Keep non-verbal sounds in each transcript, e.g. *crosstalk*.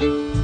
ابدیت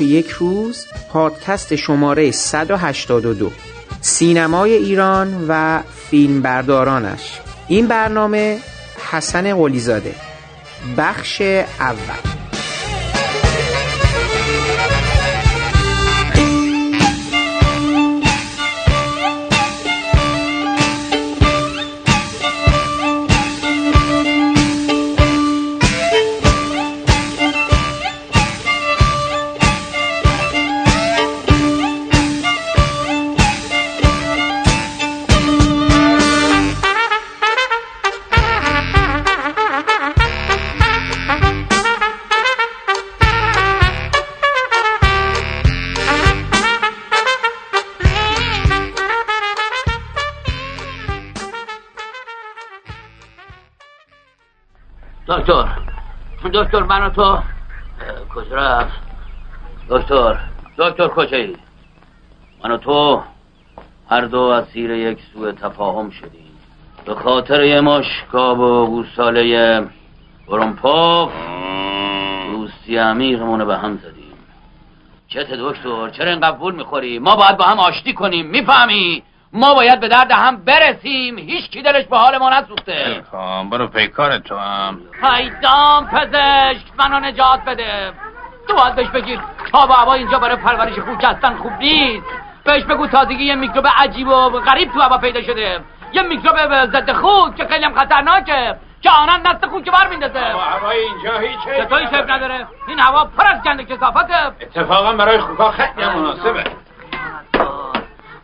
و یک روز پادکست شماره 182 سینمای ایران و فیلمبردارانش. این برنامه حسن قلیزاده. بخش اول. دکتر من تو کجا رفت؟ دکتر دکتر کجایی؟ من تو هر دو اسیر یک سوء تفاهم شدیم. به خاطر یه مشکاب و گوساله برونپاف دوستی عمیقمونو به هم زدیم. چته دکتر چرا اینقدر می‌خوری؟ ما باید با هم آشتی کنیم می‌فهمی؟ ما باید به درد هم برسیم. هیچ کی دلش به حال ما نسوخته. خب برو پیکار تو هم. پیدام پزشک منو نجات بده. تو باید بهش بگیر. تا و هوا اینجا برای پرورش خوک هستن خوب نیست. بهش بگو تازگی یه میکروب عجیب و غریب تو هوا پیدا شده. یه میکروب ضد خوک که خیلی هم خطرناکه که آنان نست خوک بر میندازه هوای اینجا هیچ چطوری شب نداره. این هوا پر از گند کسافته اتفاقا برای خوکا خیلی مناسبه.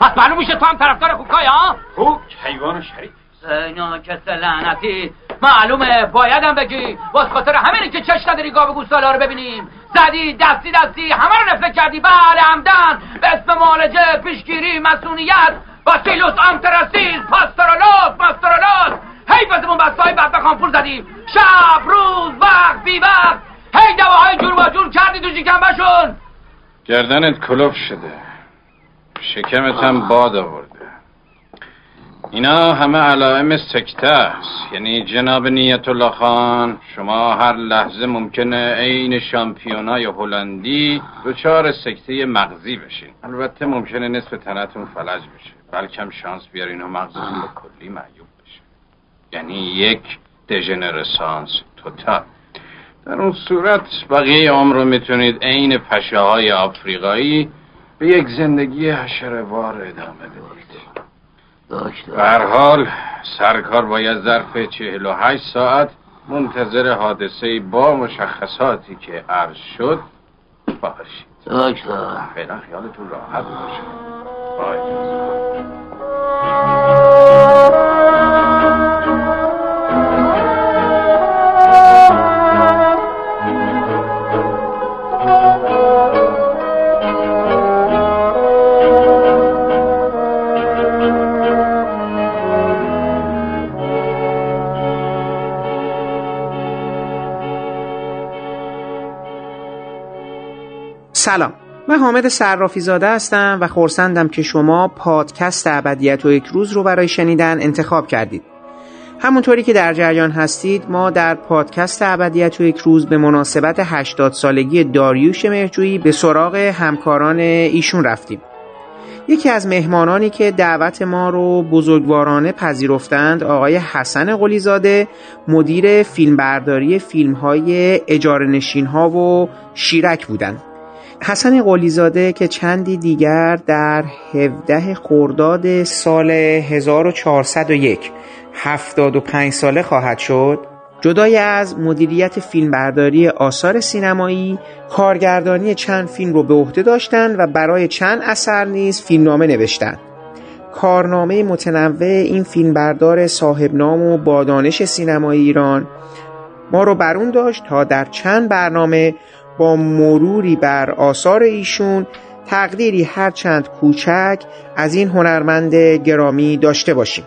پس معلوم میشه تو هم طرفدار خوکای ها؟ خوک حیوان شریف اینا کس لعنتی معلومه بایدم بگی. باز خاطر همینه که چش نداری گاو گوساله رو ببینیم. زدی دستی دستی همه رو نفله کردی. بله عمدن. به اسم معالجه پیشگیری مسئولیت. باسیلوس آنتراسیل پاسترولوس ماسترولوس هی بزمون بسته های بد بخوام پول زدیم شب روز وقت بی وقت. هی دواهای جور و جور کردی تو شکمبشون گردنت کلوف شده. شکمت هم باد آورده. اینا همه علائم سکته است. یعنی جناب نیت الله خان شما هر لحظه ممکنه عین شامپیونای هلندی دچار سکته مغزی بشین. البته ممکنه نصف تنتون فلج بشه. بلکم شانس بیارین و مغزتون به کلی معیوب بشه. یعنی یک دژنرسانس توتال. در اون صورت بقیه عمر رو می‌تونید عین پشه های آفریقایی به یک زندگی حشروار ادامه بدید به هر حال سرکار باید ظرف چهل و هشت ساعت منتظر حادثه با مشخصاتی که عرض شد باشید. دکتر. فعلا خیالتون راحت باشه. سلام. من حامد صرافی زاده هستم و خورسندم که شما پادکست ابدیت و یک روز رو برای شنیدن انتخاب کردید. همونطوری که در جریان هستید ما در پادکست ابدیت و یک روز به مناسبت 80 سالگی داریوش مهرجویی به سراغ همکاران ایشون رفتیم. یکی از مهمانانی که دعوت ما رو بزرگوارانه پذیرفتند آقای حسن قلیزاده مدیر فیلمبرداری فیلم های اجاره نشین ها و شیرک بودند حسن قلیزاده که چندی دیگر در 17 خرداد سال 1401 75 ساله خواهد شد. جدای از مدیریت فیلمبرداری آثار سینمایی کارگردانی چند فیلم رو به عهده داشتند و برای چند اثر نیز فیلمنامه نوشتند. کارنامه متنوع این فیلمبردار صاحب نام و با دانش سینمای ایران ما رو برون داشت تا در چند برنامه با مروری بر آثار ایشون تقدیری هرچند کوچک از این هنرمند گرامی داشته باشیم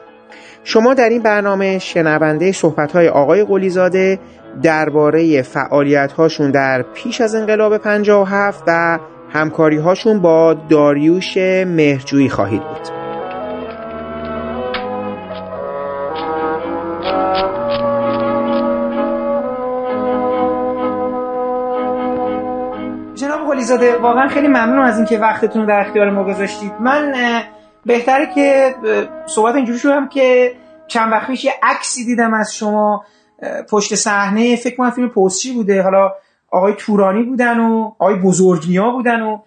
شما در این برنامه شنونده صحبت‌های آقای قلیزاده درباره فعالیت‌هاشون در پیش از انقلاب 57 و همکاری‌هاشون با داریوش مهرجویی خواهید بود. علیزاده واقعا خیلی ممنونم از اینکه وقتتون رو در اختیار ما گذاشتید. من بهتره که صحبت اینجوری شدم که چند وقت پیش یه عکسی دیدم از شما پشت صحنه فکر کنم فیلم پستچی بوده. حالا آقای تورانی بودن و آقای بزرگنیا بودن و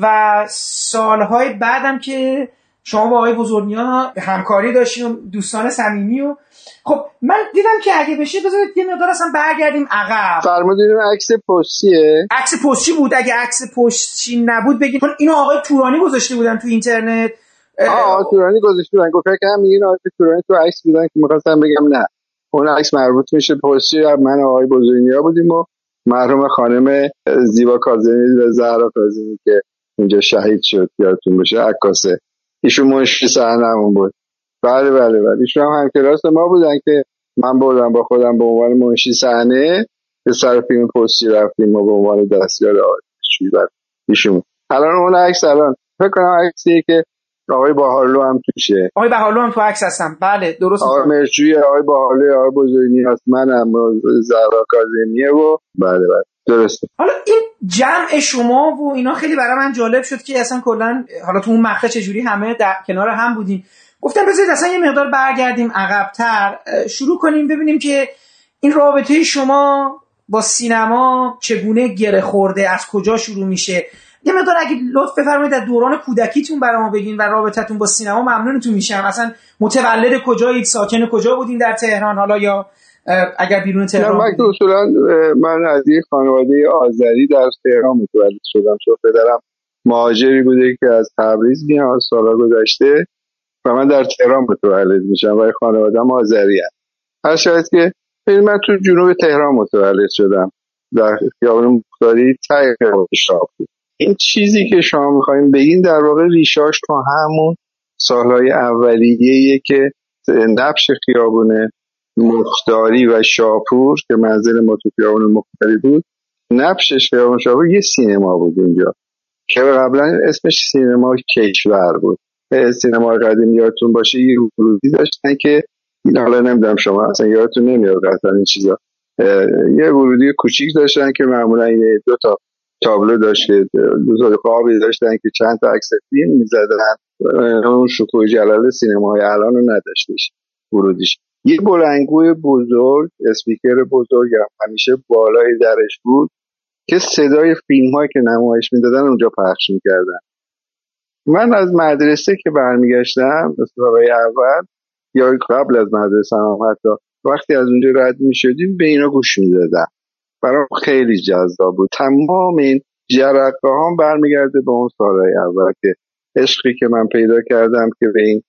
و سالهای بعدم که شما با آقای بزرگنیا همکاری داشتین و دوستان صمیمی و خب من دیدم که اگه بشه بذارید یه مقدار اصلا برگردیم عقب. فرمودین عکس پستیه؟ عکس پستی بود. اگه عکس پستی نبود بگید. چون اینو آقای تورانی گذاشته بودن تو اینترنت. آه تورانی گذاشته بودن. گفت که میگین آقای تورانی تو عکس بودن که می‌خواستم بگم نه. اون عکس مربوط میشه پستی من آقای بزرگنیا بودیم و مرحوم خانم زیبا کاظمی و زهرا کاظمی که اینجا شهید شد. یادتون باشه عکاسه. ایشون منشی صحنه‌مون بود. بله بله بله. ایشون هم همکلاس ما بودن که من بردم با خودم به عنوان منشی صحنه به سر فیلم پستی رفتیم و به عنوان دستیار آرتیستی بله ایشون. الان اون عکس الان. فکر کنم عکسی که آقای باهارلو هم توشه. آقای باهارلو هم تو عکس هستم. بله درست آقای مرجوی آقای باهارلو آقای بزرگی هست منم زهرا کاظمیه و بله بله. درسته. حالا این جمع شما و اینا خیلی برای من جالب شد که اصلا کلا حالا تو اون مقطع چجوری همه در کنار هم بودیم. گفتم بذارید اصلا یه مقدار برگردیم عقبتر. شروع کنیم ببینیم که این رابطه شما با سینما چگونه گره خورده از کجا شروع میشه. یه مقدار اگه لطف بفرمایید در دوران کودکیتون برای ما بگین و رابطتون با سینما ممنونتون میشم. اصلا متولد کجایید؟ ساکن کجا بودین در تهران حالا یا اگر بیرون تهران من اصولا من از یک خانواده آذری در تهران متولد شدم. چون پدرم مهاجری بوده که از تبریز میاد سالا گذشته و من در تهران متولد میشم و خانواده آذری هست. هر شاید که من تو جنوب تهران متولد شدم. در خیابان مختاری ته بود. این چیزی که شما می‌خوایم بگین در واقع ریشاش تو همون سالهای اولیه که نبش خیابون مختاری و شاپور که منزل ما تو خیابون مختاری بود. نبشش خیابون شاپور یه سینما بود اونجا که قبلا اسمش سینما کشور بود. سینما قدیم یادتون باشه یه ورودی داشتن که این حالا نمی‌دونم شما اصلا یادتون نمیاد قطعا این چیزا. یه ورودی کوچیک داشتن که معمولا یه دو تا تابلو داشت که دو تا قابی داشتن که چند تا عکس فیلم می‌زدن. اون شکوه جلال سینماهای الان رو نداشتش ورودیش. یه بلنگوی بزرگ اسپیکر بزرگ هم همیشه بالای درش بود که صدای فیلم هایی که نمایش می‌دادن اونجا پخش می‌کردن. من از مدرسه که برمیگشتم برای اول یا قبل از مدرسه هم حتی وقتی از اونجا رد می‌شدیم به اینا گوش می‌دادم. برام خیلی جذاب بود. تمام این جرقه هم برمیگرده به اون سالهای اول که عشقی که من پیدا کردم که به این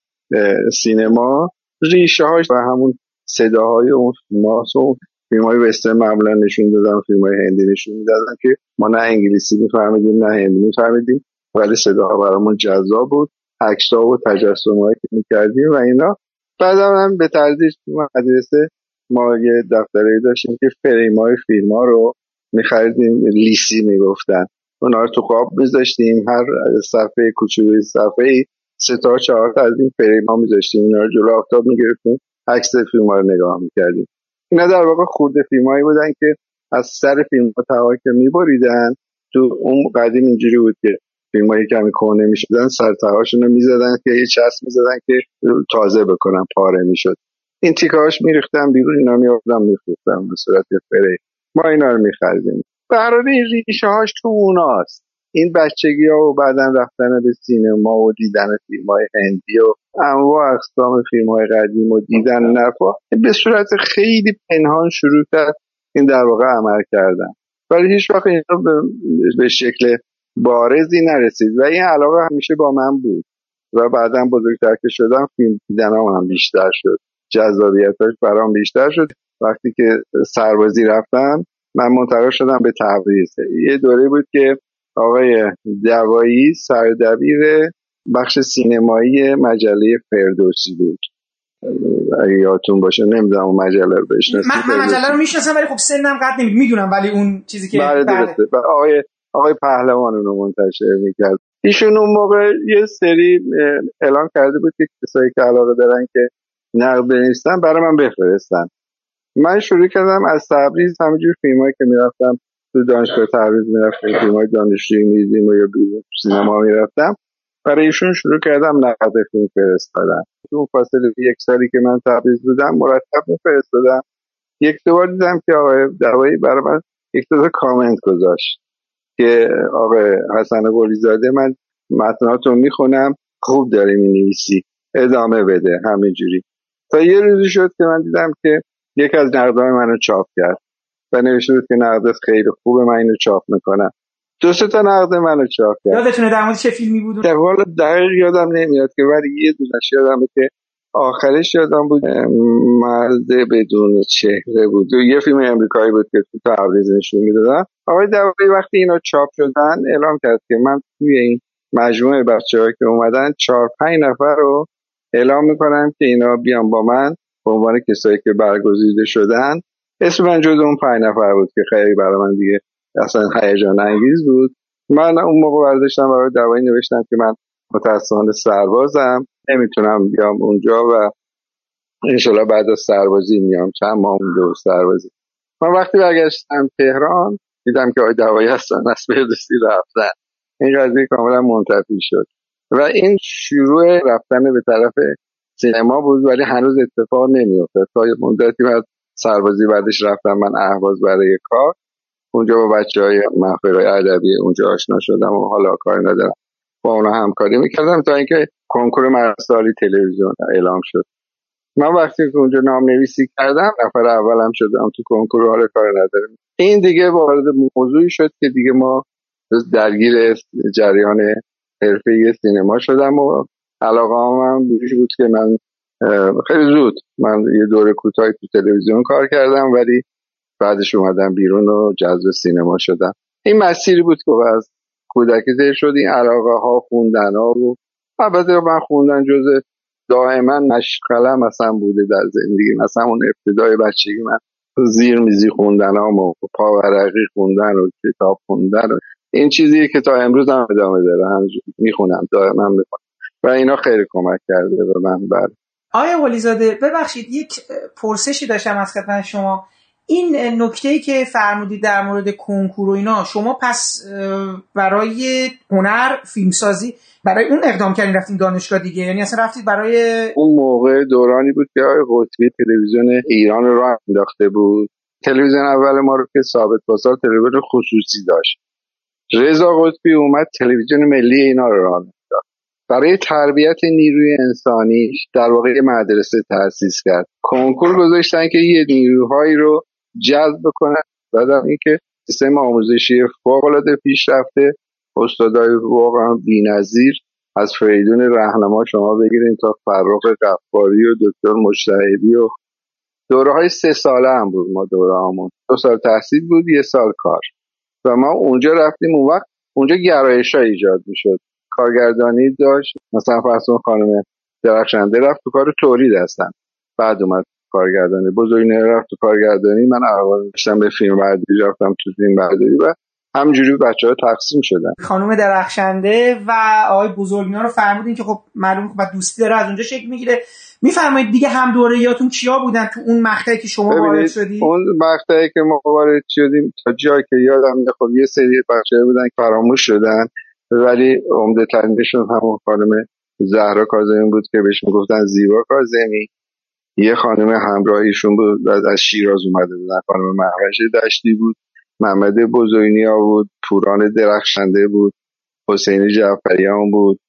سینما ریشه هاش و همون صداهای اون ماس و فیلم های وسترن معمولا نشون دادن فیلم های هندی نشون می‌دادن که ما نه انگلیسی میفهمیدیم نه هندی میفهمیدیم ولی صداها برامون جذاب بود. عکس‌ها و تجسم‌هایی که می‌کردیم و اینا. بعدم هم به تدریج مدرسه ما یه دفتری داشتیم که فریم های فیلم ها رو میخریدیم لیسی می‌گفتن. اونا رو تو خواب میذاشتیم هر صفحه کوچولوی صفحه سه تا چهار از این فریم ها میذاشتیم اینا رو جلو آفتاب می‌گرفتیم عکس فیلم ها رو نگاه می‌کردیم. اینا در واقع خورده فیلم هایی بودن که از سر فیلم ها که میبریدن تو اون قدیم اینجوری بود که فیلم هایی کمی کنه می‌شدن سر تهاشون رو می‌زدن که یه چسب می‌زدن که تازه بکنن پاره می‌شد. این تیکاش میریختم بیرون اینا میافتم میفروختم به صورت فره ما اینا رو میخریدیم. برای این ریشه هاش تو اوناست. این بچگی ها و بعدا رفتن به سینما و دیدن فیلم های هندی و انواع اقسام فیلم های قدیم و دیدن نرفا به صورت خیلی پنهان شروع کرد این در واقع عمل کردن. ولی هیچ وقت اینا به شکل بارزی نرسید و این علاقه همیشه با من بود و بعدا بزرگتر که شدم فیلم دیدن هم بیشتر شد. جذابیتش برام بیشتر شد. وقتی که سربازی رفتم من منتقل شدم به تبریز. یه دوره بود که آقای دوایی سردبیر بخش سینمایی مجله فردوسی بود. اگه یادتون باشه نمی‌دونم اون مجله رو بشناسید. من, من مجله رو می‌شناسم ولی خب سنم قد می‌دونم ولی اون چیزی که بله درسته. بله. آقای آقای پهلوان رو منتشر می‌کرد. ایشون اون موقع یه سری اعلان کرده بود که کسایی که علاقه دارن که نقد بنویسن برای من بفرستن. من شروع کردم از تبریز همینجور فیلمایی که می‌رفتم تو دانشگاه تبریز می‌رفتم فیلم های دانشجویی میدیم و یا سینما می‌رفتم. برای ایشون شروع کردم نقد فیلم فرستادن. تو اون فاصله یک سالی که من تبریز بودم مرتب میفرستادم. یک دوبار دیدم که آقای دوایی برای من یک دو کامنت گذاشت که آقای حسن زاده من متناتو می‌خونم خوب داره می‌نویسی ادامه بده همینجوری تا یه روزی شد که من دیدم که یکی از نقدهای منو چاپ کرد. و نوشته بود که نقدت خیلی خوبه من اینو چاپ می‌کنم. دو سه تا نقد منو چاپ کرد. یادتونه در مورد چه فیلمی بود؟ در واقع دقیق یادم نمیاد که ولی یه دونش یادمه که آخرش یادم بود مرد بدون چهره بود. یه فیلم امریکایی بود که تو تبریز نشون می‌دادن آقای دوایی وقتی اینا چاپ شدن اعلام کرد که من توی این مجموعه بچه که اومدن چهار پنج نفر رو اعلام می‌کنم که اینا بیان با من به عنوان کسایی که برگزیده شدن. اسم من جز اون پنج نفر بود که خیلی برای من دیگه اصلا هیجان انگیز بود. من اون موقع برداشتم برای دوایی نوشتم که من متاسفانه سربازم. نمی‌تونم بیام اونجا و انشالله بعد از سربازی میام. چند ماه اونجا سربازی. من وقتی برگشتم تهران دیدم که آقای دوایی هستن. از فردوسی رفتن. این قضیه کاملا منتفی شد. و این شروع رفتن به طرف سینما بود ولی هنوز اتفاق نمیافتاد. تا مدتی بعد سربازی بعدش رفتم من اهواز برای کار. اونجا با بچه های محفل ادبی اونجا آشنا شدم و حالا کار ندارم. با اونا همکاری می‌کردم تا اینکه کنکور مرسالی تلویزیون اعلام شد. من وقتی که اونجا نام نویسی کردم نفر اولم شدم تو کنکور حال کار ندارم. این دیگه وارد موضوعی شد که دیگه ما درگیر جریان حرفه سینما شدم و علاقه هم بود که من خیلی زود. من یه دور کوتاهی تو تلویزیون کار کردم ولی بعدش اومدم بیرون و جذب سینما شدم. این مسیری بود که از کودکی زیر شد. این علاقه ها خوندن ها و البته من خوندن جز دائما مشغلم مثلا بوده در زندگی. مثلا اون ابتدای بچگی من زیر میزی خوندن ها و پاورقی خوندن و کتاب خوندن و این چیزی که تا امروز هم ادامه داره. همینجوری می‌خونم دائما می‌خونم. و اینا خیلی کمک کرده به من. بر آیا ولیزاده ببخشید یک پرسشی داشتم از خدمت شما. این نکته ای که فرمودید در مورد کنکور و اینا شما پس برای هنر فیلمسازی برای اون اقدام کردین رفتین دانشگاه دیگه؟ یعنی اصلا رفتید برای اون موقع دورانی بود که آقای قطبی تلویزیون ایران رو انداخته بود. تلویزیون اول ما رو که ثابت بازار تلویزیون خصوصی داشت. رضا قطبی اومد تلویزیون ملی اینا رو راه برای تربیت نیروی انسانی در واقع مدرسه تأسیس کرد. کنکور گذاشتن که یه نیروهایی رو جذب کنن بعدم اینکه سیستم آموزشی فوق العاده پیشرفته استادای واقعا بی‌نظیر. از فریدون رهنما شما بگیرین تا فرخ قفاری و دکتر مجتهدی و دوره های سه ساله هم بود ما دوره همون دو سال تحصیل بود یه سال کار. و ما اونجا رفتیم. اون وقت اونجا گرایش ها ایجاد می‌شد. کارگردانی داشت. مثلا فرض خانم درخشنده رفت تو کار تولید هستن. بعد اومد کارگردانی. بزرگی رفت تو کارگردانی. من اول داشتم به فیلم برداری رفتم تو فیلم برداری و همینجوری بچه ها تقسیم شدن. خانم درخشنده و آقای بزرگینا رو فرمودین که خب معلوم و دوستی داره از اونجا شکل می‌گیره. میفرمایید دیگه هم دوره یاتون کیا بودن تو اون مقطعی که شما وارد شدید؟ اون مقطعی که ما وارد شدیم تا جایی که یادم خب یه سری بچه بودن که فراموش شدن. ولی عمده ترینشون همون خانم زهرا کاظمی بود که بهش می‌گفتن زیبا کاظمی. یه خانم همراهیشون بود از شیراز اومده بودن خانم محوش دشتی بود محمد بزرگنیا بود پوران درخشنده بود حسین جعفریان بود.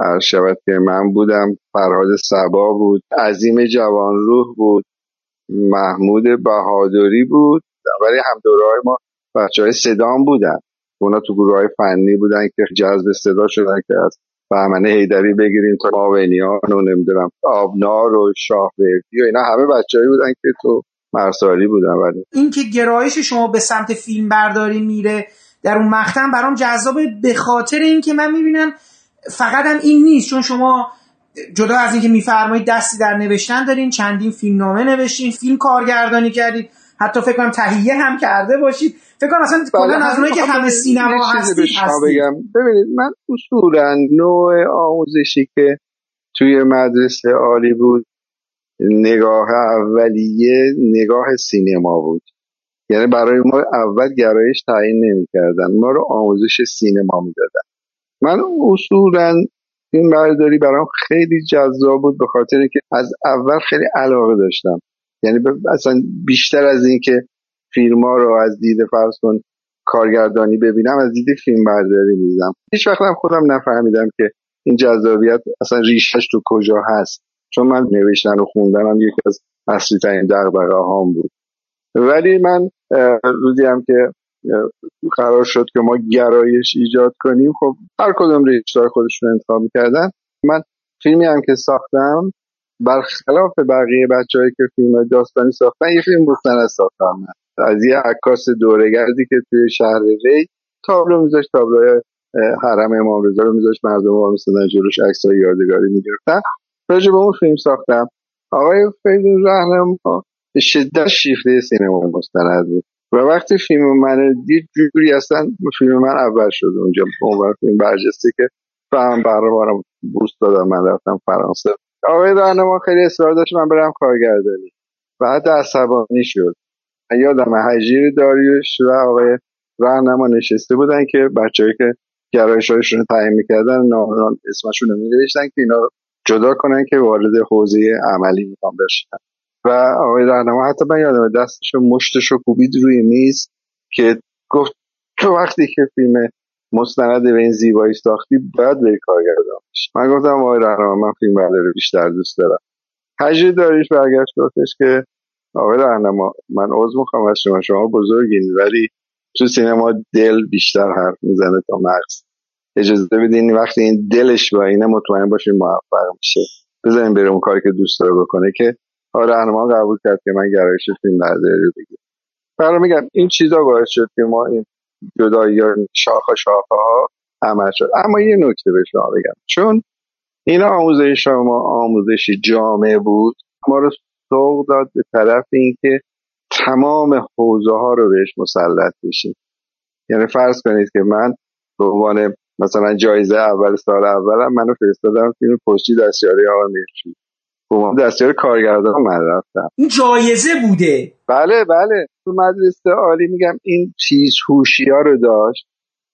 از شود که من بودم. فرهاد سبا بود. عظیم جوانروح بود. محمود بهادری بود. ولی هم دوره های ما بچه های صدام بودن. اونا تو گروه های فنی بودن که جذب صدا شدن که از بهمنه هیدری بگیریم تا ماوینیان و نمی‌دونم آبنار و شاه و اینا همه بچههایی بودن که تو مرسالی بودم ولی. اینکه گرایش شما به سمت فیلم برداری میره در اون مقطع برام جذابه به خاطر اینکه من می‌بینم فقط هم این نیست چون شما جدا از اینکه میفرمایید دستی در نوشتن دارین چندین فیلم نامه نوشتین فیلم کارگردانی کردید حتی فکر کنم تهیه هم کرده باشید. فکر کنم اصلا کلا از اونایی که همه سینما هستید بگم. ببینید من اصولا نوع آموزشی که توی مدرسه عالی بود نگاه اولیه نگاه سینما بود. یعنی برای ما اول گرایش تعیین نمی‌کردن ما رو آموزش سینما می‌دادن. من اصولا این برداری برام خیلی جذاب بود به خاطر که از اول خیلی علاقه داشتم. یعنی اصلا بیشتر از اینکه فیلم رو از دید فرض کن کارگردانی ببینم از دید فیلم برداری میدم هیچ وقت هم خودم نفهمیدم که این جذابیت اصلا ریشش تو کجا هست. چون من نوشتن و خوندنم یکی از اصلی ترین دقدقه هام بود. ولی من روزی هم که قرار شد که ما گرایش ایجاد کنیم خب هر کدوم ریشتار خودشون انتخاب می‌کردن. من فیلمی هم که ساختم برخلاف بقیه بچههایی که فیلم داستانی ساختن یه فیلم مستند ساختم از یه عکاس دورگردی که توی شهر ری تابلو میذاشت تابلوی حرم امام رضا رو میذاشت مردم رو میسدن جلوش عکسای یادگاری می‌گرفتن. راجع به اون فیلم ساختم. آقای فیلم رهنم به شدت شیفته سینما مستند. بود و وقتی فیلم من دید جوری اصلا فیلم من اول شد اونجا عنوان فیلم برجسته که فهم بارم بوست دادم من رفتم فرانسه. آقای راهنما خیلی اصرار داشت من برم کارگردانی. حتی عصبانی شد. یادم حجیر داریوش و آقای راهنما نشسته بودن که بچه‌ای که گرایش رو تعیین می‌کردن نام اسمشون رو مینوشتن که اینا جدا کنن که وارد حوزه عملی می‌خوام بشن. و آقای راهنما حتی من یادم دستش مشتش رو کوبید روی میز که گفت تو وقتی که فیلم مستند به این زیبایی ساختی باید به کارگردان من گفتم آقای راهنما من فیلم برداری بیشتر دوست دارم. حجی داریش برگشت گفتش که آقای راهنما من عضو می‌خوام از شما. شما بزرگین ولی تو سینما دل بیشتر حرف می‌زنه تا مغز. اجازه بدین وقتی این دلش با اینه مطمئن باشین موفق میشه. بذارین بره اون کاری که دوست داره بکنه که آقای راهنما قبول کرد که من گرایش فیلم برداری رو بگیرم. برای میگم این چیزا باعث شد که ما این جدایی شاخه شاخه ها عمل شد. اما یه نکته به شما بگم. چون این آموزش شما آموزشی جامعه بود ما رو سوق داد به طرف اینکه تمام حوزه ها رو بهش مسلط بشیم یعنی فرض کنید که من به عنوان مثلا جایزه اول سال اولم منو فرستادم فیلم پشتی دستیاری آقا میرچی عنوان دستیار کارگردان من رفتم. این جایزه بوده. بله بله. تو مدرسه عالی میگم این چیز هوشی ها رو داشت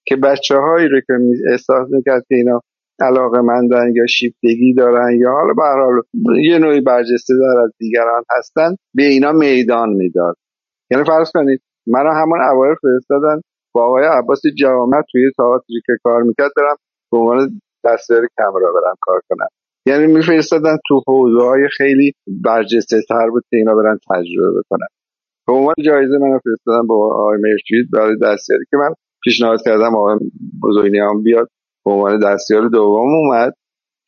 که بچه هایی رو که احساس می‌کرد که اینا علاقه مندن یا شیفتگی دارن یا حالا به حال یه نوعی برجسته در از دیگران هستن به اینا میدان می‌داد. یعنی فرض کنید منو همون اوایل فرستادن با آقای عباس جوامت توی تئاتری که کار می‌کرد برم به عنوان دستیار کمرا برم کار کنم. یعنی میفرستادن تو حوزه های خیلی برجسته تر بود که اینا برن تجربه بکنن. به عنوان جایزه من فرستادن با آقای مرشید برای دستیاری که من پیشنهاد کردم آقای بزرگی بیاد. به عنوان دستیار دوم اومد.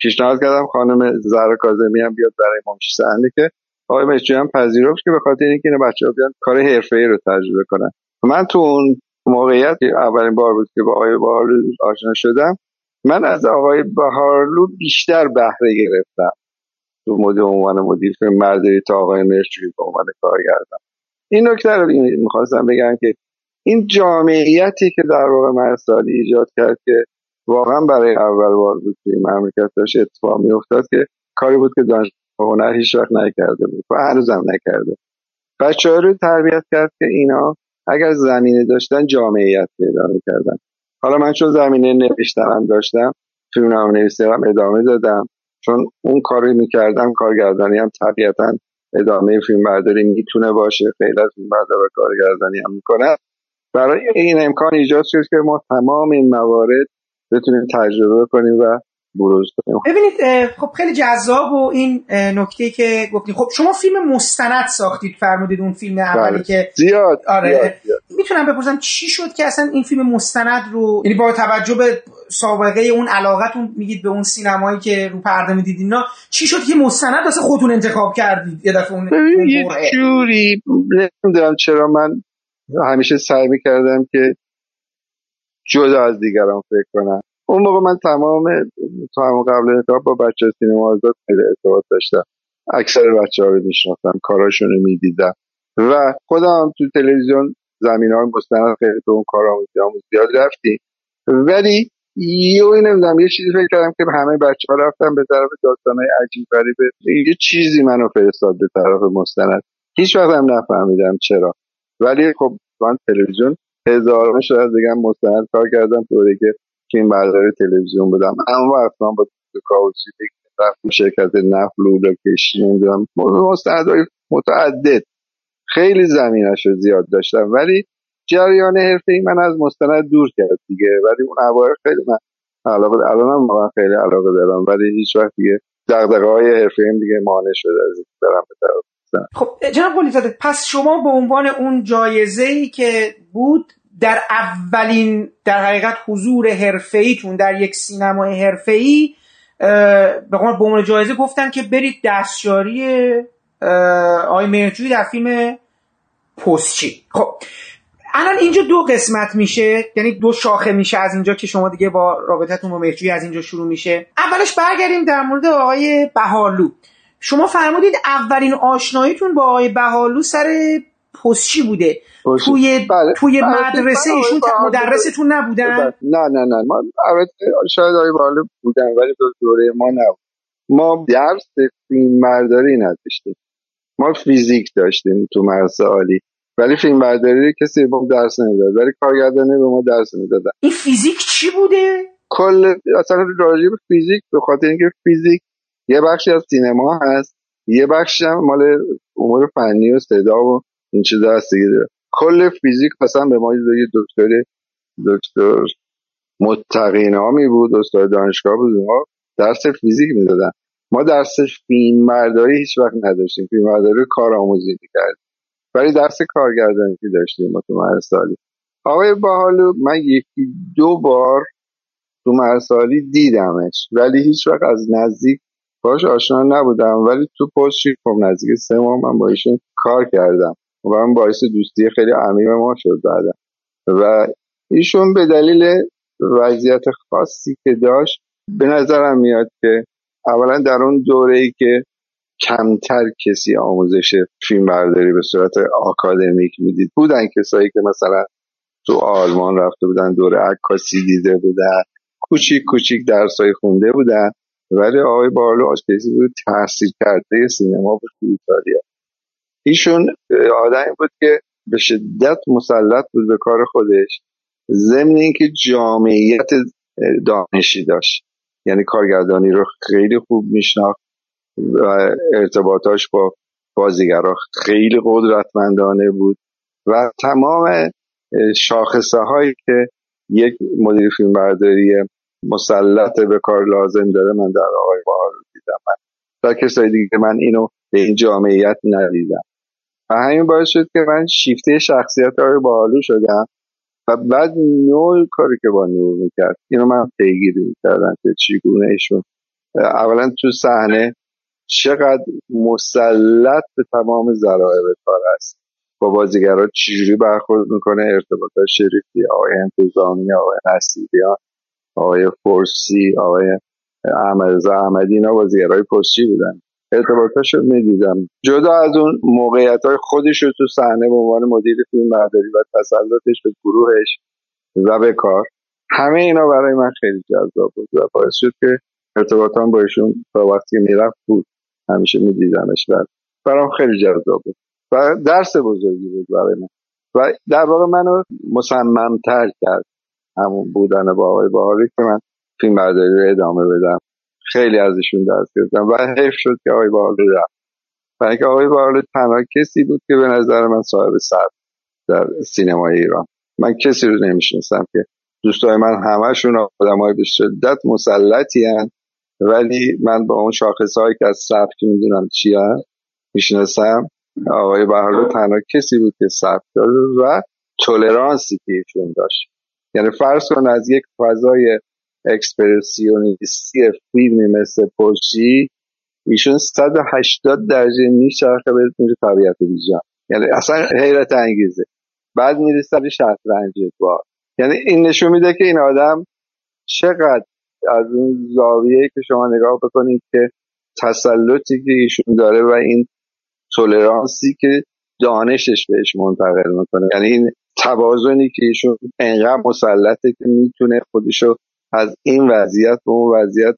پیشنهاد کردم خانم زهرا کاظمی هم بیاد برای مامچی صحنه که آقای مشجوی هم پذیرفت که به خاطر اینکه این بچه‌ها بیان کار حرفه‌ای رو تجربه کنن. من تو اون موقعیت اولین بار بود که با آقای بهارلو آشنا شدم من از آقای بهارلو بیشتر بهره گرفتم. تو مدیر عنوان مدیر مردی تا آقای مرچوی به عنوان کارگردان این نکته رو می‌خواستم بگم که این جامعیتی که در واقع مرسالی ایجاد کرد که واقعا برای اول بار بود که این مملکت داشت اتفاق میافتاد که کاری بود که دانش هنر هیچ وقت نکرده بود و هنوزم نکرده. بچه رو تربیت کرد که اینا اگر زمینه داشتن جامعیت پیدا می‌کردن حالا من چون زمینه نوشتنم داشتم فیلم نام نویسیدم ادامه دادم. چون اون کاری می‌کردم کارگردانی هم طبیعتا ادامه فیلم برداری می‌تونه باشه خیلی از فیلم بردار کارگردانی هم می‌کنن. برای این امکان ایجاد شد که ما تمام این موارد بتونیم تجربه کنیم و بروز کنیم. ببینید خب خیلی جذاب و این نکته که گفتید خب شما فیلم مستند ساختید فرمودید اون فیلم اولی بله. که زیاد آره. زیاد، زیاد. می‌تونم بپرسم چی شد که اصلا این فیلم مستند رو یعنی با توجه به سابقه اون علاقتون میگید به اون سینمایی که رو پرده می‌دید اینا چی شد که مستند واسه خودتون انتخاب کردید؟ یه دفعه اون یه جوری نمی‌دونم چرا من همیشه سعی می‌کردم که جدا از دیگران فکر کنم اون موقع من تمام همون قبل انتخاب با بچه سینما آزاد خیلی ارتباط داشتم. اکثر بچه ها رو میشناختم کاراشون رو می‌دیدم. و خودم تو تلویزیون زمین های مستند خیلی تو اون کار زیاد رفتیم. ولی یه نمی‌دونم یه چیزی فکر کردم که همه بچه ها رفتن به طرف داستان های عجیب غریبه یه چیزی منو فرستاد به طرف مستند. هیچ وقت هم نفهمیدم چرا. ولی خب من تلویزیون هزاران شاید بگم مستند. کار کردم طوری که فیلم برداری تلویزیون بودم اما اصلا با کاوچی شرکت نفل و لوکیشن نمی‌دونم. مستندهای متعدد. خیلی زمینش رو زیاد داشتم. ولی جریان حرفه من از مستند دور کرد دیگه. ولی اون اوایل خیلی من علاقه الان هم واقعا خیلی علاقه دارم. ولی هیچ وقت دیگه دغدغه های حرفه دیگه مانع شده از برم به طرف خب جناب قلیزاده پس شما به عنوان اون جایزه ای که بود در اولین در حقیقت حضور حرفه‌ایتون در یک سینمای حرفه‌ای به عنوان جایزه گفتن که برید دستیاری آی مهرجوی در فیلم پستچی. خب الان اینجا دو قسمت میشه یعنی دو شاخه میشه از اینجا که شما دیگه با رابطتون با مهرجوی از اینجا شروع میشه. اولش برگردیم در مورد آقای بهالو شما فرمودید اولین آشناییتون با آقای بهالو سر پستچی بوده؟ توی بله. توی مدرسه ایشون مدرستون نبودن؟ بله. نه نه نه ما شاید آقای بهالو بودن ولی دوره ما نبود. ما درس فیلم برداری نداشتیم. ما فیزیک داشتیم تو مدرسه عالی. ولی فیلم برداری کسی به درس نمی‌داد. ولی کارگردانی به ما درس می‌دادن این فیزیک چی بوده؟ کل اصلا راجع به فیزیک به خاطر اینکه فیزیک یه بخشی از سینما هست یه بخشی هم مال امور فنی و صدا و این چیزا هست دیگه. کل فیزیک مثلا به ما یه دکتر دکتر متقینامی بود استاد دانشگاه بود ما درس فیزیک می‌دادن ما درس فیلم برداری هیچ وقت نداشتیم. فیلم برداری کار آموزی ولی درس کارگردانی که داشتیم ما تو سالی. آقای باحالو من یکی دو بار تو مرسالی دیدمش. ولی هیچ وقت از نزدیک باش آشنا نبودم ولی تو پست خب نزدیک سه ماه من با ایشون کار کردم. و من باعث دوستی خیلی عمیق ما شد بعدم و ایشون به دلیل وضعیت خاصی که داشت به نظرم میاد که اولا در اون دوره ای که کمتر کسی آموزش فیلم برداری به صورت آکادمیک می‌دید بودن کسایی که مثلا تو آلمان رفته بودن دوره عکاسی دیده بودن کوچیک کوچیک درسای خونده بودن. ولی آقای بارلو آشپزی بود تحصیل کرده سینما بود تو ایتالیا. ایشون آدمی بود که به شدت مسلط بود به کار خودش ضمن اینکه جامعیت دانشی داشت. یعنی کارگردانی رو خیلی خوب میشناخت و ارتباطاش با بازیگرا خیلی قدرتمندانه بود و تمام شاخصه هایی که یک مدیر فیلم برداری مسلط به کار لازم داره من در آقای بهار دیدم. من تا کسای دیگه من اینو به این جامعیت ندیدم. و همین باعث شد که من شیفته شخصیت آقای باحالو شدم و بعد نوع کاری که با نور می‌کرد اینو من پیگیری می‌کردم که چیگونه ایشون اولا تو صحنه چقدر مسلط به تمام ذرایع کار است. با بازیگرا چجوری برخورد می‌کنه ارتباط شریفی آقای انتظامی آقای نصیریان. آقای فرسی آقای احمد احمدی اینا بازیگرای پستی بودن. ارتباطاش رو می‌دیدم. جدا از اون موقعیت های خودش رو تو صحنه به عنوان مدیر فیلم برداری و تسلطش به گروهش و به کار همه اینا برای من خیلی جذاب بود و باعث شد که ارتباطان با ایشون تا وقتی می‌رفت بود. همیشه میدیدمش و برام خیلی جذاب بود و درس بزرگی بود برای من. و در واقع منو مصممتر کرد. همون بودن با آقای باهاری که من فیلم برداری رو ادامه بدم. خیلی ازشون درس گرفتم و حیف شد که آقای باهاری رفت. و اینکه آقای باهاری تنها کسی بود که به نظر من صاحب سر در سینمای ایران. من کسی رو نمی‌شناسم که دوستای من همشون آدمای به شدت مسلطی هن ولی من با اون شاخص هایی که از سبک می‌دونم چی می‌شناسم آقای بهارلو تنها کسی بود که سبک داره و تولرانسی که ایشون داشت. یعنی فرض کن از یک فضای اکسپرسیونیستی فیلمی مثل پشتی ایشون 180 درجه میچرخه به میره طبیعت ویژن یعنی اصلا حیرت انگیزه. بعد میره سر شطرنج بار. یعنی این نشون میده که این آدم چقدر از اون زاویه که شما نگاه بکنید که تسلطی که ایشون داره و این تولرانسی که دانشش بهش منتقل می‌کنه. یعنی این توازنی که ایشون انقدر مسلطه که می‌تونه خودشو از این وضعیت به اون وضعیت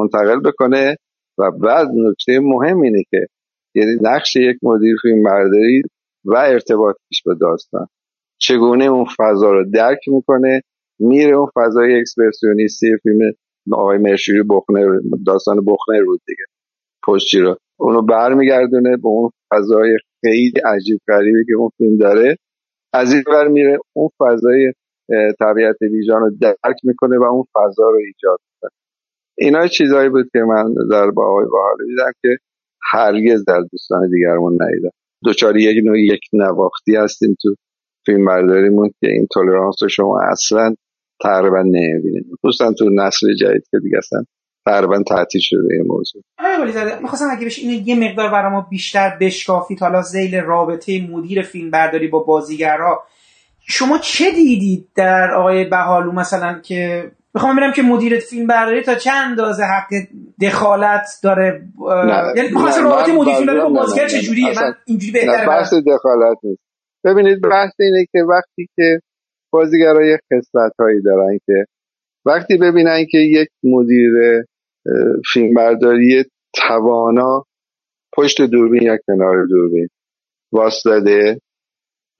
منتقل بکنه. و بعد نکته مهم اینه که یعنی نقش یک مدیر فیلم برداری و ارتباطش به داستان. چگونه اون فضا رو درک می‌کنه میره اون فضای اکسپرسیونیستی فیلم آقای مرشوری بخنر داستان بخنر بود دیگه پشتی رو. اونو برمیگردونه به اون فضای خیلی عجیب غریبی که اون فیلم داره. از این ور میره اون فضای طبیعت ویژان رو درک می‌کنه و اون فضا رو ایجاد می‌کنه. اینا چیزهایی بود که من در با آقای باحالی دیدم که هرگز در دوستان دیگرمون ندیدم. دوچاری یک نوع یک نواختی هستیم تو فیلم برداریمون که این تولرانس رو شما اصلا تقریبا نمی‌بینید. دوستان تو نسل جدید که دیگه اصلا تقریبا تعطیل شده این موضوع. می‌خواستم اگه بشه اینو یه مقدار برای ما بیشتر بشکافید. حالا زیل رابطه مدیر فیلم برداری با بازیگرها. شما چه دیدید در آقای بهالو مثلا که می‌خوام ببینم که مدیر فیلم برداری تا چند اندازه حق دخالت داره؟ یعنی مثلا رابطه مدیر فیلم با بازیگر چجوریه من اینجوری بهتره بحث دخالت نیست. ببینید بحث اینه که وقتی که بازیگرای خصلت هایی دارن که وقتی ببینن که یک مدیر فیلمبرداری توانا پشت دوربین یا کنار دوربین واسطه.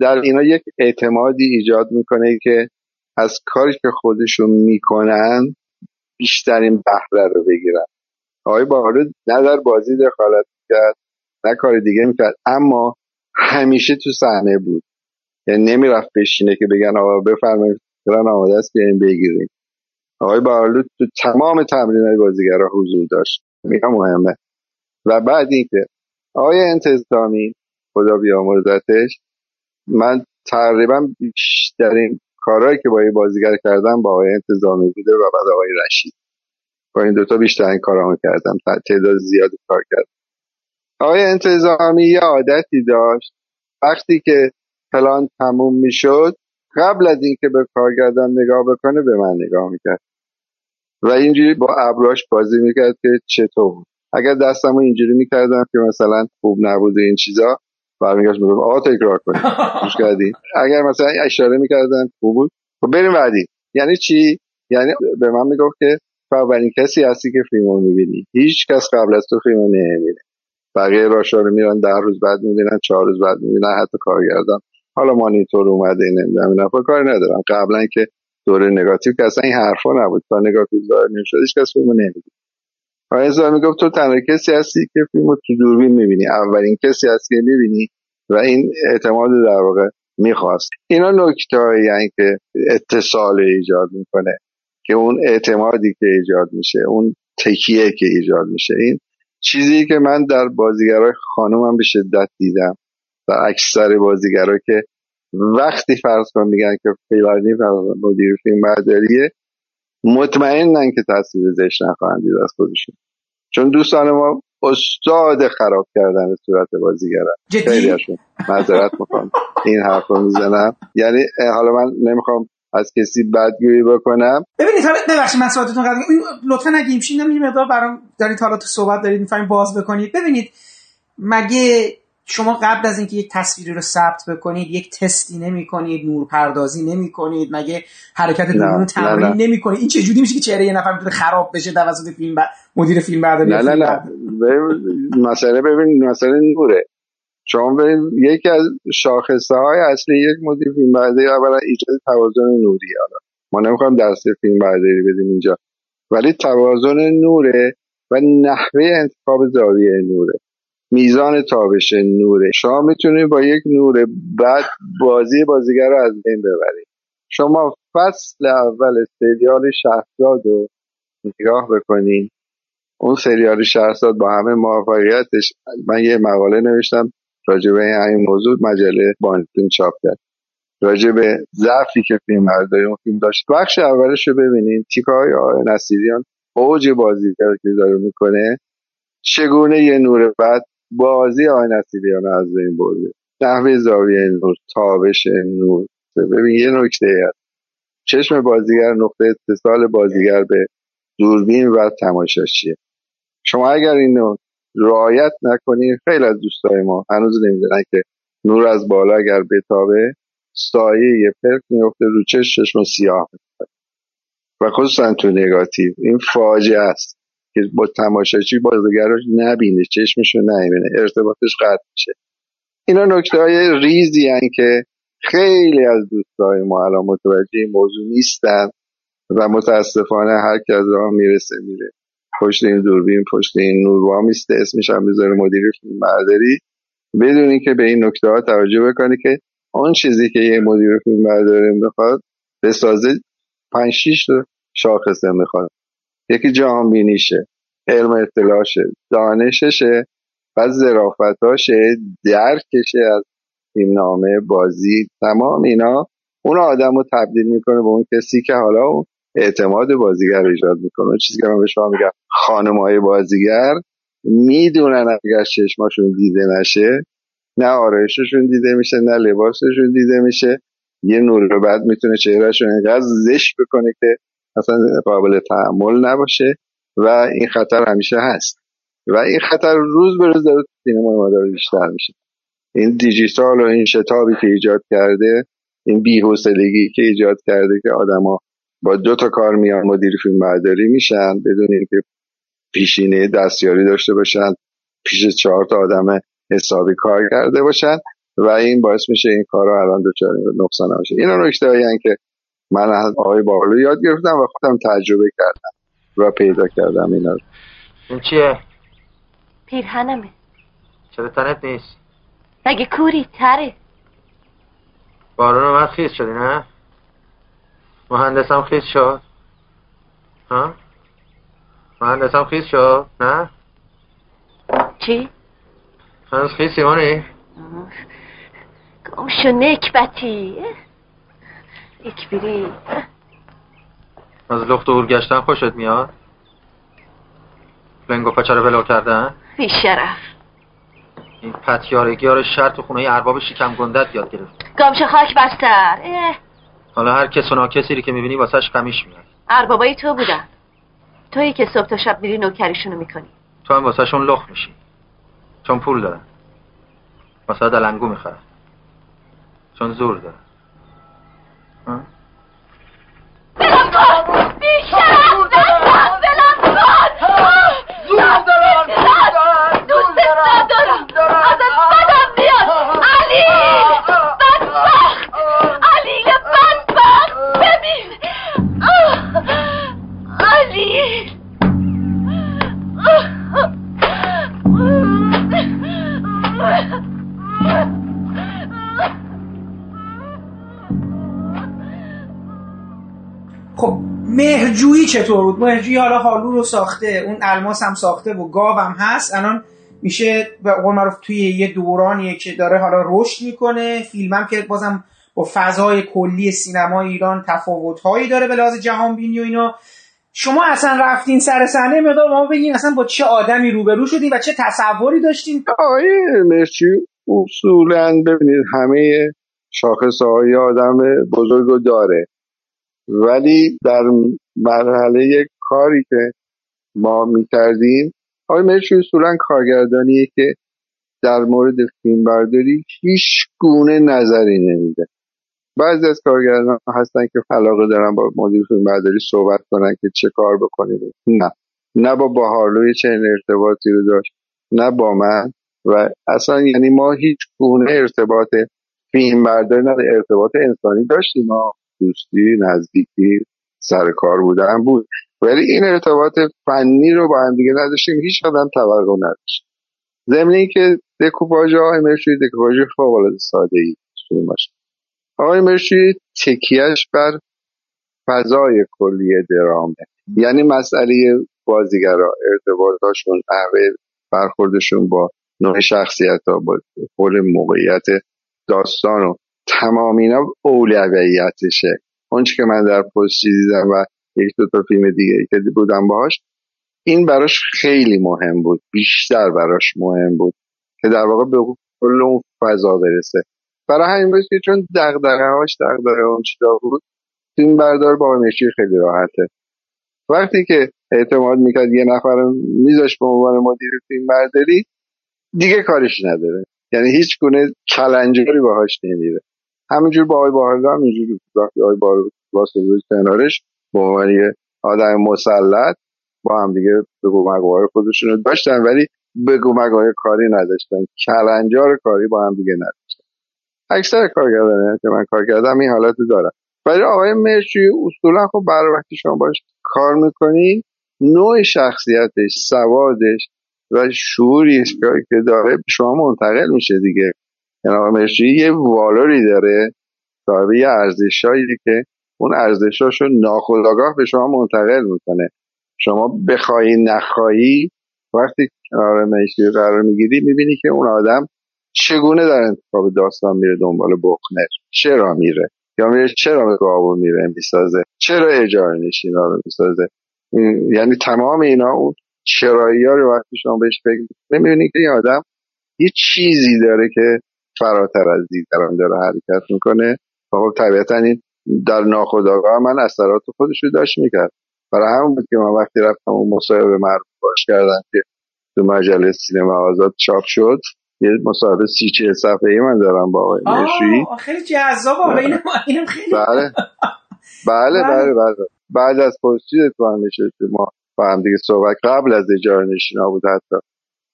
در اینا یک اعتمادی ایجاد می‌کنه که از کاری که خودشون می‌کنن بیشترین بهره رو بگیرن. آقای باحالو نه در بازی دخالت کرد نه کار دیگه می‌کرد اما همیشه تو صحنه بود. یعنی نمی‌رفت بشینه که بگن آقا بفرمایید فران آماده است بیاین بگیریم. آقای بارلو تو تمام تمرین های بازیگرا حضور داشت. میگم مهمه. و بعد اینکه آقای انتظامی خدا بیامرزتش من تقریبا بیشترین کارهایی که با یه بازیگر کردم با آقای انتظامی بوده و بعد آقای رشید. با این دوتا بیشترین کارامو کردم. تعداد زیادی کار کردم. آقای انتظامی یه عادتی داشت. وقتی که پلان تموم می‌شد قبل از اینکه به کارگردان نگاه بکنه به من نگاه می‌کرد. و اینجوری با ابراش بازی می‌کرد که چطور اگر دستمو اینجوری می‌کردم که مثلا خوب نبوده این چیزا برمیگشت می‌گفت آقا تکرار کنید *laughs* گوش کردی؟ اگر مثلا اشاره می‌کردن خوب بود. خب بریم بعدی. یعنی چی؟ یعنی به من می‌گفت که اولین کسی هستی که فیلم رو می‌بینی. هیچ کس قبل از تو فیلم رو نمی‌بینه. بقیه راشا رو میرن ده روز بعد می‌بینن چهار روز بعد می‌بینن حتی کارگردان. حالا مانیتور اومده نمی‌دونم اینا کاری ندارم. قبلا که دوره نگاتیو که اصلا این حرفا نبود. تا نگاتیو ظاهر نمی‌شد هیچ کس فیلمو نمی‌دید. آقای می‌گفت تو تنها کسی هستی که فیلمو تو دوربین می‌بینی. اولین کسی هستی که می‌بینی و این اعتماد در واقع می‌خواست. اینا نکته یعنی که اتصال ایجاد می‌کنه که اون اعتمادی که ایجاد میشه اون تکیه که ایجاد میشه. این چیزی که من در بازیگرای خانومم به شدت دیدم. و اکثر بازیگرا که وقتی فرض کن میگن که فیلانی مدیر فیلم برداریه مطمئنن که تصویر زشت نخواهند دید از خودشون. چون دوستان ما استاد خراب کردن صورت بازیگرن. خیلیشون معذرت می‌خوام. این حرف رو می‌زنم. یعنی حالا من نمی‌خوام از کسی بدگویی بکنم. ببینید حالا ببخشید من سوالتون قبل لطفا اگه ایمشین نمیگیم مقدار برام دارید حالا تو صحبت دارید می‌فهمید باز بکنید. ببینید مگه شما قبل از اینکه یک تصویری رو ثبت بکنید یک تستی نمی کنید نور پردازی نمی کنید مگه حرکت دوربین تمرین نمی کنید این چجوری میشه که چهره یه نفر می‌تونه خراب بشه توسط فیلم مدیر فیلم برداری نه نه نه. مسئله ببین مسئله نوره شما ببین یکی از شاخصه های اصلی یک مدیر فیلم برداری اولا ایجاد توازن نوری. حالا ما نمی‌خوام درس فیلم برداری بدیم اینجا. ولی توازن نوره و نحوه انتخاب زاویه نوره. میزان تابش نوره. شما می‌تونید با یک نور بعد بازی بازیگر رو از بین ببرید. شما فصل اول سریال شهرزاد رو نگاه بکنید اون سریال شهرزاد با همه موفقیتش من یه مقاله نوشتم راجع به این موضوع مجله بانتین چاپ کرد. راجع به ضعفی که فیلم برداری اون فیلم داشت. بخش اولش رو ببینید تیکای نصیریان اوج بازیگر که داره می‌کنه. چگونه یه نور بعد بازی آقای نصیریان از این برده نحوه زاویه نور تابش نور. ببین یه نکته هست. چشم بازیگر نقطه اتصال بازیگر به دوربین و تماشاچیه شما اگر اینو رعایت نکنید خیلی از دوستای ما هنوز نمی‌دونن که نور از بالا اگر بتابه سایه یه پرک میفته رو چشم سیاه و خصوصا تو نگاتیو. این فاجعه است. که با تماشاچی بازیگراش نبینه چشمشو نبینه ارتباطش قطع میشه. اینا نکته های ریزی هن که خیلی از دوستای ما الان متوجه موضوع نیستن و متاسفانه هر کی از راه می‌رسه میره. پشت این دوربین پشت این نوروا میسته اسمش هم می‌ذاره مدیر فیلم برداری بدون اینکه به این نکته ها توجه بکنی که آن چیزی که یه مدیر فیلم برداری می‌خواد بسازه پنج شیش شاخصه می‌خواد. یکی جهان بینیشه علم اطلاعشه دانششه و ظرافتاشه درکشه از فیلمنامه بازی. تمام اینا اون آدم رو تبدیل می‌کنه به اون کسی که حالا اون اعتماد بازیگر رو ایجاد می‌کنه. چیزی که من به شما میگم خانم های بازیگر می‌دونن اگر چشماشون دیده نشه نه آرایششون دیده میشه نه لباسشون دیده میشه. یه نور بعد می‌تونه چهرهشون اینقدر زشت بکنه که اصلا قابل تحمل نباشه و این خطر همیشه هست. و این خطر روز به روز داره سینما ما داره بیشتر میشه. این دیجیتال و این شتابی که ایجاد کرده این بی‌حوصلگی که ایجاد کرده که آدما با دو تا کار میان مدیر فیلم برداری میشن بدون اینکه پیشینه دستیاری داشته باشن پیش چهار تا آدم حسابی کار کرده باشن و این باعث میشه این کارا الان دچار نقصان باشه اینا نکته که من از آقای بارلو یاد گرفتم و خودم تجربه کردم و پیدا کردم اینا رو این چیه؟ پیرهنمه چرا تنت نیست؟ مگه کوری تره بارون اومد خیز شدی نه؟ مهندسم خیز شد ها؟ مهندسم خیز شد نه؟ چی؟ هنوز خیز سیمانی؟ گمشو نکبتی یک بیری از لخت و گشتن خوشت میاد؟ لنگو پچه رو بلو کردن؟ بی شرف. این پتیارگی ها رو شرط خونه ارباب شکم گندت یاد گرفت. گمشو خاک بستر. اه. حالا هر کس و ناکسی که می‌بینی واسهش قمیش میاد. اربابای تو بودن. تویی که صبح تا شب میری نوکریشونو می‌کنی. تو هم واسهشون لخ میشی. چون پول دارن. واسه دلنگو می‌خواد چون زور داره بلم کن بیشتر بلم بلم مهرجویی چطور بود؟ مهرجویی حالا هالو رو ساخته اون الماس هم ساخته و گاو هم هست. الان میشه به قول معروف توی یه دورانیه که داره حالا رشد می‌کنه. فیلمم که بازم با فضای کلی سینما ایران تفاوتهایی داره به لحاظ جهان بینی و اینا. شما اصلا رفتین سر صحنه مقدار ما بگین اصلا با چه آدمی روبرو شدین و چه تصوری داشتین؟ آقای مرچی اصولا ببینید همه شاخص های آدم بزرگ رو داره. ولی در مرحله کاری که ما می‌کردیم آقای مرچی اصولا کارگردانیه که در مورد فیلم برداری هیچ گونه نظری نمیده. بعضی از کارگردان هستن که علاقه دارن با مدیر فیلم برداری صحبت کنن که چه کار بکنیم. نه. نه با بهارلوی چه ارتباطی رو داشت. نه با من. و اصلا یعنی ما هیچ گونه ارتباط فیلم برداری نه ارتباط انسانی داشتیم. ما دوستی نزدیکی سر کار بودن بود. ولی این ارتباط فنی رو با هم دیگه نداشتیم هیچ آدم توقع نداشت ضمن که دکوپاژ های مرشی دکوپاژ فوق العاده ساده ای آقای مرشی تکیهش بر فضای کلی درامه. یعنی مسئله بازیگرا ارتباطاشون نحوه برخوردشون با نوع شخصیت ها با خود موقعیت داستان و تمام اینا اولویتشه. اون که من در پستی دیدم و یک دو تا فیلم دیگه که بودم باهاش این براش خیلی مهم بود. بیشتر براش مهم بود که در واقع به کل اون فضا برسه. برای همین بود که چون دغدغه هاش دغدغه اون چیزا بود فیلم بردار با نشی خیلی راحته. وقتی که اعتماد می‌کرد یه نفر میذاش به عنوان مدیر فیلم برداری دیگه کارش نداره. یعنی هیچ گونه کلنجاری باهاش نمیره. همینجور با آقای باهرلا همینجوری وقتی آقای باهرلا کنارش به عنوان آدم مسلط با هم دیگه بگو مگوهای خودشون رو داشتن ولی بگو مگوهای کاری نداشتن. کلنجار کاری با هم دیگه نداشتن. اکثر کارگردان که من کار کردم این حالت دارم. ولی آقای مرچی اصولا خب برای وقتی شما باش کار می‌کنی نوع شخصیتش سوادش و شعوری که داره شما منتقل میشه دیگه. آقای مرچی یه والوری داره صاحب یه ارزشهایی که اون ارزشاشو ناخودآگاه به شما منتقل می‌کنه. شما بخوایی نخواهی وقتی کنار میشی قرار می‌گیری می‌بینی که اون آدم چگونه در انتخاب داستان میره دنبال بخنه چرا میره؟ یا میره چرا گاو میره می‌سازه؟ چرا اجاره نشینا رو می‌سازه؟ یعنی تمام اینا اون چرایی ها رو وقتی شما بهش فکر می‌بینی که این آدم یه چیزی داره که فراتر از دیگران داره حرکت می‌کنه. و خب طبیعتا این در ناخودآگاه من اثرات خودش رو داشت می‌کرد. برای همون بود که من وقتی رفتم اون مصاحبه مربوط باش کردن که تو مجله سینما آزاد چاپ شد یه مصاحبه سی چه صفحه ای من دارم با آقای مشوی خیلی جذاب حالا اینم اینم خیلی *laughs* بله. بله بله. بله بعد از پستی تو نشست ما با هم دیگه صحبت قبل از اجاره نشینا بود حتی.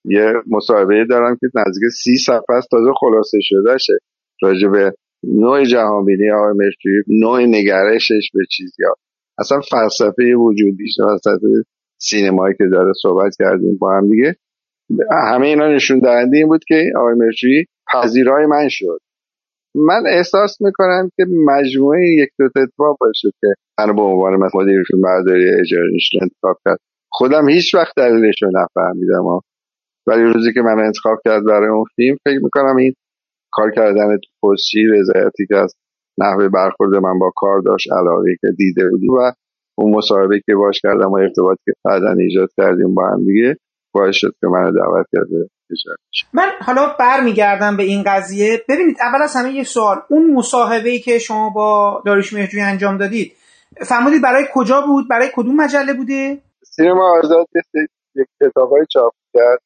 یه مصاحبه دارم که نزدیک سی صفحه است تازه خلاصه شده شه راجع به نوع جهانبینی آقای مشوی نوع نگرشش به چیزی ها اصلا فلسفه وجودیش فلسفه سینمایی که داره صحبت کردیم با هم دیگه. همه اینا نشون دهنده این بود که آقای مرچی پذیرای من شد. من احساس می‌کنم که مجموعه یک دو اتفاق باشه که من به عنوان مدیر فیلم برداری اجاره انتخاب کرد. خودم هیچ وقت دلیلش رو نفهمیدم. ولی روزی که من انتخاب کرد برای اون فیلم فکر می‌کنم این کار کردن تو رضایتی که از نحوه برخورد من با کار داشت علاقه که دیده بودی و اون مصاحبه که باش کردم و ارتباطی که بعدا ایجاد کردیم با هم دیگه باعث شد که من دعوت کرده من حالا برمیگردم به این قضیه. ببینید اول از همه یه سوال. اون مصاحبه که شما با داریش مهرجوی انجام دادید فرمودید برای کجا بود؟ برای کدوم مجله بوده؟ سینما آزاد یک کتابای چاپ کرد.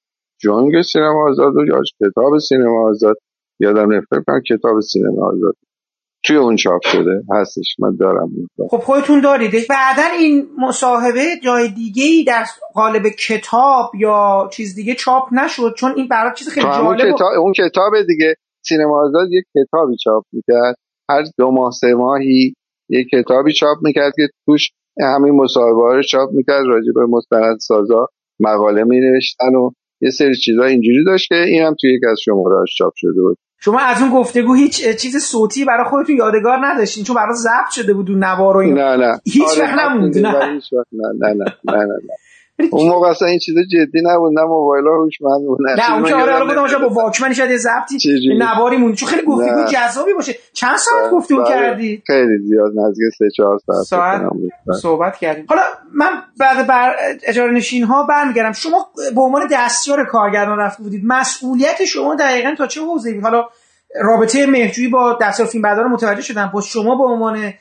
جنگ سینما آزاد و یا کتاب سینما آزاد؟ یادم نفر کتاب سینما آزاد توی اون چاپ شده؟ هستش من دارم خب خودتون دارید. بعدا این مصاحبه جای دیگه ای در قالب کتاب یا چیز دیگه چاپ نشد چون این برای چیز خیلی جالب کتاب اون کتاب دیگه سینما آزاد یک کتابی چاپ می‌کرد. هر دو ماه سه ماهی یک کتابی چاپ می‌کرد که توش همین مصاحبه رو چاپ می‌کرد. راجع به مستند سازا مقاله می نوشتن و یه سری چیزا اینجوری داشت که این هم توی یک از شماره چاپ شده بود. شما از اون گفتگو هیچ چیز صوتی برای خودتون یادگار نداشتین؟ چون برای ضبط شده بود اون نوار و این نه نه. هیچ آره وقت نموند نه نه نه نه نه نه. اون موقع اصلا این چیزا جدی نبود نه موبایل ها هوشمند بود نه اون که آره آره بودم با واکمن شاید یه ضبطی نواری مون چون خیلی گفتگو جذابی باشه. چند ساعت گفتگو بله. کردی؟ خیلی زیاد نزدیک 3 4 ساعت ساعت صحبت کردیم. حالا من بعد بر اجاره نشین ها برمیگردم. شما به عنوان دستیار کارگردان رفته بودید مسئولیت شما دقیقا تا چه حوزه‌ای حالا رابطه مهرجویی با دستیار فیلمبردار متوجه شدن با شما به عنوان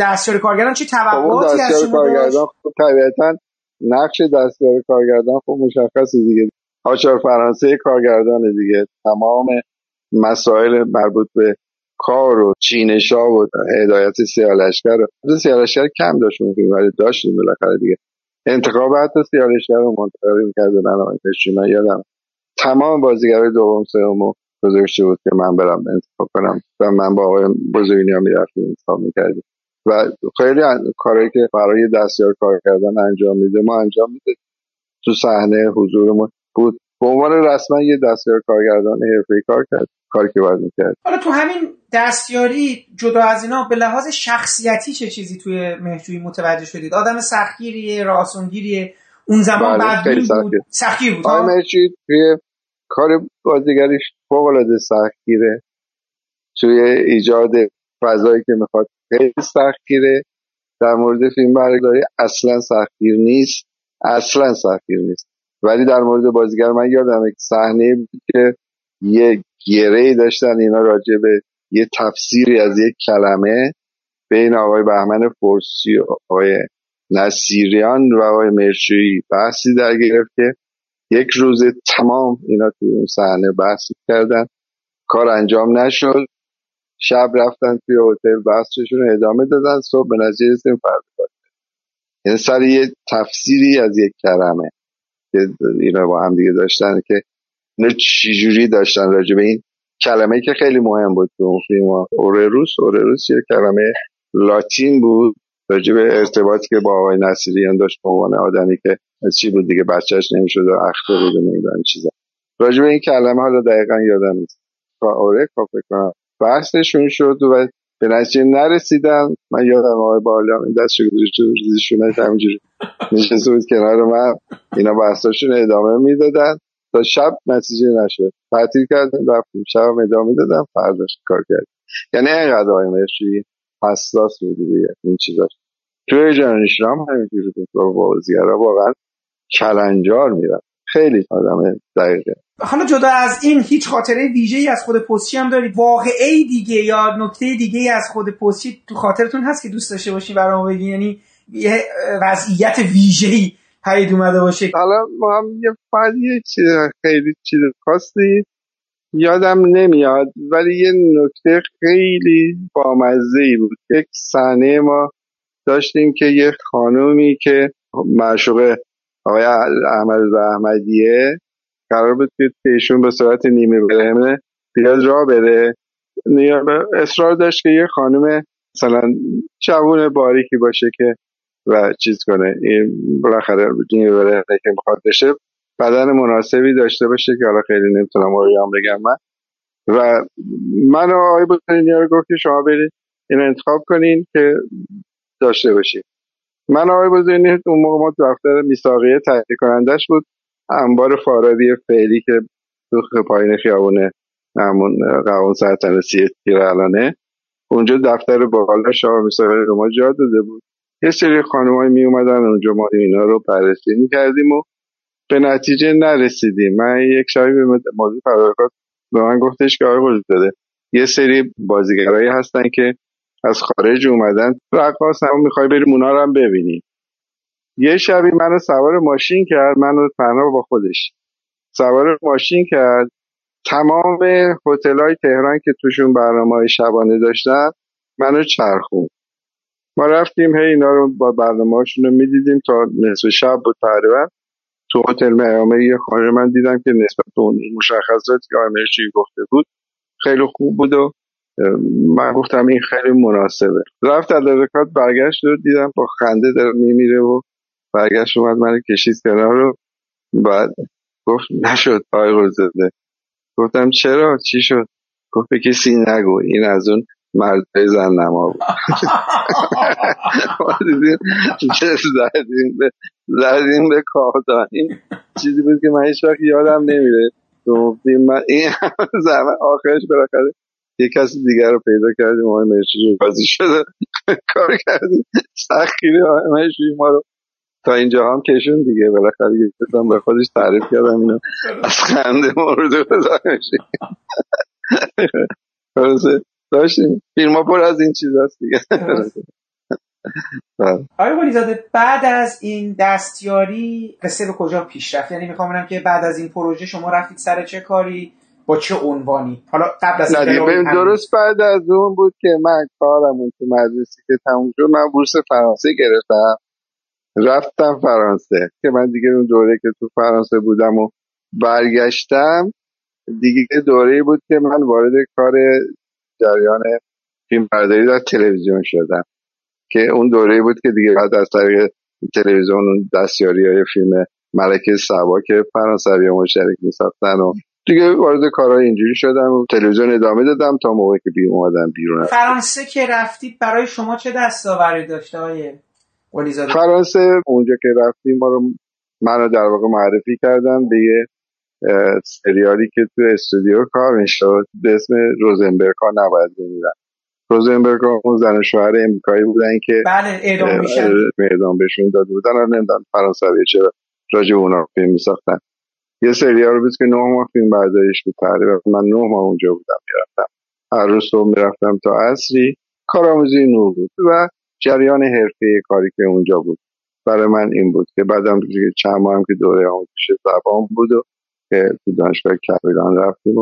دستیار کارگردان چه توقعاتی از شما کارگردان خب طبیعتا نقش دستیار کارگردان خب مشخصه دیگه. آچار فرانسه کارگردان دیگه. تمام مسائل مربوط به کار و چینشا و هدایت سیالشگر رو سیالشگر کم داشت ولی داشتیم بالاخره دیگه. انتخاب حتی سیالشگر رو منتقل می‌کرد به من یادم. تمام بازیگرای دوم سوم گذاشته بود که من برم انتخاب کنم. و من با آقای بزرگینی ها می‌رفتیم انتخاب می‌کردیم. و خیلی کارهایی که برای دستیار کار کردن انجام میده ما انجام میده. تو صحنه حضورمون بود. به عنوان رسما یه دستیار کارگردان حرفه‌ای کار کرد کاری که باید می‌کرد. حالا تو همین دستیاری جدا از اینا به لحاظ شخصیتی چه چیزی توی مهجویی متوجه شدید؟ آدم سختگیریه راسونگیریه. اون زمان بله، بعد بود. سختگیر. بود. توی کار بازیگریش فوق العاده سختگیره. توی ایجاد فضایی که می‌خواد خیلی سختگیره. در مورد فیلم برداری اصلا سختگیر نیست. اصلا سختگیر نیست. ولی در مورد بازیگر من یادم یک صحنه بود که یه گره داشتن اینا راجع به یه تفسیری از یک کلمه بین آقای بهمن فرسی و آقای نصیریان و آقای مرچوی بحثی در گرفت که یک روز تمام اینا توی اون صحنه بحث کردن. کار انجام نشد. شب رفتن توی هتل بحثشون ادامه دادن. صبح به نتیجه رسیدیم فردا یعنی سر یه تفسیری از یک کلمه که اینا با هم دیگه داشتن که اینا چجوری داشتن راجع به این کلمه که خیلی مهم بود تو اون فیلم اورروس اورروس یه کلمه لاتین بود. راجع به ارتباطی که با آقای نصیریان داشت به عنوان آدمی که چی بود دیگه؟ بچهش نمی‌شد و اخته بود و نمی‌دونم چیزا. راجع به این کلمه حالا دقیقا یادم نیست. آره فکر کنم بحثشون شد و به نتیجه نرسیدن. من یادم آقای بالا دست گذاشته همینجوری نشسته بود کنار من. اینا بحثاشون ادامه می‌دادن. تا شب نتیجه نشد. تعطیل کردم رفتیم. شب ادامه دادم فرداش کار کرد یعنی اینقدر آقای مرشی حساس بود این چیزا. توی جانشنام همینجوری بود. با بازیگرا واقعا کلنجار میرن خیلی آدم دقیقه. حالا جدا از این هیچ خاطره ویژه ای از خود پستی هم دارید. واقعه دیگه یا نکته دیگه ای از خود پستی تو خاطرتون هست که دوست داشته باشی برام بگی یعنی یه وضعیت ویژه ای پدید اومده باشه. حالا ما هم یه فردی چیز خیلی چیز خاصی یادم نمیاد ولی یه نکته خیلی بامزه ای بود. یک صحنه ما داشتیم که یه خانومی که معشوق آقای احمد احمدیه قرار بود که ایشون به صورت نیمه برهمه بیاد را بره اصرار داشت که یه خانم مثلا جوون باریکی باشه که و چیز کنه. این بالاخره نیمه برهمه که می‌خواد بشه. بدن مناسبی داشته باشه که حالا خیلی نمی‌تونم هم بگم من. و من و آقای رو گفت که شما برید این انتخاب کنین که داشته باشید. من آقای بزرگی اون موقع ما دفتر میساقیه تحقیق کنندش بود. انبار فارادی فعلی که تو پایین خیابونه همون قوان سلطنتی تیر الانه اونجا دفتر بالا شاه میساقیه رو ما جا داده بود. یه سری خانمایی می اومدن اونجا ما اینا رو بررسی می کردیم و به نتیجه نرسیدیم. من یک شبی به موضوع تدارکات به من گفتش که آقای داده یه سری بازیگرایی هستن که از خارج اومدن. رقاص هم می‌خوای بریم اونا رو هم ببینی. یه شبی منو سوار ماشین کرد منو تنها با خودش. سوار ماشین کرد. تمام هتل های تهران که توشون برنامه های شبانه داشتن منو چرخون ما رفتیم هی اینا رو با برنامه هاشون رو می‌دیدیم تا نصف شب بود تقریبا. تو هتل میامه یه خانه من دیدم که نسبت به اون مشخصاتی که آمریکایی گفته بود خیلی خوب بود و من گفتم این خیلی مناسبه. رفت تدارکات برگشت رو دیدم با خنده داره میمیره و برگشت اومد من کشید کنار رو بعد گفت نشد آقای روزده گفتم چرا؟ چی شد؟ گفت به کسی نگو این از اون مرد زن نما بود زدیم به زدیم به کاردان این چیزی بود که من هیچ وقت یادم نمیره. این *laughs* زمان آخرش بالاخره یه کسی دیگر رو پیدا کردیم آقای مرشی بازی شده. *laughs* کار کردیم. سخیری آقای ما رو تا اینجا هم کشون دیگه. بالاخره یکتون به خودش تعریف کردم اینو. از خنده مورد بزنشی *laughs* داشتیم. فیلم پر از این چیز هست دیگه *laughs* آقای قلی زاده بعد از این دستیاری قصه به کجا پیش رفت؟ یعنی می‌خوام که بعد از این پروژه شما رفتید سر چه کاری؟ با چه عنوانی؟ حالا قبل از درست بعد از اون بود که من کارم تو مدرسه که تموم شد من بورس فرانسه گرفتم. رفتم فرانسه که من دیگه اون دوره که تو فرانسه بودم و برگشتم دیگه دوره بود که من وارد کار جریان فیلم برداری در تلویزیون شدم. که اون دوره بود که دیگه بعد از طریق تلویزیون دستیاری های فیلم ملکه سبا که فرانسوی مشترک می و دیگه وارد کارهای اینجوری شدم تلویزیون ادامه دادم تا موقعی که بی اومدم بیرون. فرانسه که رفتید برای شما چه دستاوری داشته های فرانسه اونجا که رفتیم ما رو منو در واقع معرفی کردن به یه سریالی که تو استودیو کار می‌شد به اسم روزنبرگ ها نباید بمیرن روزنبرگ ها اون زن شوهر امریکایی بودن که بله اعدام میشن اعدام بهشون داده بودن. نمی‌دونم فرانسوی چرا راجع اونا فیلم میساختن. یه سریال بود که نه ماه فیلم برداریش بود تقریبا من نه ماه اونجا بودم می‌رفتم. هر روز صبح می‌رفتم تا عصری. کارآموزی نور بود و جریان حرفه کاری که اونجا بود. برای من این بود که بعدم چند ماه هم که دوره آموزش زبان بود و که تو دانشگاه کبیران رفتیم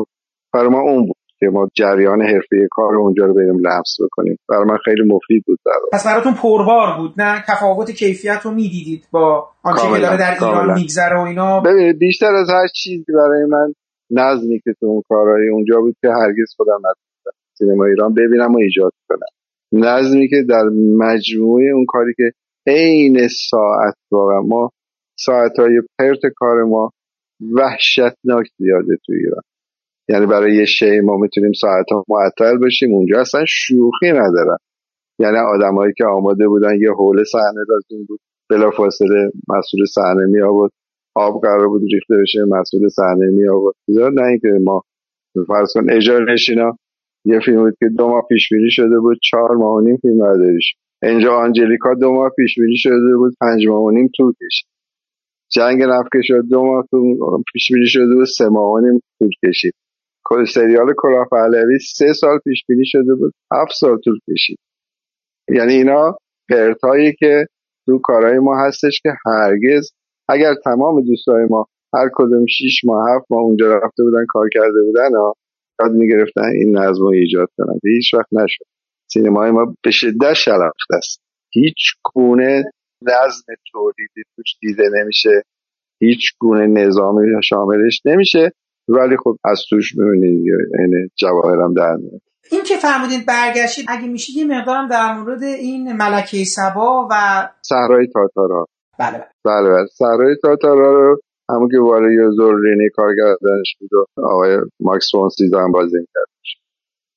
برای ما اون بود. که ما جریان حرفه کار اونجا رو بریم لمس بکنیم. برای من خیلی مفید بود در پس براتون پربار بود نه؟ تفاوت کیفیت رو می‌دیدید با آنچه که داره در ایران میگذره و اینا؟ ببینید بیشتر از هر چیزی برای من نظمی که تو اون کارهای اونجا بود که هرگز خودم نتونستم سینما ایران ببینم و ایجاد کنم. نظمی که در مجموعه اون کاری که عین ساعت واقعا ما ساعت های پرت کار ما وحشتناک زیاده تو ایران. یعنی برای یه شی ما می‌تونیم ساعت ها معطل بشیم. اونجا اصلا شوخی ندارن. یعنی آدمایی که آماده بودن یه حول صحنه لازم بود بلافاصله مسئول صحنه می آورد آب قرار بود ریخته بشه مسئول صحنه می آورد نه اینکه ما فرض کن اجاره نشینا. یه فیلم بود که دو ماه پیش بینی شده بود چهار ماه و نیم فیلم برداریش. اینجا آنجلیکا دو ماه پیش بینی شده بود پنج ماه و نیم طول کشید جنگ نفت شد دو ماه پیش بینی شده بود سه ماه و نیم طول کشید سریال کلاه پهلوی سه سال پیش بینی شده بود هفت سال طول کشید. یعنی اینا پرتایی که تو کارهای ما هستش که هرگز اگر تمام دوستای ما هر کدوم شیش ماه هفت ماه اونجا رفته بودن کار کرده بودن ها یاد می‌گرفتن این نظم رو ایجاد کنن. هیچ وقت نشد. سینمای ما به شدت شلفته است. هیچ گونه نظم تولیدی توش دیده نمیشه. هیچ گونه نظامی شاملش نمیشه. ولی خب از توش می‌بینید این جواهرم در میاد. این که فرمودین برگشتید اگه میشه یه مقدارم در مورد این ملکه سبا و صحرای تاتارا. بله بله. بله بله. صحرای تاتارا رو همون که والای زورلینی کارگردانش بود و آقای ماکس فون هم بازی کردش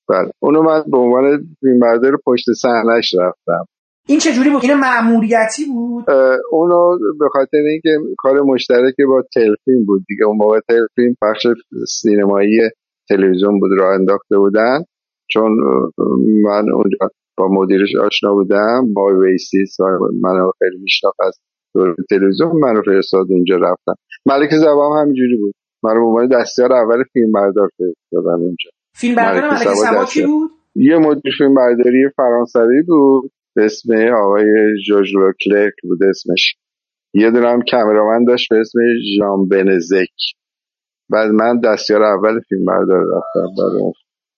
بله. اونو من به عنوان فیلمبردار پشت صحنهش رفتم. این چجوری بود؟ این معمولیتی بود؟ اونو به خاطر اینکه کار مشترک با تلفیلم بود دیگه. اون موقع تلفیلم بخش سینمایی تلویزیون بود راه انداخته بودن. چون من اونجا با مدیرش آشنا بودم با ویسیس و من خیلی میشناخت از تلویزیون من رو فرستاد اونجا رفتم. ملک زبام همینجوری بود. من رو عنوان دستیار اول فیلم بردار فرستادن اونجا فیلم بردار ملک زبا کی بود؟ یه مدیر فیلم برداری فرانسوی بود. به اسم آقای جورج کلرک بود اسمش. یه دونه هم کمرامن داشت به اسم ژان بنزک. بعد من دستیار اول فیلم بردار رفتم برای اون.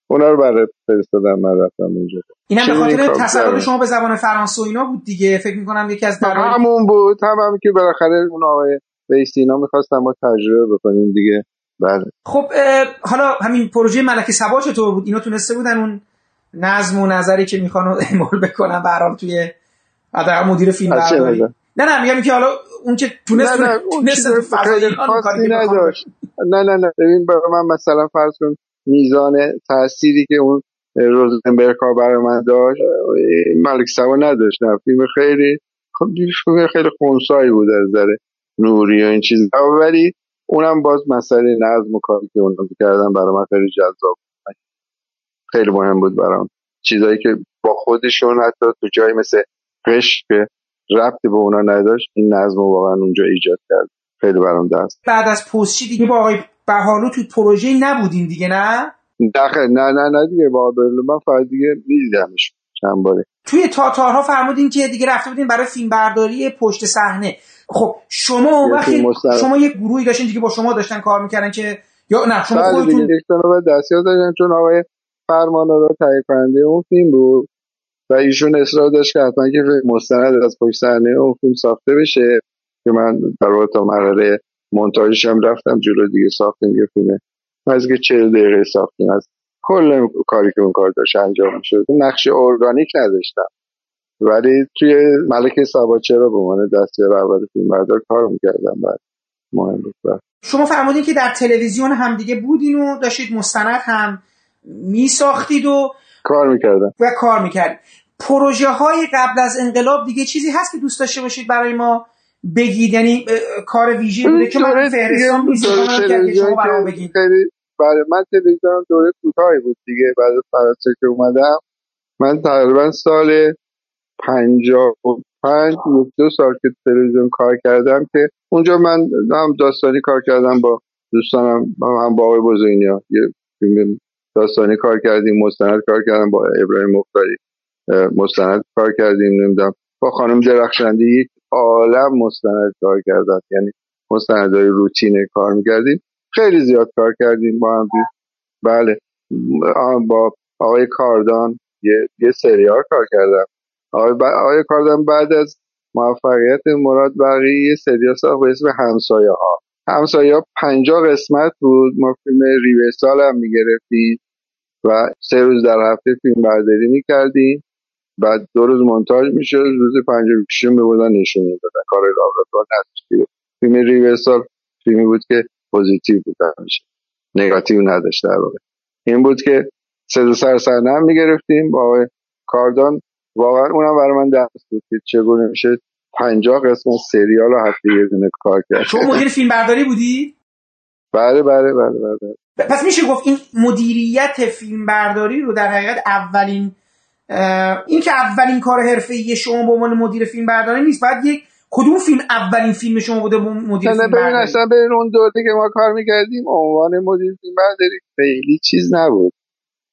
اونا رو برای فرستادم من رفتم اونجا. این هم به خاطر تسلط شما به زبان فرانسه و اینا بود دیگه؟ فکر می‌کنم یکی از دلایل همون بود هم, هم که بالاخره اون آقای بیستی اینا می‌خواستم ما تجربه بکنیم دیگه. بله. خب حالا همین پروژه ملک سبا چطور بود؟ اینا تونسته بودن اون نظم و نظری که می‌خوان *laughs* اعمال بکنن به توی حداقل مدیر فیلم برداری. نه نه میگم که حالا اون که تونست نه نه خاصی نداشت. نه نه نه. ببین برای من مثلا فرض کن میزان تأثیری که اون روزنبرگ ها برای من داشت ملک سوا نداشت. نه فیلم خیلی خب فیلم خیلی خونسایی بود از نظر نوری و این چیز ولی اونم باز مسئله نظم و کاری که اونا کردن برای من خیلی جذاب خیلی مهم بود برام. چیزایی که با خودشون حتی تو جایی مثل قش که ربطی به اونا نداشت این نظم واقعا اونجا ایجاد کرد. خیلی برام دست بعد از پستچی دیگه با آقای بهالو تو پروژه نبودین دیگه نه؟ نه نه نه نه دیگه. با من فقط دیگه میدیدمش چند باره. توی تاتارها فرمودین که دیگه رفته بودین برای فیلم برداری پشت صحنه. خب شما وقتی شما یه گروهی داشتین دیگه با شما داشتن کار می‌کردن که یا نه شما بله خودتون دستیار داشتن چون آقای فرمان رو تهیه کننده اون فیلم بود و ایشون اصرار داشت که حتما که مستند از پشت صحنه اون فیلم ساخته بشه که من در تا مرحله مونتاژش هم رفتم جلو دیگه ساختیم یه فیلم. که چهل دقیقه ساختیم از کل کاری که اون کار داشت انجام شد. نقش ارگانیک نداشتم. ولی توی ملک سبا چرا به عنوان دستیار اول فیلم بردار کار می‌کردم. بعد مهم بود. شما فرمودین که در تلویزیون هم دیگه بودین و داشتید مستند هم میساختید و کار می‌کردم. و کار می‌کردید. پروژه های قبل از انقلاب دیگه چیزی هست که دوست داشته باشید برای ما بگید؟ یعنی کار ویژه بوده که من فهرستان نیست که شما برام بگید. برای من تلویزیون دوره کوتاهی بود دیگه بعد فرانسه که اومدم. من تقریبا سال پنجاه و پنج دو سال که تلویزیون کار کردم که اونجا من هم داستانی کار کردم با دوستانم هم با آقای بزرگنیا یه فیلم داستانی کار کردیم مستند کار کردم با ابراهیم مختاری مستند کار کردیم نمی‌دونم. با خانم درخشنده یک عالم مستند کار کردن. یعنی مستندهای روتین کار می‌کردیم. خیلی زیاد کار کردیم با هم بله. با آقای کاردان یه, یه سریال کار کردم. آقای, ب... آقای کاردان بعد از موفقیت مراد بقیه یه سریال ساخت به اسم همسایه ها همسایه ها پنجاه قسمت بود. ما فیلم reversal هم می‌گرفتیم. و سه روز در هفته فیلم برداری می‌کردیم بعد دو روز مونتاژ می‌شد. روز پنجم پیشون بودن نشون می‌دادن. کار لابراتوار نداشت. فیلم reversal فیلمی بود که پوزیتیو بود همیشه. نگاتیو نداشت در واقع. این بود که صدا سر صحنه می‌گرفتیم. با آقای کاردان. واقعا اونم برای من درس بود که چگونه میشه پنجاه قسم سریال رو هفته یه دونه کار کرد. شما مدیر فیلم برداری بودی؟ بله بله بله بله. پس میشه گفت این مدیریت فیلم برداری رو در حقیقت اولین این که اولین کار حرفه‌ای شما به عنوان مدیر فیلم برداری نیست بعد یک کدوم فیلم اولین فیلم شما بوده مدیر فیلم برداری اصلا به اون دوره که ما کار می‌کردیم عنوان مدیر فیلم برداری خیلی چیز نبود.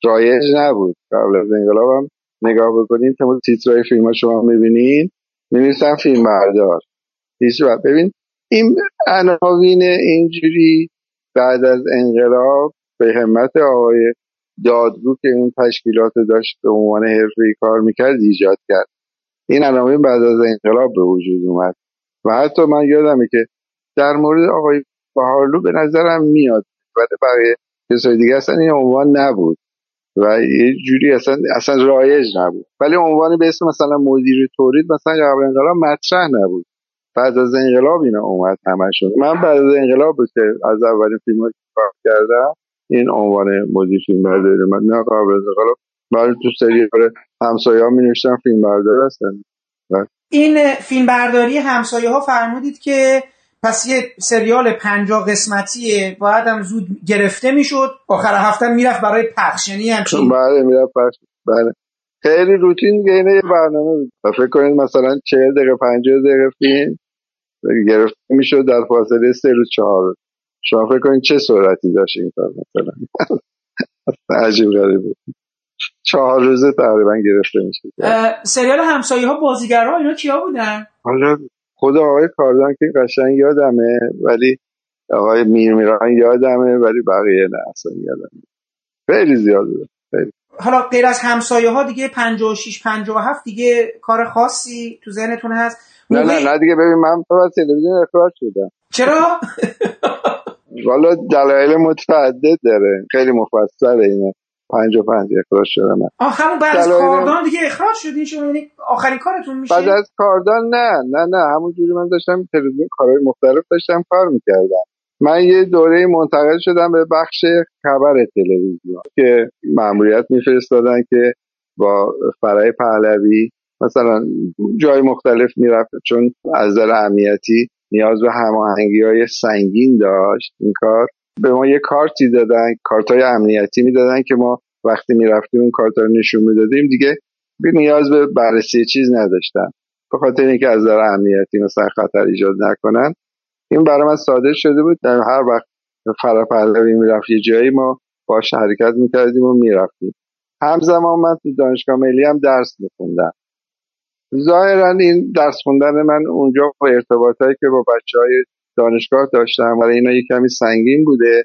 رایج نبود. قبل از انقلاب هم نگاه بکنید که تیترهای فیلم ها شما می‌بینین می‌بینید فیلم بردار هیچ ببین این عناوین اینجوری بعد از انقلاب به همت آقای دادگو که این تشکیلات داشت به عنوان حرفی کار می‌کرد ایجاد کرد. این عناوین بعد از انقلاب به وجود اومد. و حتی من یادمه که در مورد آقای بهارلو به نظرم میاد و برای کسای دیگه اصلا این عنوان نبود. و یه جوری اصلا اصلا رایج نبود. ولی عنوانی به اسم مثلا مدیر تولید مثلا قبل انقلاب مطرح نبود. بعد از انقلاب اینا اومد همشون. من بعد از انقلاب بود که از اولین فیلم کار کردم این عنوان مدیر فیلم برداری من. نه قبل از انقلاب من تو سریال همسایه ها می نوشتم فیلم بردار هستن. این فیلم برداری همسایه ها فرمودید که پس یه سریال پنجاه قسمتیه باید هم زود گرفته می‌شد آخر هفته می‌رفت برای پخش. یعنی همچین بله می‌رفت پخش. بله. خیلی روتین دیگه اینه یه برنامه بود. فکر کنید مثلا چهل دقیقه پنجاه دقیقه فیلم. گرفته می‌شد در فاصله سه روز چهار. شما فکر کنید چه سرعتی داشت این کار مثلا؟ *laughs* عجیب غریب بود. چهار روزه تقریبا گرفته میشه. سریال همسایه ها بازیگرها اینا کیا بودن؟ حالا خود آقای کاردان که قشنگ یادمه ولی آقای میرمیران یادمه ولی بقیه نه اصلا یادمه. خیلی زیاد بود. حالا غیر از همسایه ها دیگه 56 57 دیگه کار خاصی تو ذهنتون هست؟ نه نه نه دیگه ببین من تو تلویزیون اخراج شدم. چرا؟ والا دلایل متعدد داره. خیلی مفصله اینه. پنج و پنج اخراج شدم آه همون بعد از کاردان دیگه اخراج شدین شما یعنی آخرین کارتون میشه؟ بعد از کاردان نه نه نه. همونجوری من داشتم تلویزیون کارهای مختلف داشتم کار می‌کردم. من یه دوره منتقل شدم به بخش خبر تلویزیون که مأموریت میفرستادن که با فرای پهلوی مثلا جای مختلف می‌رفت چون از نظر امنیتی نیاز به هماهنگی های سنگین داشت این کار. به ما یه کارتی دادن کارت های امنیتی می‌دادن که ما وقتی می‌رفتیم اون کارت رو نشون می‌دادیم دیگه نیاز به بررسی چیز نداشتن. به خاطر اینکه از نظر امنیتی مثلا خطر ایجاد نکنن. این برای من ساده شده بود. در هر وقت فرا پهلوی می‌رفت یه جایی ما باش حرکت می‌کردیم و می‌رفتیم. همزمان من تو دانشگاه ملی هم درس میخوندم. ظاهرا این درس خوندن من اونجا با ارتباطایی که با بچه های دانشگاه داشتم برای اینا یه کمی سنگین بوده.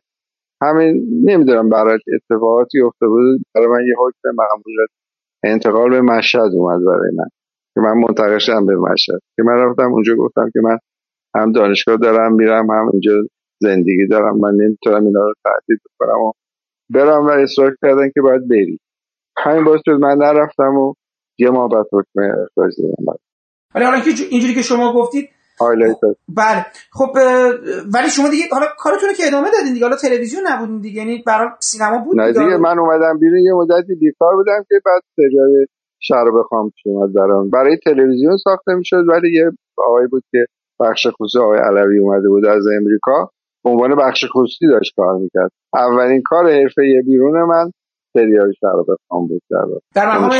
همین نمی‌دونم برای اتفاقاتی افتاده بود. برای من یه حکم معمولیت انتقال به مشهد اومد برای من. که من منتقل شدم به مشهد. که من رفتم اونجا گفتم که من هم دانشگاه دارم میرم هم اینجا زندگی دارم. من نمی‌تونم اینا رو تهدید بکنم. و برم و اصرار کردن که باید بری. همین باعث شد من نرفتم و یه ما بعد حکم اخراج دادم ولی حالا اینجوری که شما گفتید بله. خب ولی شما دیگه حالا کارتون که ادامه دادین دیگه. حالا تلویزیون نبودین دیگه. یعنی برای سینما بود نه دیگه. من اومدم بیرون. یه مدتی بیکار بودم که بعد سریال شراب خام اومد برام. برای تلویزیون ساخته می‌شد ولی یه آقای بود که بخش خصوصی آقای علوی اومده بود از امریکا. به عنوان بخش خصوصی داشت کار می‌کرد. اولین کار حرفه بیرون من سریال شراب خام بود در در مقام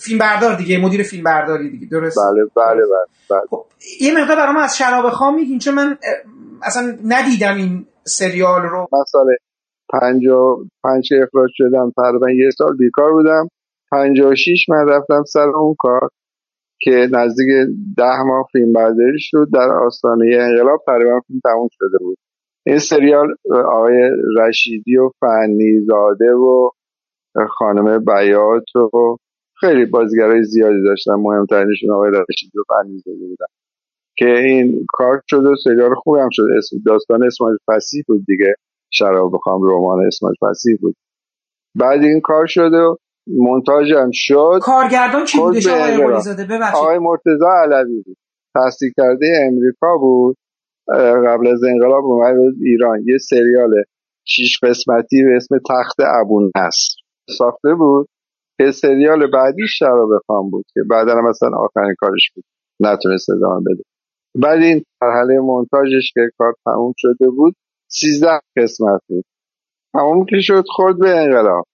فیلم بردار دیگه مدیر فیلم برداری دیگه درست؟ بله بله بله, بله. خب یه مقدار برام از شراب خام میگین چون من اصلا ندیدم این سریال رو. من سال پنج پنج اخراج شدم تقریبا یه سال بیکار بودم. و شیش من رفتم سر اون کار که نزدیک ده ماه فیلم برداری شد در آستانه انقلاب تقریبا فیلم تموم شده بود. این سریال آقای رشیدی و فنی زاده و خانم بیات و خیلی بازیگرای زیادی داشتن. مهمترینشون آقای رشیدی و فنی زاده بودن. که این کار شد و سریال خوبی هم شد. اسم داستان اسماعیل فسیح بود دیگه. شراب بخوام رمان اسماعیل فسیح بود. بعد این کار شد و منتاج هم شد. کارگردان کی بودش؟ آقای زاده آقای مرتضی علوی بود. تصدیق کرده امریکا بود. قبل از انقلاب اومد ایران. یه سریال شیش قسمتی به اسم تخت ابون هست ساخته بود که سریال بعدی شراب خام بود که بعدا مثلا آخرین کارش بود. نتونست ادامه بده. بعد این مرحله منتاجش که کار تموم شده بود سیزده قسمت بود. تموم که شد خورد به انقلاب.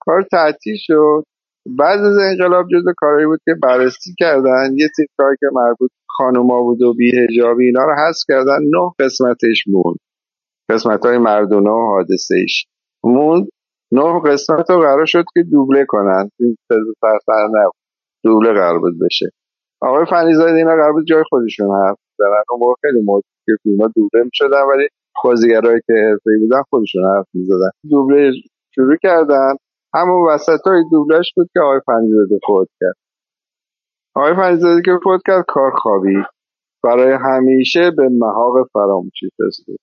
کار تعطیل شد. بعد از انقلاب جز کارهایی بود که بررسی کردن. یه کاری که مربوط خانوما بود و بیهجابی اینا رو حذف کردن. نه قسمتش موند. قسمت های مردونه و حادثه ایش موند نه قسمت رو قرار شد که دوبله کنن. این سرسر نه دوبله قرار بود بشه. آقای فنیزاده اینا قرار بود جای خودشون حرف بزنن اون خیلی موقع که فیلم دوبله شدن ولی بازیگرایی که حرفه‌ای بودن خودشون حرف می‌زدن. دوبله شروع کردن. همون وسط های دوبلش بود که آقای فنیزاده فوت کرد. آقای فنیزاده که فوت کرد کار خوابی. برای همیشه به محاق فراموشی رسید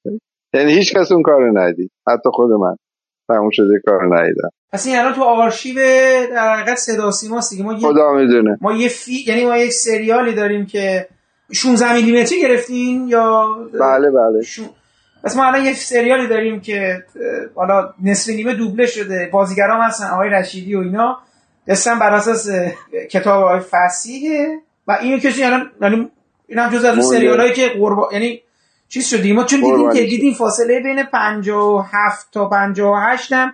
یعنی هیچ کس اون کار ندید. حتی خود من. تموم شده کار ندیدم. پس این الان تو آرشیو در حقیقت صدا سیما دیگه. ما یه خدا می‌دونه. ما یه فی... یعنی ما یک سریالی داریم که 16 میلیمتری گرفتین یا بله بله. پس ما الان یه سریالی داریم که حالا نصف نیمه دوبله شده. بازیگرام هستن آقای رشیدی و اینا. دستن بر اساس کتاب آقای فسیحه و اینو کسی الان یعنی این هم جز از اون سریال که قربا یعنی چیز شد ما چون دیدیم که دیدیم فاصله بین 57 تا 58 هم.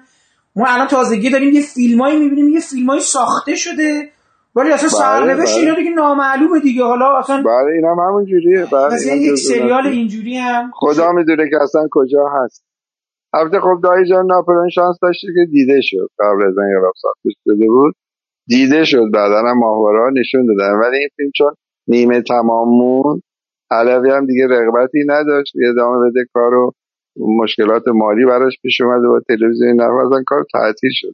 ما الان تازگی داریم یه فیلمایی می‌بینیم یه فیلمایی ساخته شده. ولی اصلا بله سرنوشت بله. اینا دیگه نامعلومه دیگه. حالا اصلا بله اینم همون جوریه. بله یک سریال اینجوری هم. خدا می‌دونه که اصلا کجا هست. البته خب دایی جان ناپلون شانس داشته که دیده شد. قبل از انقلاب ساخته شده بود. دیده شد بعدا هم ماهواره نشون دادن. ولی این فیلم چون نیمه تمام مون علوی هم دیگه رغبتی نداشت. ادامه بده کارو مشکلات مالی براش پیش اومده و تلویزیون نوازن کار تعطیل شد.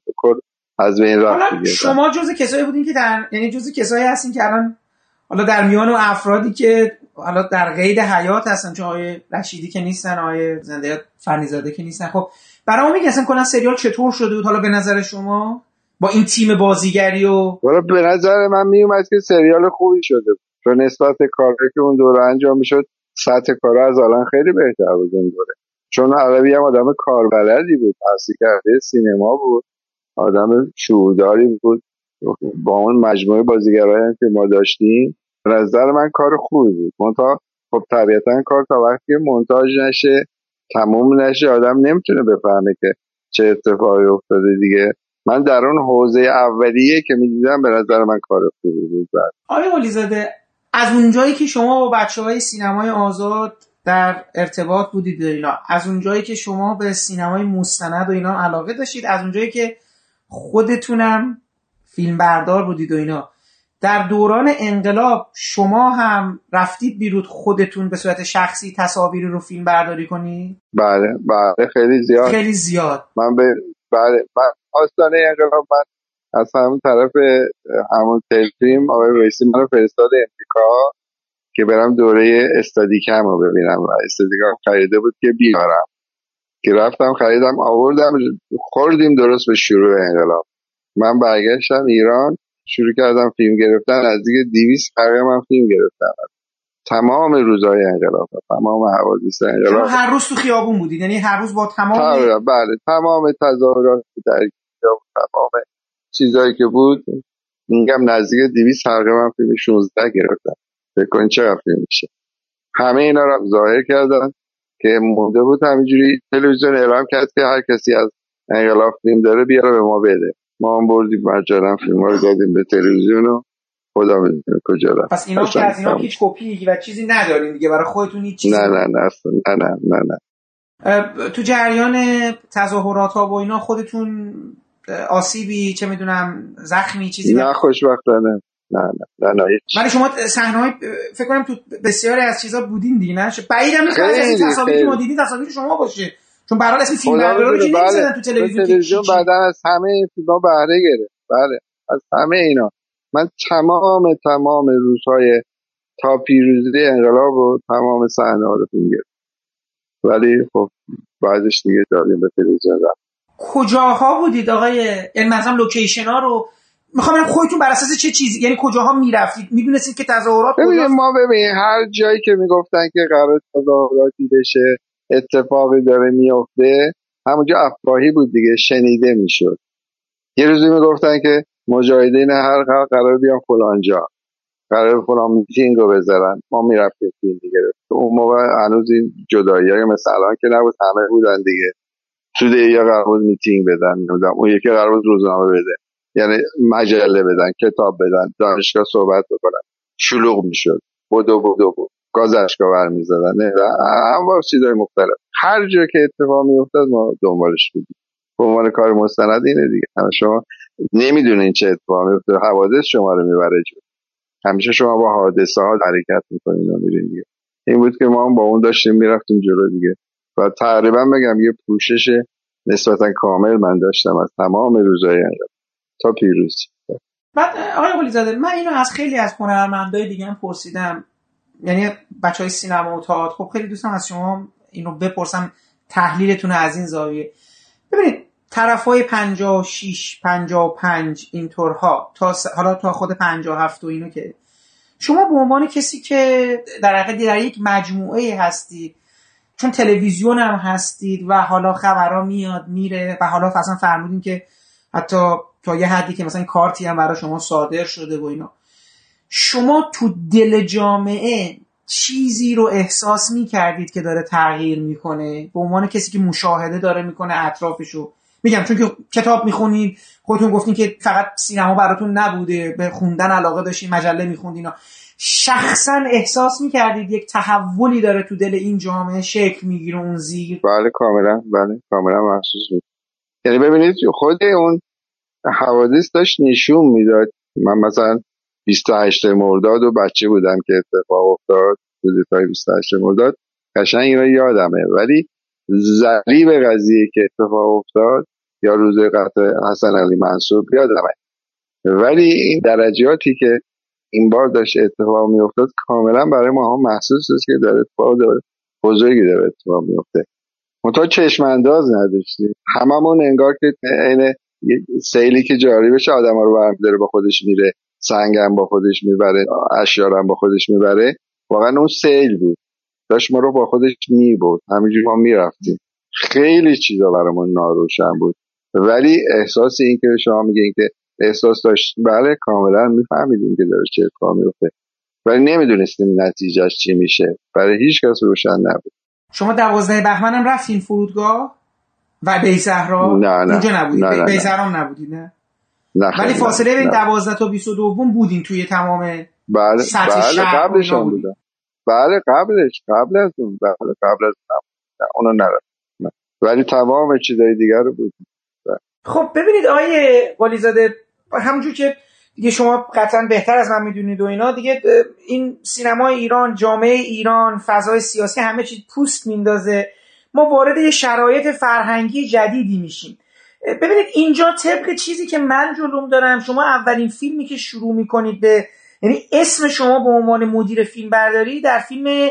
از بین رفت شما جز کسایی بودین که در یعنی جز کسایی هستین که الان حالا در میان و افرادی که حالا در قید حیات هستن چون آقای رشیدی که نیستن آقای زنده فنیزاده که نیستن. خب برای ما میگه کلا سریال چطور شده بود؟ حالا به نظر شما؟ با این تیم بازیگری و حالا به نظر من میومد که سریال خوبی شده بود. چون نسبت کاری که اون دوره انجام می‌شد سطح کار از الان خیلی بهتر بود اون دوره. چون عربی هم آدم کاربلدی بود تحصیل کرده سینما بود آدم شعورداری بود. با اون مجموعه بازیگرایی که ما داشتیم نظر من کار خوبی بود. منتها خب طبیعتا کار تا وقتی مونتاژ نشه تموم نشه آدم نمی‌تونه بفهمه که چه اتفاقی افتاده دیگه. من در اون حوزه اولیه که می‌دیدم به نظر من کار خوبی بود. بعد آقای ولیزاده از اونجایی که شما با بچه های سینمای آزاد در ارتباط بودید اینا از اونجایی که شما به سینمای مستند و اینا علاقه داشتید از اونجایی که خودتونم فیلم بردار بودید و اینا در دوران انقلاب شما هم رفتید بیرود خودتون به صورت شخصی تصاویری رو فیلم برداری کنید؟ بله بله خیلی زیاد. خیلی زیاد. من به بله من آستانه انقلاب من از همون طرف همون تلفیم آقای رئیسی من رو فرستاد امریکا که برم دوره استادیکم رو ببینم. و استادیکم خریده بود که بیارم. که رفتم خریدم آوردم خوردیم درست به شروع انقلاب. من برگشتم ایران شروع کردم فیلم گرفتن از دیگه دیویس قرار من فیلم گرفتم تمام روزهای انقلاب تمام حوادث انقلاب. هر روز تو خیابون بودید یعنی هر روز با تمام بله تمام تظاهرات در تمام چیزهایی که بود میگم نزدیک 200 تقریبا فیلم 16 گرفتم. فکر کن چقدر فیلم میشه. همه اینا رو ظاهر کردن که مونده بود همینجوری تلویزیون اعلام کرد که هر کسی از انقلاب فیلم داره بیاره به ما بده. ما هم بردیم مجانا فیلم رو دادیم به تلویزیون و خدا می‌دونه کجا رفت. پس اینا که از اینا هیچ کپی و چیزی ندارین دیگه برای خودتون هیچ چیزی نه نه نه نه نه نه نه. تو جریان تظاهرات ها و اینا خودتون آسیبی چه می‌دونم زخمی چیزی؟ نه خوشبختانه. نه نه نه نه ولی شما صحنه های فکر کنم تو بسیاری از چیزا بودین دیگه نه؟ بعیدم نیست از این تصاویری که ما دیدیم تصاویر شما باشه. چون برای اسم فیلم بردارا رو بله. تو تلویزیون تلویزیون بعدا از همه فیلم‌ها بهره گرفت. بله از همه اینا. من تمام تمام روزهای تا پیروزی انقلاب و تمام صحنه ها رو فیلم گرفت ولی خب بعدش دیگه داریم به تلویزیون رفت کجاها بودید آقای؟ یعنی مثلا لوکیشن ها رو. می‌خوام خودتون بر اساس چه چیزی؟ یعنی کجاها می‌رفتید؟ می‌دونستید که تظاهرات ببینید ما ببینید هر جایی که می‌گفتن که قرار تظاهراتی بشه اتفاقی داره میفته همونجا افراهی بود دیگه شنیده می‌شد. یه روزی می‌گفتن که مجاهدین هر قرار بیان فلانجا. قرار فلان میتینگ رو بذارن. ما می‌رفتیم فیلم دیگه اون موقع هنوز این جدایی های مثل الان که نبود همه بودن دیگه. تو یا قرار میتینگ بدن نمی‌دونم اون یکی قرار روزنامه بده. یعنی مجله بدن کتاب بدن دانشگاه صحبت بکنن. شلوغ می‌شد. بدو بدو بود گاز اشکا برمیزدن هم چیزای مختلف. هر جا که اتفاق میافتاد ما دنبالش بودیم. به عنوان کار مستند اینه دیگه. شما نمی‌دونین چه اتفاقی میفته حوادث شما رو می‌بره جو همیشه شما با حادثه ها حرکت می‌کنین و میرین دیگه. این بود که ما هم با اون داشتیم می‌رفتیم جلو دیگه. و تقریبا بگم یه پوشش نسبتا کامل من داشتم از تمام روزهای تا پیروز. بعد آقای قلیزاده من اینو از خیلی از هنرمندای دیگه هم پرسیدم. یعنی بچه های سینما و تئاتر خب خیلی دوستم از شما اینو بپرسم تحلیلتون از این زاویه. ببینید طرف های 56 55 اینطورها تا حالا تا خود 57 و اینو که شما به عنوان کسی که در حقیقت در یک مجموعه هستید چون تلویزیون هم هستید و حالا خبرها میاد میره و حالا اصلا فرمودین که حتی تا یه حدی که مثلا کارتی هم برای شما صادر شده و اینا. شما تو دل جامعه چیزی رو احساس می‌کردید که داره تغییر می‌کنه؟ به عنوان کسی که مشاهده داره می‌کنه اطرافشو. میگم چون که کتاب می‌خونید خودتون گفتین که فقط سینما براتون نبوده به خوندن علاقه داشتین مجله میخوندین شخصا احساس می‌کردید یک تحولی داره تو دل این جامعه شکل می‌گیره اون زیر؟ بله کاملا بله کاملا محسوس بود. یعنی ببینید خود اون حوادث داشت نشون می‌داد. من مثلا 28 مرداد و بچه بودم که اتفاق افتاد. کودتای 28 مرداد قشنگ اینا یادمه. ولی ضریب قضیه که اتفاق افتاد یا روز قتل حسن علی منصور یادمه. ولی این درجاتی که این بار داشت اتفاق میافتاد کاملا برای ما هم محسوس است که داره اتفاق داره بزرگی داره اتفاق میفته منتها چشم انداز نداشتیم. هممون انگار که عین سیلی که جاری بشه آدم رو برمیداره با خودش میره سنگم با خودش می‌بره اشیارم با خودش می‌بره. واقعا اون سیل بود. داشت ما رو با خودش می‌برد. همینجور ما می‌رفتیم. خیلی چیزا برامون ناروشن بود. ولی احساس این که شما میگین که احساس داشت. بله کاملا میفهمیدیم که داره چه اتفاقی میفته ولی نمی‌دونستیم نتیجهش چی میشه. برای هیچ کس روشن نبود. شما دوازده بهمن هم رفتین فرودگاه؟ و بیزهرا نه نه. اینجا نبودید. نه نه بیزهرا هم نبودید نه؟ نه ولی فاصله نه. بین نه. 12 تا 22 بودین توی تمام بله سطح بله و قبلش هم بود. بودم بله قبلش قبل از اون بله قبل از اون نه، اونو نرفت نه. ولی تمام چیزای دیگر رو بود خب ببینید آقای قلیزاده همونجور که دیگه شما قطعا بهتر از من می‌دونید و اینا دیگه این سینما ایران جامعه ایران فضای سیاسی همه چیز پوست میندازه ما وارد یه شرایط فرهنگی جدیدی میشیم ببینید اینجا طبق چیزی که من جلوم دارم شما اولین فیلمی که شروع می‌کنید به یعنی اسم شما به عنوان مدیر فیلم برداری در فیلم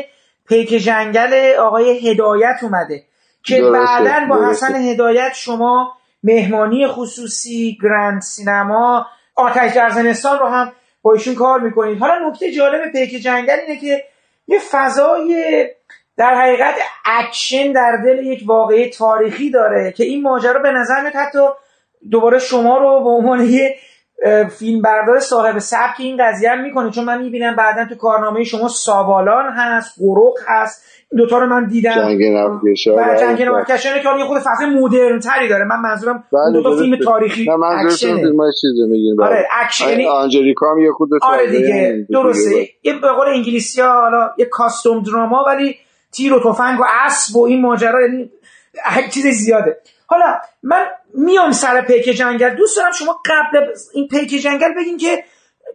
پیک جنگل آقای هدایت اومده که بعدا با. حسن هدایت شما مهمانی خصوصی گرند سینما آتش در زمستان رو هم با ایشون کار می‌کنید حالا نکته جالب پیک جنگل اینه که یه فضای در حقیقت اکشن در دل یک واقعه تاریخی داره که این ماجرا به نظر میاد حتی دوباره شما رو به عنوان یه فیلم بردار صاحب سبک این قضیه هم می‌کنه. چون من می‌بینم بعدا تو کارنامه شما ساوالان هست قروق هست دوتا رو من دیدم. جنگ نفکشا و جنگ نفکشانه که یه خود فصل مدرن تری داره. من منظورم بله، دو تا فیلم. تاریخی نه اکشنه. فیلم های چیزی میگین آره اکشن یعنی آنجلیکا هم یه خود آره دیگه. درسته. یه به قول انگلیسی ها حالا یه costume drama ولی تیر و تفنگ و اسب و این ماجرا یعنی چیز زیاده. حالا من میام سر پیک جنگل. دوست دارم شما قبل این پیک جنگل بگین که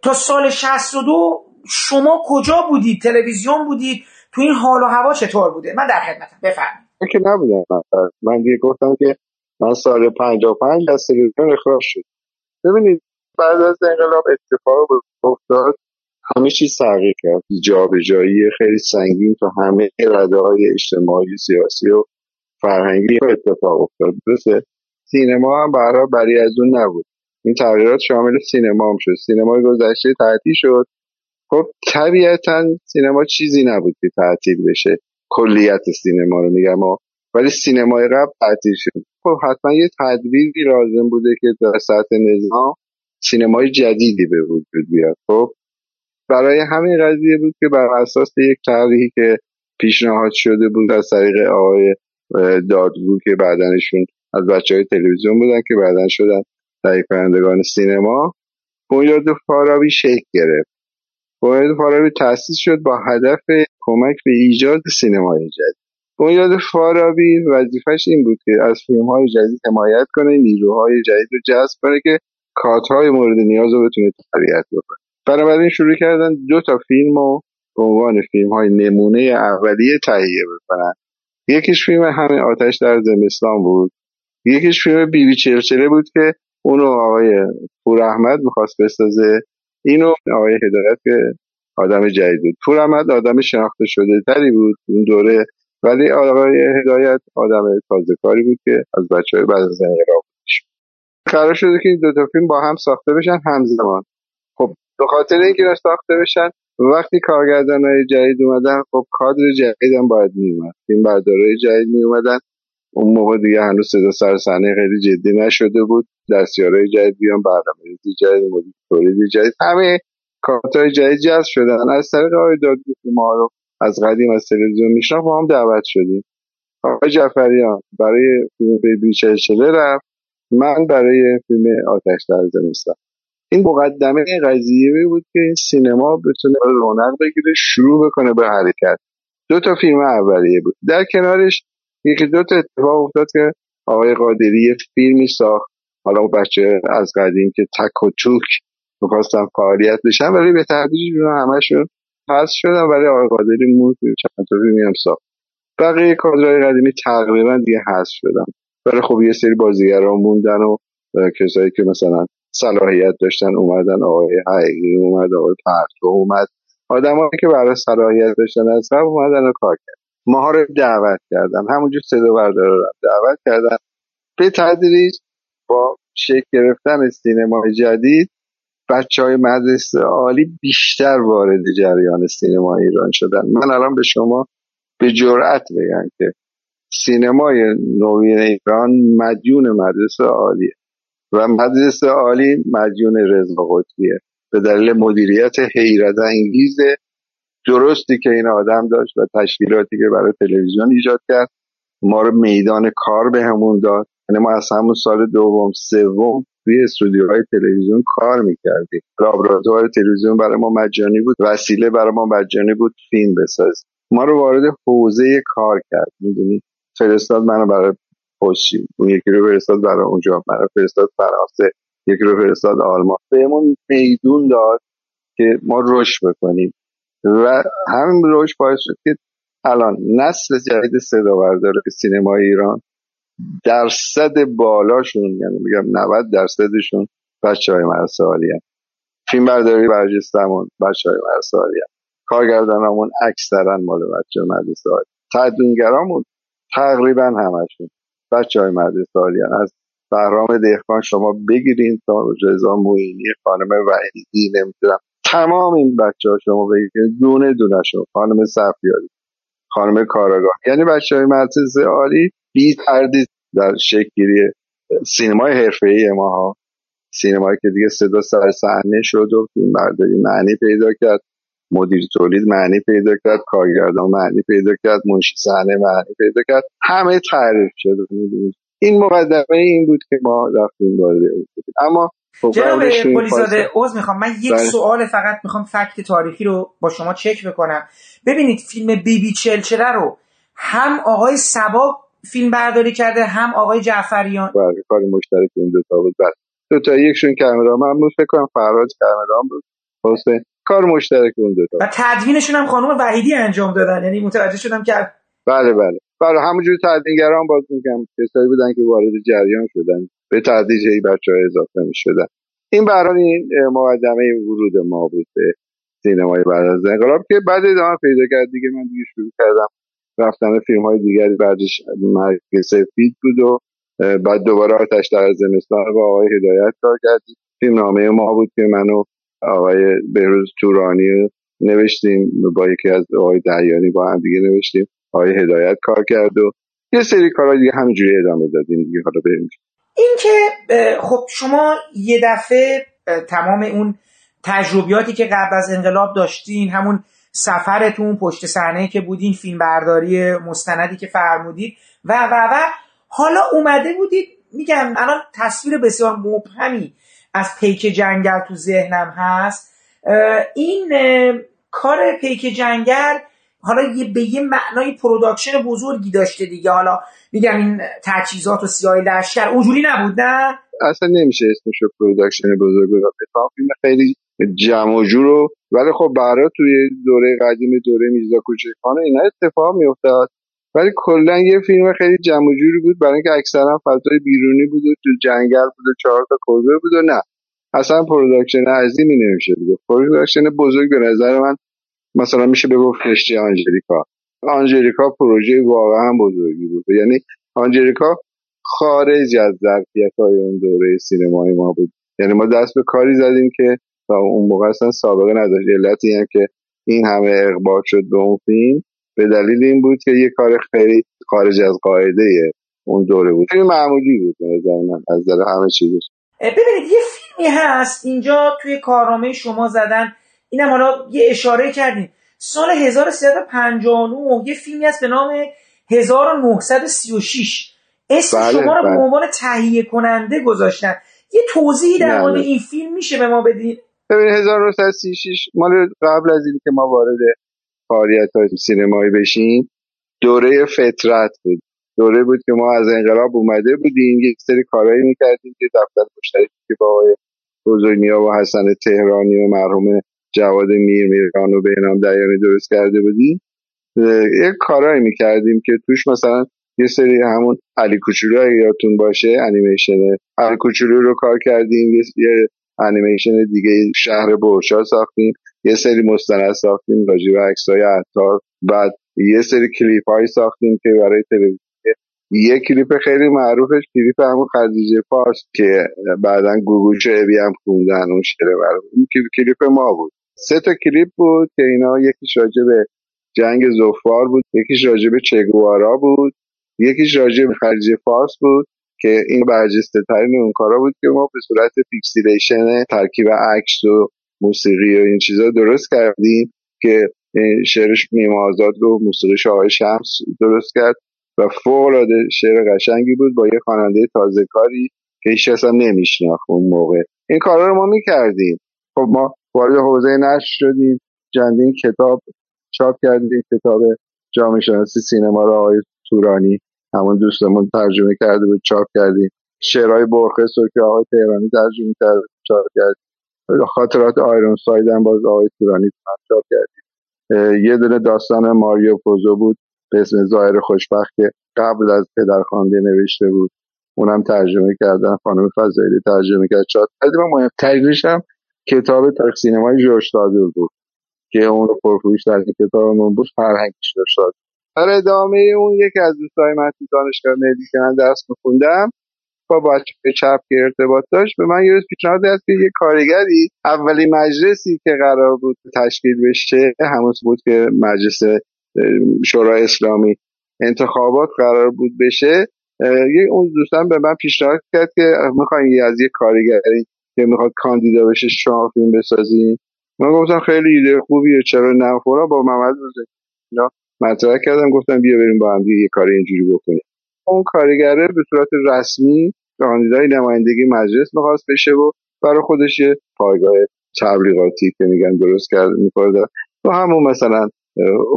تا سال 62 شما کجا بودید؟ تلویزیون بودید؟ تو این حال و هوا چطور بوده؟ من در خدمتم بفرمایید. من که نبودم. من- دیگه گفتم که من سال 55 از تلویزیون اخراج شد. ببینید بعد از انقلاب اتفاق افتاد همه چیز تغییر کرد. جابجایی خیلی سنگین تو همه رده های اجتماعی سیاسی و فرهنگی اتفاق افتاد. درسته؟ سینما هم برای بری از اون نبود. این تغییرات شامل سینما هم شد. سینمای گذشته تعطیل شد. خب طبیعتا سینما چیزی نبود که تعطیل بشه. کلیت سینما رو میگم و ولی سینمای قبل تعطیل شد. خب حتما یه تدبیری لازم بوده که در سطح نظام سینمای جدیدی به وجود بیاد. خب برای همین قضیه بود که بر اساس یک طرحی که پیشنهاد شده بود از طریق آقای دادگو که بعدنشون از بچه های تلویزیون بودن که بعدن شدن تهیه کنندگان سینما بنیاد فارابی شکل گرفت. بنیاد فارابی تأسیس شد با هدف کمک به ایجاد سینمای جدید. بنیاد فارابی وظیفش این بود که از فیلم های جدید حمایت کنه نیروهای جدید رو جذب کنه که کادرهای مورد نیاز رو بتونه تربیت بکنه. بنابراین شروع کردن دو تا فیلم رو به عنوان فیلم های نمونه اولیه تهیه بکنن. یکیش فیلم همه آتش در زمستان بود. یکیش فیلم بیبی چرچله بود که اونو آقای پور احمد می‌خواست بسازه. اینو آقای هدایت که آدم جدید بود. پور احمد آدم شناخته شده تری بود اون دوره ولی آقای هدایت آدم تازه کاری بود که از بچه های بعد از انقلاب قرار شده که این دو تا فیلم با هم ساخته بشن همزمان. خب به خاطر اینکه اینا ساخته بشن وقتی کارگردان های جدید اومدن خب کادر جدید هم باید میومد فیلم بردارای جدید میومدن اون موقع دیگه هنوز صدا سر صحنه خیلی جدی نشده بود. دستیارای جدید بیان برنامه‌ریزی جدید مدیر تولید جدید. همه کارتای جدید جذب شدن. از طریق آقای دادگو که ما رو از قدیم از تلویزیون میشناخت با هم دعوت شدیم. آقای جعفریان برای فیلم بیبی چلچله رفت. من برای فیلم آتش در زمستان. این مقدمه قضیه بود که این سینما بتونه رونق بگیره شروع بکنه به حرکت. دو تا فیلم اولیه بود. در کنارش یکی دو تا اتفاق افتاد که آقای قادری فیلمی ساخت. حالا اون بچه از قدیم که تک و توک می‌خواستن فعالیت بشن ولی به اینا همشون حذف شدن ولی آقای قادری موند چند تا فیلمی ساخت. بقیه کادرهای قدیمی تقریبا دیگه حذف شدن. ولی خب یه سری بازیگران موندن و کسایی که مثلا صلاحیت داشتن اومدن آقای حقیقی اومد آقای پرتو اومد. آدمایی که برای صلاحیت داشتن از قبل اومدن و کار کردن. ماها رو دعوت کردن. همونجور صدا رو دعوت کردن. به تدریج با شکل گرفتن سینمای جدید بچه های مدرسه عالی بیشتر وارد جریان سینما ایران شدن. من الان به شما به جرأت بگم که سینمای نوین ایران مدیون مدرسه عالیه و مدرسه عالی مدیون رضا قطبیه. به دلیل مدیریت حیرت انگیز درستی که این آدم داشت و تشکیلاتی که برای تلویزیون ایجاد کرد. ما رو میدان کار بهمون داد. یعنی ما از همون سال دوم سوم توی استودیوهای تلویزیون کار می‌کردیم. لابراتوار تلویزیون برای ما مجانی بود. وسیله برای ما مجانی بود فیلم بساز ما رو وارد حوزه کار کرد. می‌دونی؟ فرستاد منو برای پشتی اون یکی رو فرستاد برای اونجا. منو فرستاد فرانسه. یکی رو فرستاد آلمان. بهمون میدون داد که ما رشد بکنیم. و همین رشد باعث شد که الان نسل جدید صدا بردار سینما ایران درصد بالاشون یعنی میگم 90 درصدشون بچه های عالی فیلم برداری برجستمون بچه های عالی کارگردانمون اکثرا مال بچه مدرسه عالی تدوینگرامون تقریبا همشون بچه های مدرسه عالی از بهرام دهقان شما بگیرین تا رضا موینی خانم وحیدی نمی‌دونم تمام این بچه ها شما بگیرین دونه دونه شما خانم صفیاری خانم کاراگاه یعنی بچه های مدرسه عالی بی تردید در شکلی سینمای حرفه‌ای ما ها سینمایی که دیگه صدا سر صحنه شد و فیلم برداری معنی پیدا کرد. مدیر تولید معنی پیدا کرد. کارگردان معنی پیدا کرد. منشی صحنه معنی پیدا کرد. همه تعریف شد. این مقدمه این بود که ما رفتیم وارد اما جناب پلیزاده عوض می‌خوام. من یک بله. سوال فقط می‌خوام فکت تاریخی رو با شما چک بکنم. ببینید فیلم بیبی چلچله رو هم آقای سبا فیلم برداری کرده هم آقای جعفریان. بله کار مشترک این دو تا بود. بله. دو تا یکشون کامرامن بود فکر کنم فرهاد کامران بود. حسین کار مشترک اون دو تا. و تدوینشون هم خانم وحیدی انجام دادن. یعنی متوجه شدم که بله بله. بله همونجور تدوینگران باز میگم کسایی بودن که وارد جریان شدن. به تدریج ای بچه های اضافه می شدن این برای این مقدمه ورود ما بود به سینمای بعد از انقلاب که بعد ادامه پیدا کرد دیگه من دیگه شروع کردم رفتن فیلم های دیگری بعدش مرگ سفید بود و بعد دوباره آتش در زمستان با آقای هدایت کار کردیم. فیلم نامه ما بود که منو آقای بهروز تورانی نوشتیم با یکی از آقای دریانی با هم دیگه نوشتیم. آقای هدایت کار کرد و یه سری کارا دیگه همینجوری ادامه دادیم دیگه. حالا بریم. این که خب شما یه دفعه تمام اون تجربیاتی که قبل از انقلاب داشتین همون سفرتون پشت صحنه که بودین فیلم برداری مستندی که فرمودید و و و حالا اومده بودید میگم الان تصویر بسیار مبهمی از پیک جنگل تو ذهنم هست. این کار پیک جنگل حالا یه به یه معنای production بزرگی داشته دیگه. حالا میگم این تجهیزات و سیاه لشکر اونجوری نبود نه؟ اصلا نمیشه اسمش production بزرگ بذار فیلم خیلی جمع و جور ولی خب برای توی دوره قدیم دوره میرزا کوچکخانه اینا اتفاق میافتاد. ولی کلا یه فیلم خیلی جمع و جوری بود برای اینکه اکثرا فضای بیرونی بود و تو جنگل بود و چهار تا کلبه بود و نه. اصلا production عظیمی نمیشه. بود production بزرگ به نظر من مثلا میشه بگفت کشتی آنجلیکا. آنجلیکا پروژه واقعا بزرگی بود. یعنی آنجلیکا خارج از ظرفیت های اون دوره سینمای ما بود. یعنی ما دست به کاری زدیم که تا اون موقع اصلا سابقه نداشت. علتی هم که این همه اقبال شد به اون فیلم به دلیل این بود که یه کار خیلی خارج از قاعده اون دوره بود. خیلی معمولی بود از نظر همه چیزش. ببینید یه فیلمی هست اینجا توی کارنامه شما زدن اینم حالا یه اشاره کردیم. سال 1359 یه فیلمی هست به نام 1936 اسم بله، شما رو به بله. عنوان تهیه کننده گذاشتن. یه توضیحی در مورد این فیلم میشه به ما بدین ببین 1936 مال قبل از اینکه ما وارد فعالیت های سینمایی بشیم دوره فطرت بود. دوره بود که ما از انقلاب اومده بودیم یک سری کارهایی می‌کردیم که دفتر مشترکی که با آقای بزرگنیا و حسن تهرانی و مرحوم جواد میر میران و بهنام دیانی درست کرده بودیم یک کارهایی می‌کردیم که توش مثلا یه سری همون علی کوچولو اگه یادتون باشه انیمیشن علی کوچولو رو کار کردیم یه انیمیشن دیگه شهر برشا ساختیم یه سری مستند ساختیم راجع به عکسای عطار بعد یه سری کلیپ های ساختیم که برای تلویزیون. یه کلیپ خیلی معروفش کلیپ همون خدیجه پارس که بعدا گوگو چهبی هم خوندن اون شعر اون کلیپ ما بود. سه تا کلیپ بود که اینا یکیش راجع به جنگ زفار بود یکیش راجع به چگوارا بود یکیش راجع به خلیج فارس بود که این برجسته ترین اون کارا بود که ما به صورت فیکسیلیشن ترکیب عکس و موسیقی و این چیزا درست کردیم که شعرش میم آزاد رو موسیقی آقای شمس درست کرد و فوق العاده شعر قشنگی بود با یه خواننده تازه کاری که هیچ اصلا نمیشناخت اون موقع. این کارا رو ما می‌کردیم. خب ما وارد حوزه نشر شدیم چندین کتاب چاپ کردیم کتاب جامعه شناسی سینما رو آقای تورانی همون دوستمون ترجمه کرده بود چاپ کردیم. شعرهای برخس رو که آقای تهرانی ترجمه کرده چاپ کردیم. خاطرات آیرون ساید باز آقای تورانی چاپ کردیم. یه دونه داستان ماریو پوزو بود به اسم ظاهر خوشبخت که قبل از پدرخوانده نوشته بود. اونم ترجمه کردن خانم فضایلی ترجمه کرد. چاپ کردیم مهمترینش هم کتاب تاریخ سینمای جورج بود که اون رو پرفروش در کتابمون بود فرهنگش داشت در ادامه اون یکی از دوستای من تو دانشگاه ملی که من درس میخوندم با بچه چپ که ارتباط داشت به من یه پیشنهاد است که یه کارگری اولی مجلسی که قرار بود تشکیل بشه همون بود که مجلس شورای اسلامی انتخابات قرار بود بشه یه اون دوستان به من پیشنهاد کرد که می‌خواین از یه کارگری که می‌خواد کاندیدا بشه شما فیلم بسازین من گفتم خیلی ایده خوبیه چرا نه؟ با محمد اینا مطرح کردم گفتم بیا بریم با هم یه کار اینجوری بکنیم. اون کارگره به صورت رسمی کاندیدای نمایندگی مجلس می‌خواست بشه و برای خودش یه پایگاه تبلیغاتی که میگن درست کرده می‌کنه و همون مثلا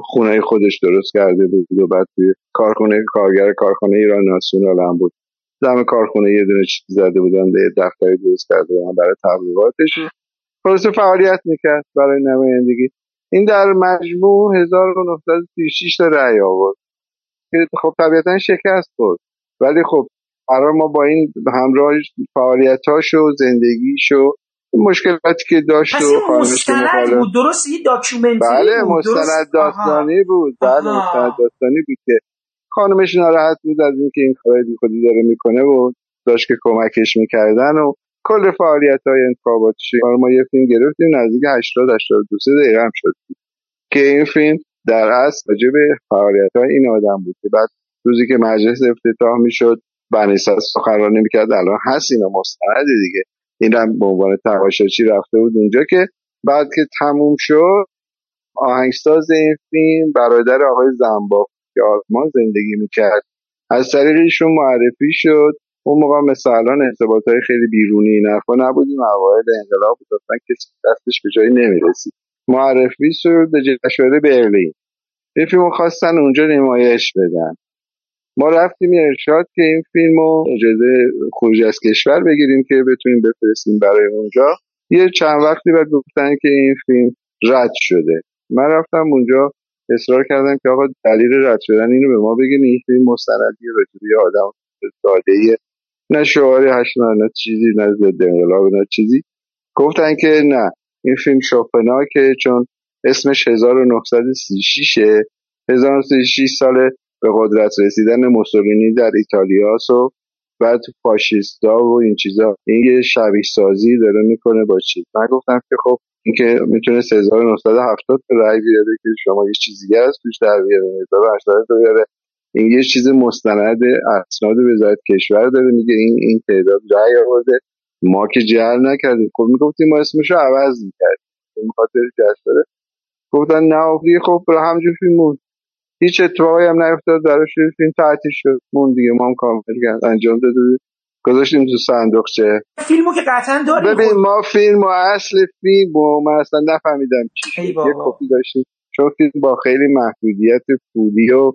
خونه خودش درست کرده بود و بعد توی کارخونه کارگر کارخانه ایران ناسیونال هم بود. دم کارخونه یه دونه چیز زده بودن یه دفتری درست کرده بودن برای تبلیغاتش. خلاص فعالیت می‌کرد برای نمایندگی. این در مجموع 1936 تا رأی آورد. که خب طبیعتا شکست بود ولی خب قرار ما با این همراه فعالیتاش و زندگیش و مشکلاتی که داشت و مستند بود. درست یه داکیومنتری بله بود مستند داستانی بود. بله مستند داستانی بود که خانمش ناراحت بود از اینکه این کارهای بی خودی داره می‌کنه و داشت که کمکش می‌کردن و کل فعالیت های انتخاباتش ما یه فیلم گرفتیم نزدیک 80 82 دقیقه هم شد. که این فیلم در اصل راجع به فعالیت های این آدم بود که بعد روزی که مجلس افتتاح می‌شد بنیسا سخنرانی می‌کرد الان هست اینا مستند دیگه. این هم به عنوان تماشاچی رفته بود اونجا که بعد که تموم شد آهنگساز این فیلم برادر آقای زنباق که آرمان زندگی می‌کرد. از طریق ایشون معرفی شد. اون موقع مثل الان ارتباط های خیلی بیرونی حرفا نبودیم. اوایل انقلاب بود. اصلا کسی دستش به جایی نمی‌رسید. معرفی شد به جشنواره برلین. این فیلم خواستن اونجا نمایش بدن. ما رفتیم ارشاد که این فیلم رو اجازه خروج از کشور بگیریم که بتونیم بفرستیم برای اونجا. یه چند وقتی بعد گفتن که این فیلم رد شده. من رفتم اونجا. اصرار کردم که آقا دلیل رد شدن اینو به ما بگین این مستندی راجبی آدم ساده نه شعاری هشت نه چیزی نه ضد انقلاب نه چیزی. گفتن که نه این فیلم که چون اسمش 1936 1936 سال به قدرت رسیدن موسولینی در ایتالیاس و بعد فاشیستا و این چیزا. این یه شبیه سازی داره می‌کنه با چیز. من گفتم که خب اینکه می‌تونه 1970 رای بیاره که شما یه چیزی هست توش در بیاره 1880 بیاره. این یه چیز مستند اسناد وزارت کشور داره میگه این این تعداد رای آورده. ما که جعل نکردیم. خب می‌گفتیم ما اسمشو عوض می‌کردیم. به خاطر داره. گفتن نه خب همجور فیلم هیچ اتفاقی هم نیفتاد براش فیلم تعطیل شد. مون دیگه ما هم کامل انجام داده گذاشتیم تو صندوقچه فیلمو که قطعا داریم ببین خب. ما فیلم و اصل فیلم و من اصلا نفهمیدم چی یه کپی داشتیم. چون فیلم با خیلی محدودیت پولی و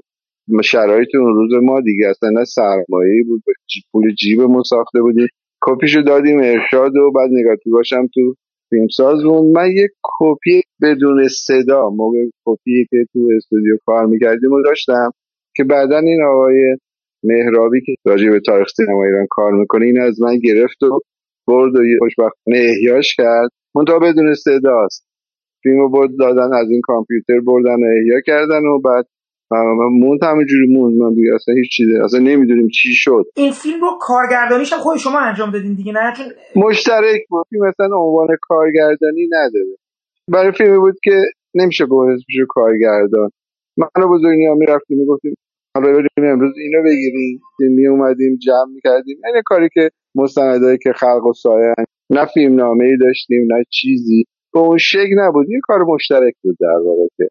شرایط اون روز ما دیگه اصلا نه سرمایه بود پول جیبمون ساخته بودیم. کپیشو دادیم ارشاد و بعد نگاتیو باشم تو فیلمساز بود من یک کپی بدون صدا موقع کپی که تو استودیو کار می‌کردیم و داشتم که بعدا این آقای مهرابی که راجع به تاریخ سینما ایران کار می‌کنه این از من گرفت و برد و خوشبختانه احیاش کرد. منتها بدون صداست فیلمو برد دادن از این کامپیوتر بردن و احیا کردن و بعد موند همینجوری موند. من دیگه اصلا هیچ چیزی اصلا نمی‌دونیم چی شد. این فیلم رو کارگردانیش هم خود شما انجام دادین دیگه نه؟ چون مشترک بود. فیلم مثلا عنوان کارگردانی نداره. برای فیلمی بود که نمیشه گفت کارگردان. من و بزرگی می‌رفتیم می‌گفتیم حالا بریم امروز اینو بگیریم می اومدیم جمع می‌کردیم. این کاری که مستندایی که خلق و سایه نه فیلم نامه ای داشتیم نه چیزی. به اون شکل نبود. یه کار مشترک بود در واقع که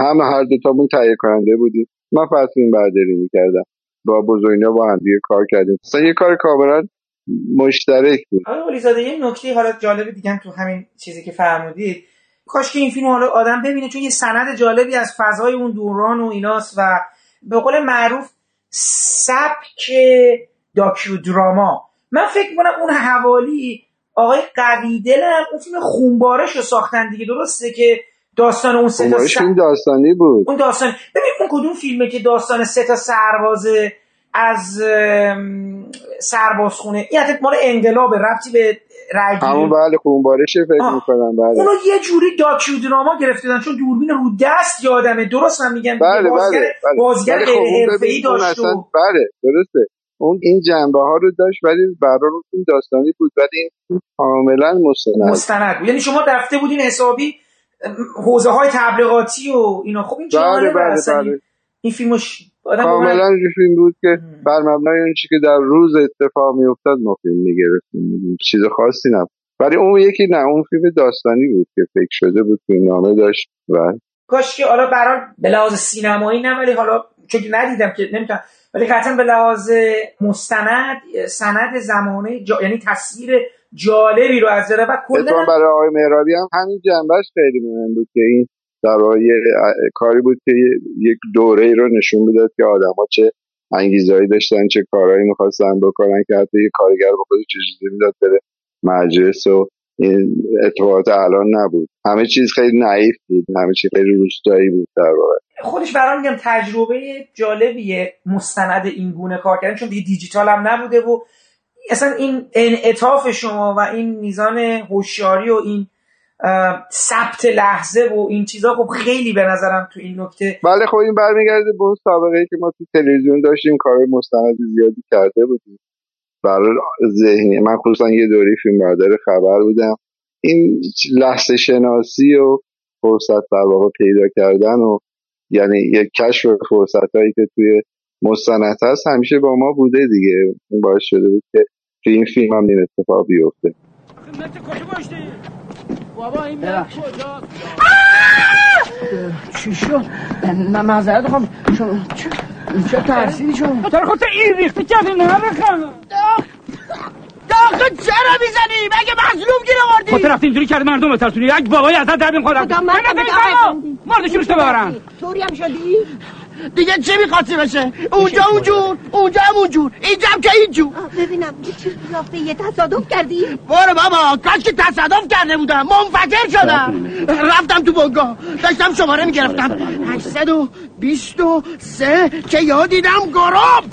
همه هر دو تامون تهیه کننده بودیم. من فقط فیلم برداری می‌کردم. با بزرگینا با هم دیگه کار کردیم. مثلا یه کار کاملا مشترک بود. آقای زاده یه نکته حالا جالب دیگه تو همین چیزی که فرمودید. کاش که این فیلم حالا آدم ببینه چون یه سند جالبی از فضای اون دوران و ایناست و به قول معروف سبک داکیو دراما من فکر می‌کنم اون حوالی آقای قویدل اون فیلم خونبارش رو ساختن دیگه. درسته که داستان اون سه تا فیلم داستانی بود. اون داستان ببین اون کدوم فیلمه که داستان سه تا سرباز از سربازخونه این حتی مال انقلاب رفتی به رای همون بله خونبارشه فکر می‌کنم بله. اونو یه جوری داکیو دراما گرفتن چون دوربین رو دست یادمه. درست من میگم. بله بازیگر بله, بازیگر بله. غیر حرفه‌ای داشت بله درسته. اون این جنبه ها رو داشت ولی برای اون داستانی بود ولی این کاملا مستند. مستند یعنی شما رفته بودین حسابی حوزه های تبلیغاتی و اینا. خب این بله بله بله. این فیلمو کاملا فیلم بود که بر مبنای اون چی که در روز اتفاق میافتاد ما فیلم می‌گرفتیم چیز خاصی نبود. ولی اون یکی نه اون فیلم داستانی بود که فکر شده بود فیلم نامه داشت و کاش که حالا برای به لحاظ سینمایی نه ولی حالا چون ندیدم که نمی‌تونم ولی قطعا به لحاظ مستند سند زمانه جا... یعنی تصویر جالبی رو از داره و کلا برای آقای مهرابی هم همین جنبش خیلی مهم بود که این در کاری بود که یک دوره ای رو نشون می‌داد که آدما چه انگیزهایی داشتن چه کارهایی می‌خواستن بکنن که حتی یه کارگر به چه می‌داد بره مجلس و این اتفاقات الان نبود. همه چیز خیلی نعیف بود همه چیز خیلی روستایی بود در واقع. خودش برام میگم تجربه جالبیه مستند این گونه کار کردن چون دیگه دیجیتال هم نبوده و اصلا این انعطاف شما و این میزان هوشیاری و این ثبت لحظه و این چیزا خب خیلی به نظرم تو این نکته بله خب این برمیگرده به اون سابقه ای که ما تو تلویزیون داشتیم کار مستند زیادی کرده بودیم. برای ذهنی من خصوصا یه دوری فیلم بردار خبر بودم. این لحظه شناسی و فرصت در واقع پیدا کردن و یعنی یک کشف فرصت هایی که توی مستند هست همیشه با ما بوده دیگه. این باعث شده بود که توی این فیلم هم این اتفاق بیفته. بابا این چی شد؟ نه معذرت خواهم چه ترسیدی شما؟ تو خودت این ریخته کردی نه بخم داخل چرا می‌زنی؟ مگه مظلوم گیر آوردی؟ خودت رفتی اینجوری کردی مردم بترسونی یک بابای ازت در خودم خدا من مردشی روشته ببرن طوری هم شدی؟ دیگه چی می‌خواستی بشه؟ اونجا اونجور اونجا هم اونجور اینجا هم که اینجور ببینم یه چیز رافته یه تصادف کردی؟ برو بابا کاش که تصادف کرده بودم. منفجر شدم. رفتم تو بنگاه. داشتم شماره می‌گرفتم. 823 که یاد دیدم گروب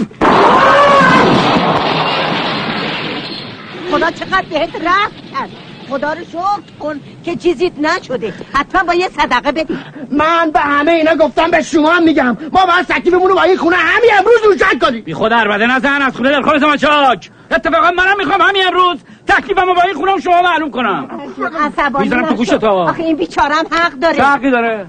خدا چقدر بهت رفت کرد. خدا رو شکر کن که چیزیت نشده. حتما با یه صدقه بدی من به همه اینا گفتم به شما هم میگم. ما باید تکلیفمون رو با این خونه همین امروز روشن کنیم. بی خود عربده نزن از خونه دلخواه زمان چاک. اتفاقا منم می‌خوام همین امروز تکلیفمو با این خونه شما معلوم کنم. عصبانی می‌ذارم تو گوشت آخه این بیچارم حق داره. حقی داره؟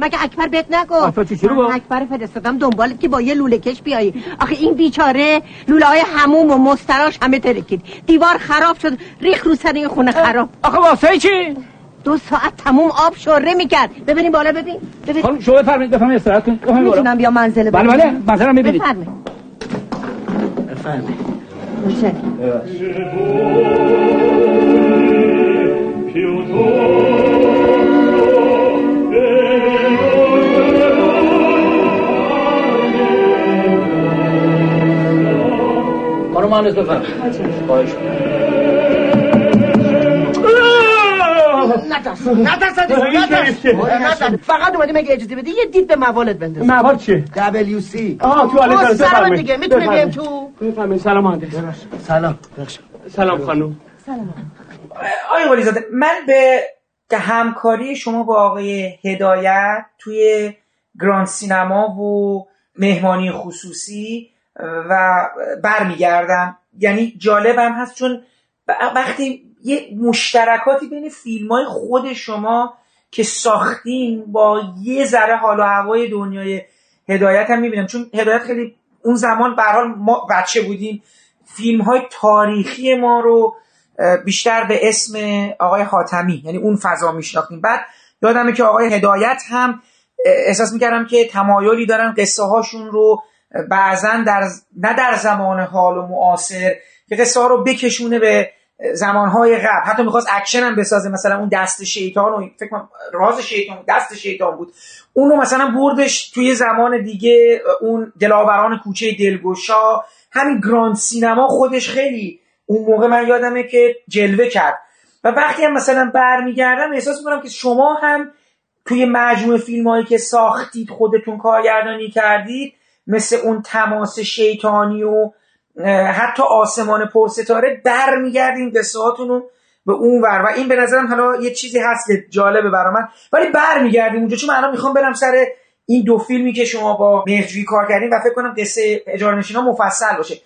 مگه اکبر بهت نگو اکبر چی رو اکبر فرستادم دنبالت که با یه لوله کش بیایی. آخه این بیچاره لوله های هموم و مستراش همه ترکید. دیوار خراب شد ریخ رو سر این خونه خراب. آخه واسه چی؟ دو ساعت تموم آب شوره می‌کرد. ببینیم بالا ببین ببین. خانم شما بفرمایید بفرمایید استراحت کنید. می‌تونم بیا منزل بله بله منزلم می‌بینید. بفرمایید. بفرمایید مهندس بفرمایید خواهش فقط اومدیم اگه اجازه بدی؟ یه دید به موالد بندازیم موال چیه؟ WC آها تو آله سلام دیگه. می‌تونیم بیایم تو؟ بفرمایید. سلام مهندس سلام. سلام خانم. سلام. آقای قلیزاده من به همکاری شما با آقای هدایت توی گراند سینما و مهمانی خصوصی و برمیگردم یعنی جالبم هست چون وقتی یه مشترکاتی بین فیلم های خود شما که ساختین با یه ذره حال و هوای دنیای هدایت هم می‌بینم. چون هدایت خیلی اون زمان به حال ما بچه بودیم. فیلم های تاریخی ما رو بیشتر به اسم آقای حاتمی یعنی اون فضا میشناختیم. بعد یادمه که آقای هدایت هم احساس می‌کردم که تمایلی دارن قصه هاشون رو بعضا در نه در زمان حال و معاصر که قصه ها رو بکشونه به زمانهای قبل. حتی می‌خواست اکشن هم بسازه مثلا اون دست شیطان و فکر کنم راز شیطان دست شیطان بود. اون رو مثلا بردش توی زمان دیگه اون دلاوران کوچه دلگشا همین گراند سینما خودش خیلی اون موقع من یادمه که جلوه کرد. و وقتی هم مثلا برمیگردم احساس می‌کنم که شما هم توی مجموعه فیلم هایی که ساختید خودتون کارگردانی کردید مثل اون تماس شیطانی و حتی آسمان پرستاره برمیگردین قصهاتون رو به اون ور. و این به نظرم حالا یه چیزی هست که جالبه برای من. ولی برمیگردیم اونجا چون من می‌خوام برم سر این دو فیلمی که شما با مهرجویی کار کردین و فکر کنم قصه اجاره نشینا مفصل باشه.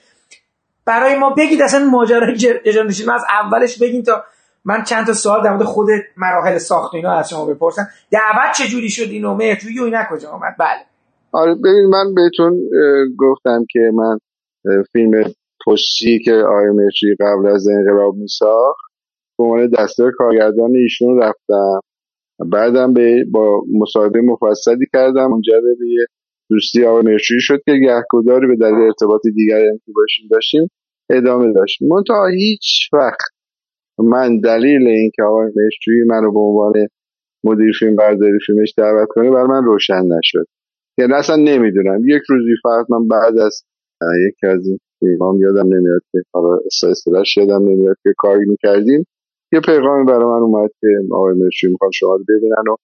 برای ما بگید اصلا ماجرای اجاره نشینا از اولش بگین تا من چند تا سوال در مورد خود مراحل ساخت اینا از شما بپرسم. دعوت چه جوری شد اینو؟ مهرجویی و اینا کجا آمد بله. آره ببین من بهتون گفتم که من فیلم پشتی که آقای مهرجویی قبل از انقلاب میساخت به عنوان دستور کارگردان ایشون رفتم. بعدم به با مصاحبه مفصلی کردم اونجا به یه دوستی آقای مهرجویی شد که گهگداری به دلیل ارتباط دیگری که باشیم داشتیم ادامه داشت. منتها هیچ وقت من دلیل اینکه آقای مهرجویی منو به عنوان مدیر فیلم برداری فیلمش دعوت کنه بر من روشن نشد. یعنی اصلا نمی‌دونم. یک روزی فقط من بعد از یکی از این فیلم یادم نمیاد که حالا اصطلاحش یادم نمیاد که کاری می‌کردیم. یه پیغامی برای من اومد که آقای مرشی می‌خوان شما رو ببینن و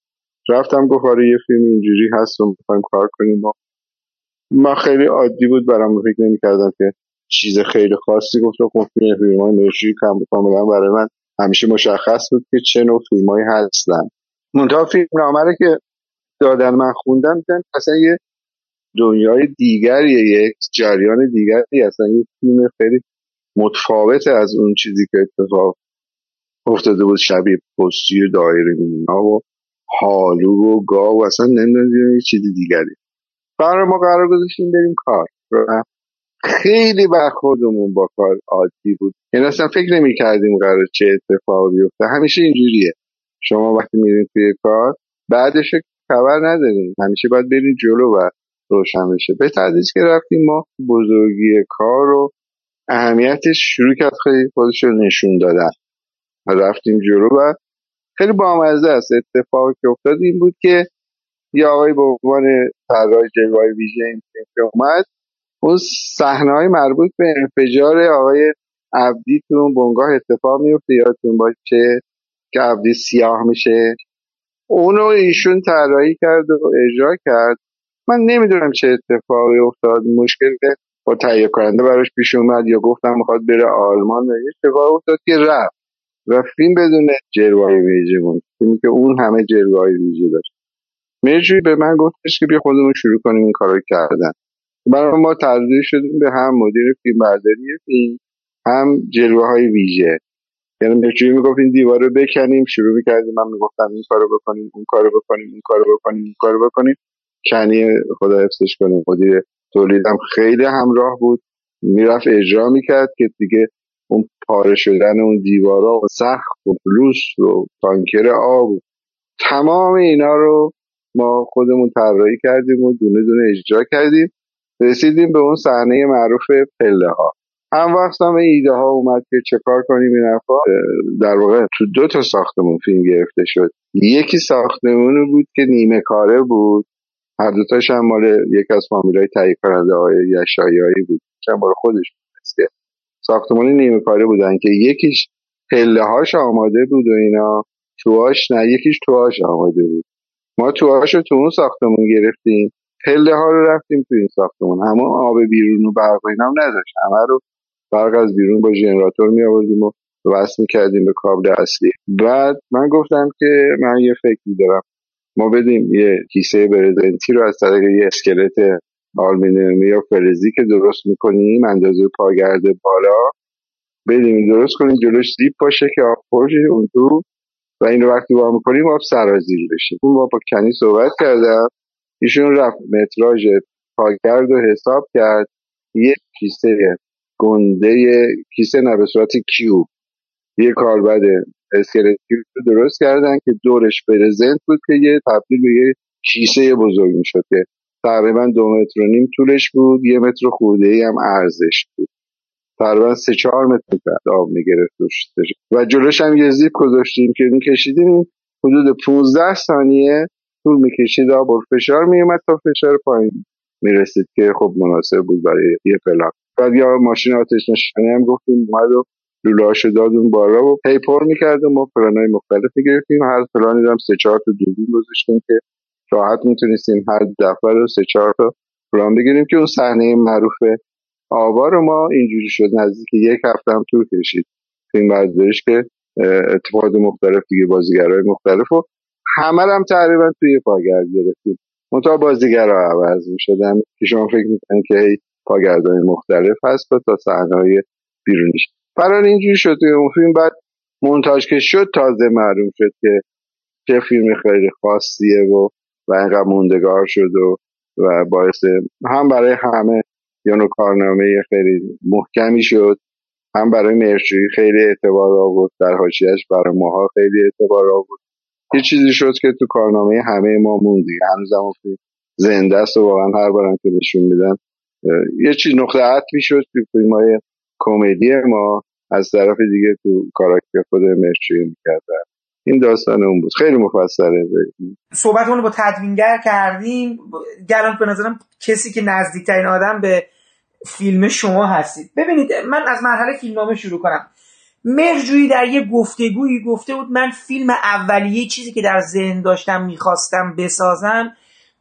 رفتم گفت آره یه فیلم اینجوری هست و می‌خوایم کار کنیم و من خیلی عادی بود برام فکر نمی‌کردم که چیز خیلی خاصی گفت و خب فیلم های مرشی کاملا برای من همیشه مشخص بود که چه نوع فیلم هستن. منتها فیلم نامه که دادن من خوندم دیدم اصلا یه دنیای دیگریه یک جریان دیگری اصلا یه فیلم خیلی متفاوت از اون چیزی که اتفاق افتاده بود شبیه پستی و دایره مینا و حالو و گاو. اصلا نمی‌دونم یه چیز دیگری. برای ما قرار گذاشتیم بریم کار. خیلی برخوردمون با کار عادی بود. یعنی اصلا فکر نمی کردیم قرار چه اتفاقی بیفته. همیشه اینجوریه. شما وقتی میرین توی کار بعدش خبر نداریم. همیشه باید بریم جلو و روشن بشه. به تدریج که رفتیم ما بزرگی کار و اهمیتش شروع کرد خیلی خودش رو نشون دادن. رفتیم جلو و خیلی بامزه است. اتفاقی که افتاد این بود که یه آقای به عنوان طراح جلوه ویژه این که اومد اون صحنه های مربوط به انفجار آقای عبدی تو اون بنگاه اتفاق میفته یادتون باشه که عبدی سیاه میشه. اونو ایشون طراحی کرد و اجرا کرد. من نمی‌دونم چه اتفاقی افتاد مشکل با تهیه کننده براش پیش اومد یا گفتم می‌خواد بره آلمان. و اتفاق افتاد که رفت و فیلم بدون جلوه ویژه بود. فیلمی که اون همه جلوه ویژه داشت. مرجوی به من گفتش که بیا خودمون شروع کنیم این کارو کردن. برای ما تبدیل شدیم به هم مدیر فیلم برداری فیلم هم جلوه های ویژه. یعنی مرجوی می‌گفت این دیوار رو بکنیم شروع می‌کردیم من می‌گفتم این کارو بکنیم اون کارو بکنیم این کارو بکنیم این کارو بکنیم. کنی خدا حفظش کنیم مدیر تولیدم خیلی همراه بود. می‌رفت اجرا می‌کرد که دیگه اون پاره شدن اون دیوارا و سخت و بلوس و تانکر آب تمام اینا رو ما خودمون طراحی کردیم و دونه دونه اجرا کردیم. رسیدیم به اون صحنه معروف پله ها هم وقت هم ایده ها اومد که چه کار کنیم این در واقع تو دو تا ساختمون فیلم گرفته شد. یکی ساختمون بود که نیمه کاره بود. هر دوتاش هم مال یکی از فامیلای تهیه کننده های یشایایی بود. که مال خودش بود. ساختمان نیمه کاره بودن که یکیش پله هاش آماده بود و اینا. توهاش نه یکیش توهاش آماده بود. ما توهاش رو تو اون ساختمون گرفتیم. پله ها رو رفتیم تو این ساختمون. همون آب بیرون و برق اینا هم نداشت. همه رو برق از بیرون با ژنراتور می آوردیم و وصل کردیم به کابل اصلی. بعد من گفتم که من یه فکری دارم. ما بدیم یه کیسه برزنتی رو از طریق یه اسکلت آلمینیومی یا فلزی که درست می‌کنیم اندازه پاگرده بالا بدیم. درست کنیم جلوش زیپ باشه که آب پرشه اون تو و این رو وقتی با می‌کنیم آب سرازیر بشه. اون با, با کنی صحبت کردم. ایشون رفت متراژ پاگرد رو حساب کرد. یه کیسه گنده کیسه نه به صورت کیوب یه کاربد اسکلت رو درست کردن که دورش برزنت بود که یه تبدیل به یه کیسه بزرگ می‌شد که تقریبا دو متر و نیم طولش بود یه متر خورده ای هم ارزش بود. تقریبا سه چهار متر آب می‌گرفت و جلوش هم یه زیپ گذاشتیم که میکشیدیم. حدود 15 ثانیه طول می‌کشید آب فشار میومد تا فشار پایین. می‌رسید که خب مناسب بود برای یه پلان بعد یا ماشین آتش نشانی هم گفتیم اومد و لولاشو داد اون بالا و پی پر می‌کرد و ما پلانای مختلف می‌گرفتیم هر پلانی هم سه چهار تا دوربین گذاشتیم که راحت می‌تونستیم هر دفعه رو سه چهار تا پلان بگیریم که اون صحنه معروف رو ما اینجوری شد. نزدیک یک هفته هم طول کشید. فیلم بردارش که اتفاقات مختلف دیگه بازیگرای مختلف و همه هم تقریبا توی پاگرد گرفتیم. منتها بازیگرا عوض می‌شدن. که شما فکر می‌کنید که پاگردهای مختلف هست تا صحنه بیرونیش. برای اینجوری شد اون فیلم. بعد مونتاژ که شد تازه معلوم شد که چه فیلم خیلی خاصیه و و اینقدر موندگار شد و و باعث هم برای همه یعنی کارنامه خیلی محکمی شد. هم برای مرچوی خیلی اعتبار آورد. در حاشیهش برای ماها خیلی اعتبار آورد. یه چیزی شد که تو کارنامه همه ما موندی هنوز هم زنده است و واقعا هر بارم که نشون میدن یه چیز نقطه عطفی شد تو فیلم های کمدی ما. از طرف دیگه تو کاراکتر خود مرچوی می‌کردن این داستان اون بود. خیلی مفصله. صحبتمون با تدوینگر کردیم. گران به نظرم کسی که نزدیکترین آدم به فیلم شما هستید. ببینید من از مرحله فیلمنامه شروع کنم. مرجویی در یه گفتگویی گفته بود من فیلم اولیه چیزی که در ذهن داشتم می‌خواستم بسازم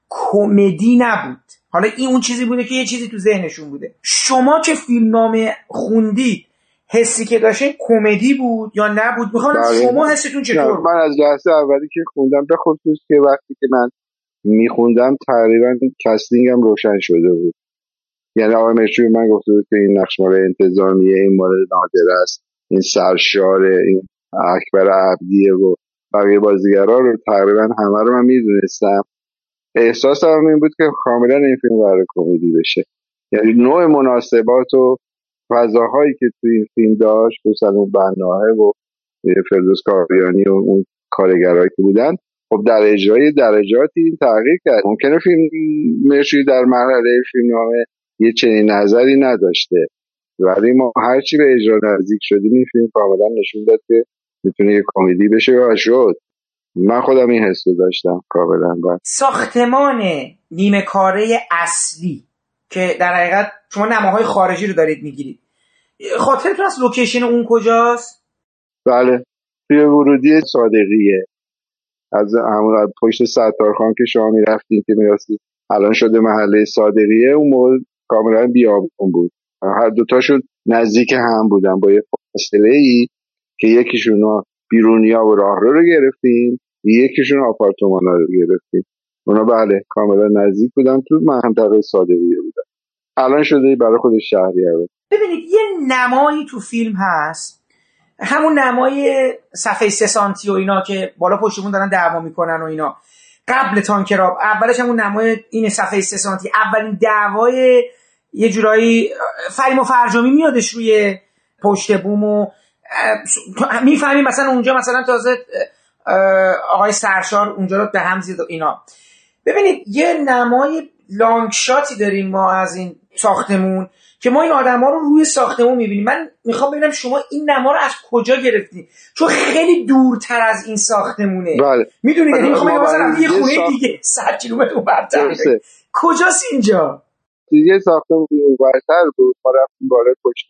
کمدی نبود. حالا این اون چیزی بوده که یه چیزی تو ذهنشون بوده. شما که فیلمنامه خوندید حسی که داشته کمدی بود یا نبود؟ می‌خوام. شما حستون چطور؟ من از لحظه اولی که خوندم به خصوص که وقتی که من میخوندم تقریبا کستینگم روشن شده بود. یعنی آقای مرچوی من گفته بود که این نقش مال انتظامیه این مال نادر است. این سرشار این اکبر عبدیه و بقیه بازیگرا رو تقریبا همه رو من می‌دونستم. احساس هم این بود که کاملا این فیلم برای کمدی بشه. یعنی نوع مناسبات و فضاهایی که توی این فیلم داشت خصوصا اون بناهه و فردوس کاریانی و اون کارگرایی که بودن خب در اجرای درجاتی این تغییر کرد. ممکنه فیلم مرشوی در مرحله فیلمنامه یه چنین نظری نداشته. ولی ما هرچی به اجرا نزدیک شدیم این فیلم کاملا نشون داد که می‌تونه یه کمدی بشه و شد. من خودم این حس داشتم کاملا ساختمان نیمه کاره اصلی که در حقیقت شما نماهای خارجی رو دارید می‌گیرید. خاطرتون از لوکیشن اون کجاست؟ بله. توی ورودی صادقیه. از همون پشت ستارخان که شما می‌رفتین که میرستید الان شده محله صادقیه. اون موقع کاملا بیابون بود. هر دوتاشون نزدیک هم بودن با یه فاصله ای که یکیشون بیرونیا و راهرو رو گرفتیم یکیشون آپارتمان رو گرفتیم. اونا بله کاملا نزدیک بودن تو منطقه صادقیه بودن. الان شده برای خود شهریه ببینید یه نمایی تو فیلم هست. همون نمای صفحه سه سانتی و اینا که بالا پشتمون دارن دعوا می‌کنن و اینا. قبل تانکراب اولش همون نمای این صفحه سه سانتی. اولین دعوای یه جورایی فریم و فرجامی میادش روی پشت بوم و می‌فهمیم مثلا اونجا مثلا تازه آقای سرشار اونجا رو به هم زید و اینا. ببینید یه نمای لانگ شاتی داریم ما از این ساختمون که ما این آدما رو روی ساختمون می‌بینیم. من می‌خوام ببینم شما این نما رو از کجا گرفتی چون خیلی دورتر از این ساختمونه. بله. می‌دونید؟ یعنی می‌خوام بگم مثلا یه خونه دیگه 100 کیلومتر اونورتر کجاست اینجا؟ یه ساختمون اونورتر بود. ما رفتیم بالای پشت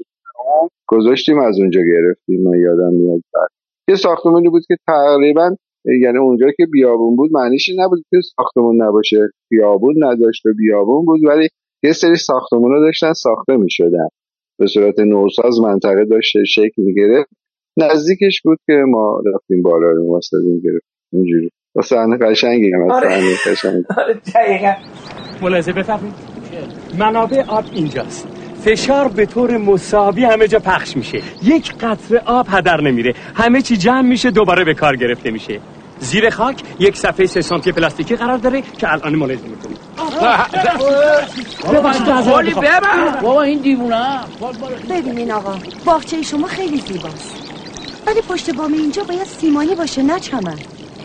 گذاشتیم از اونجا گرفتیم. من یادم میاد بعد. یه ساختمونی بود که تقریبا یعنی اونجا که بیابون بود معنیش نبود که ساختمون نباشه. بیابون نداشت و بیابون بود ولی یه سری ساختمون داشتن ساخته می شدن به صورت نوساز منطقه داشته شکل می گرفت نزدیکش بود که ما رفتیم بالا رو واسدیم گرفت. اینجوری. و صحنه قشنگی هم آره. قشنگ. *laughs* آره دقیقا. ملاحظه بفرمایید. منابع آب اینجاست. فشار به طور مساوی همه جا پخش میشه. یک قطره آب هدر نمیره. همه چی جمع میشه دوباره به کار گرفته میشه. زیر خاک یک صفحه سه سانتی پلاستیکی قرار داره که الان ملاحظه می‌کنید بابا این دیوونه. ببینین آقا باغچه شما خیلی زیباست. ولی پشت بام اینجا باید سیمانی باشه نه چمن.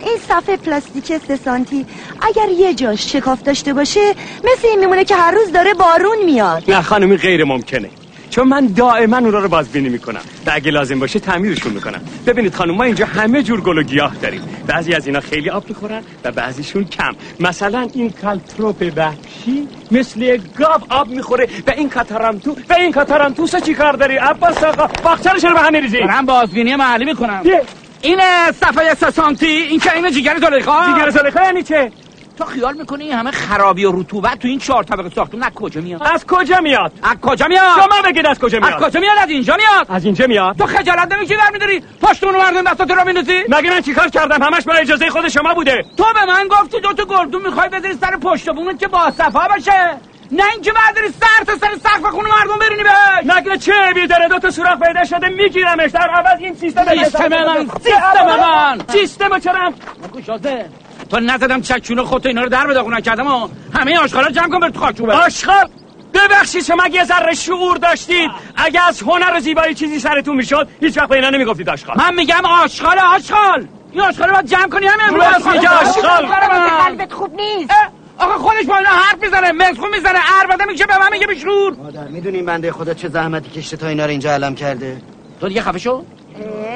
این صفحه پلاستیک سه سانتی اگر یه جاش شکاف داشته باشه مثل این میمونه که هر روز داره بارون میاد. نه خانمی غیر ممکنه. چون من دائما اونها رو بازبینی می‌کنم. و اگه لازم باشه تعمیرشون می‌کنم. ببینید خانم ما اینجا همه جور گل و گیاه داریم. بعضی از اینا خیلی آب می‌خورن و بعضیشون کم. مثلا این caltrop وحشی مثل گاو آب می‌خوره. و این کاتارانتو و این کاتارانتو چی کار داری؟ عباس آقا باغچه‌ش رو به هم میریزی من بازبینی محلی می‌کنم. این صفحه سه سانتی این که این جیگر زلیخا. جیگر زلیخا یعنی چه؟ تو خیال می‌کنی این همه خرابی و رطوبت تو این چهار طبقه ساختمون از کجا میاد؟ از کجا میاد؟ از کجا میاد؟ شما بگید از کجا میاد. از کجا میاد؟ از اینجا میاد. از اینجا میاد. تو خجالت نمی‌کشی برمیداری پشتون مردم دستات رو میندازی مگه من چیکار کردم؟ همش با اجازه خود شما بوده. تو به من گفتی دو تا گردون می‌خوای بذاری سر پشت بومت که با صفا باشه. نه اینکه برداری سر تا سر سقف خونه مردم برینی به. نگه چه بی داره دو تا سوراخ پیدا شده میگیرمش. در عوض این سیستم سیستم من؟ سیستم من؟ سیستم چرا تا نزدم چکچونه خودت اینا رو در بداغون نکردم و همه آشغالا جمع کن بر تو خاک آشغال؟ ببخشید شما یه ذره شعور داشتید اگه از هنر و زیبایی چیزی سرتون می‌شد هیچ وقت به اینا نمی‌گفتید آشغال. من میگم آشغال آشغال. این آشغال رو باید جمع کنی همه امروز. میگه آشغال. قلبت خوب نیست. آقا خودش با اینا حرف می‌زنه ملخون می‌زنه عربده میشه به من میگه بشور مادر می‌دونیم بنده خدا چه زحمتی کشته تا اینا رو اینجا علم کرده؟ تو دیگه خفه شو.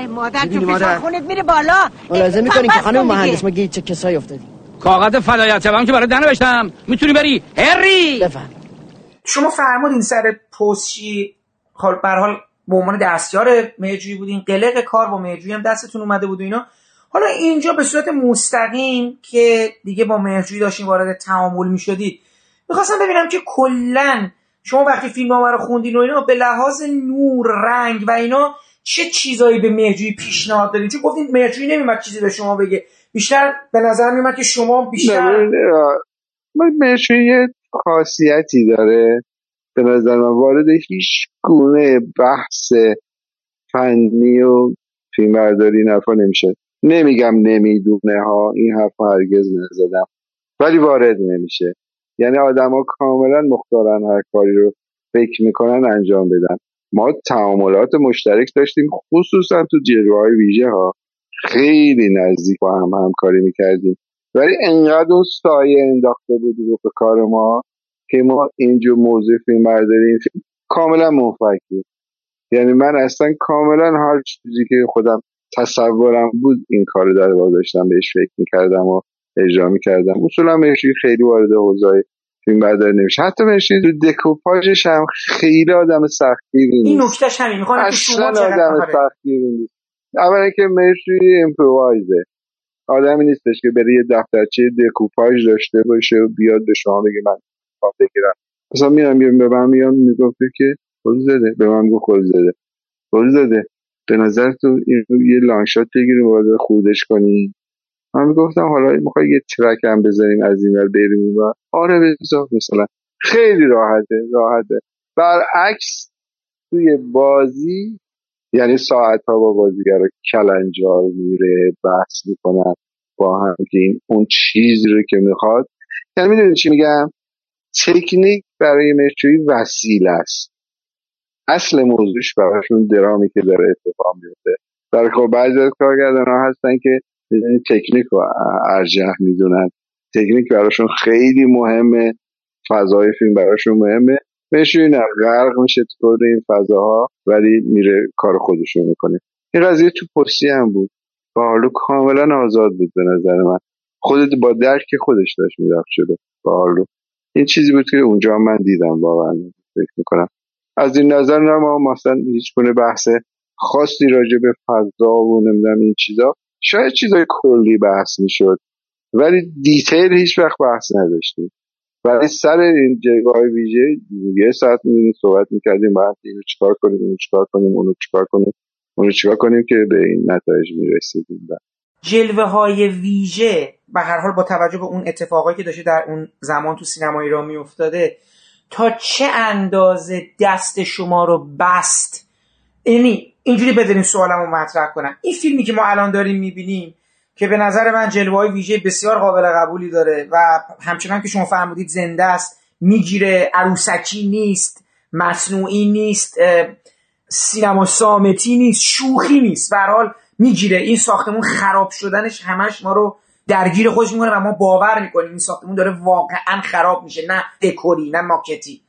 مادر تو فشار مادر؟ خونت میره بالا. ملاحظه می‌کنین که خانم. مهندس ما گیج چه کسایی افتادیم کاغذ فدایت شبم که برای نوشتم می‌تونی بری. هری! بفهم. شما فرمودین سر پستچی حال به هر حال به عنوان دستیار مهرجویی بودین. قلق کار با مهرجویی هم دستتون اومده بود و اینا. حالا اینجا به صورت مستقیم که دیگه با مهرجویی داشتین وارد تعامل می‌شدید می‌خواستم ببینم که کلا شما وقتی فیلم رو خوندین و اینا به لحاظ نور رنگ و اینا چه چیزایی به مهرجویی پیشنهاد دادین؟ چون گفتین مهرجویی نمیمد چیزی به شما بگه. بیشتر به نظر میومد که شما بیشتر من مهرجویی یه خاصیتی داره. به نظر من وارد هیچ گونه بحث فنی و فیلمبرداری نفا نمیشه. نمیگم نمی‌دونه ها این حرف هرگز نزدم. ولی وارد نمیشه. یعنی آدما کاملا مختارن هر کاری رو فکر می‌کنن انجام بدن. ما تعاملات مشترک داشتیم خصوصا تو جلوه های ویژه ها. خیلی نزدیک با هم همکاری می‌کردیم. ولی انقدر اون سایه انداخته بود رو به کار ما که ما اینجور موضوع فیلم برداری کاملا منفک یعنی من اصلا کاملا هر چیزی که خودم تصورم بود این کار رو در واقع داشتم بهش فکر می‌کردم و اجرا می‌کردم. اصولا مهرشی خیلی وارد حوزه فیلم برداری نمیشه حتی مهرشی تو دکوپاژش هم خیلی آدم سختگیری این نیست. نکتهش همین. می‌خوام که شما اصلا آدم آره. سختگیری نیست. اولا که مهرشی امپروایزه آدمی نیستش که بره یه دفترچه دکوپاژ داشته باشه و بیاد به شما بگه من می‌خوام بگیرم. مثلا میرم میرم به من میام می‌گفته که خود زده. به من گفت خود زده. خود زده. به نظر تو یه لانگشات بگیریم وارد خودش کنیم من می‌گفتم حالا می‌خوای یه ترک هم بزنیم از این ور بریم و آره بذار مثلا. خیلی راحته راحته. برعکس توی بازی یعنی ساعت ها با بازیگر کلنجار میره بحث می‌کنن با هم این اون چیزی رو که می‌خواد. یعنی می‌دونی چی میگم؟ تکنیک برای مشروعی وسیله است. اصل موضوعش براشون درامی که داره اتفاق میفته. در خب بعضی از کارگردان ها هستن که می‌دونی تکنیک رو ارجح می‌دونن. تکنیک براشون خیلی مهمه. فضای فیلم براشون مهمه. نه غرق میشه تو این فضاها ولی میره کار خودش رو می‌کنه. این قضیه تو پستی هم بود. پارلو کاملا آزاد بود به نظر من. خودت با درک خودش داشت می‌رفت شده پارلو این چیزی بود که اونجا من دیدم واقعا. فکر می‌کنم. از این نظر نه ما مثلا هیچ گونه بحث خاصی راجع به فضا و نمی‌دونم این چیزا. شاید چیزای کلی بحث می‌شد ولی دیتیل هیچ وقت بحث نداشتیم. ولی سر این جایگاه ویژه یه ساعت می‌دونیم صحبت می‌کردیم بعد اینو چیکار کنیم اینو چیکار کنیم اونو چیکار کنیم اونو چیکار کنیم که به این نتایج می‌رسیدیم. جلوه های ویژه به هر حال با توجه به اون اتفاقایی که داشته در اون زمان تو سینما ایران میافتاده تا چه اندازه دست شما رو بست؟ یعنی اینجوری بدونیم سوالم رو مطرح کنم. این فیلمی که ما الان داریم می‌بینیم که به نظر من جلوه های ویژه بسیار قابل قبولی داره و همچنان که شما فرمودید زنده است می‌گیره عروسکی نیست مصنوعی نیست سینما سامتی نیست شوخی نیست. به حال می‌گیره. این ساختمون خراب شدنش همش ما رو درگیر خودش می‌کنه و ما باور می‌کنیم این ساختمون داره واقعا خراب میشه نه دکوری نه ماکتی.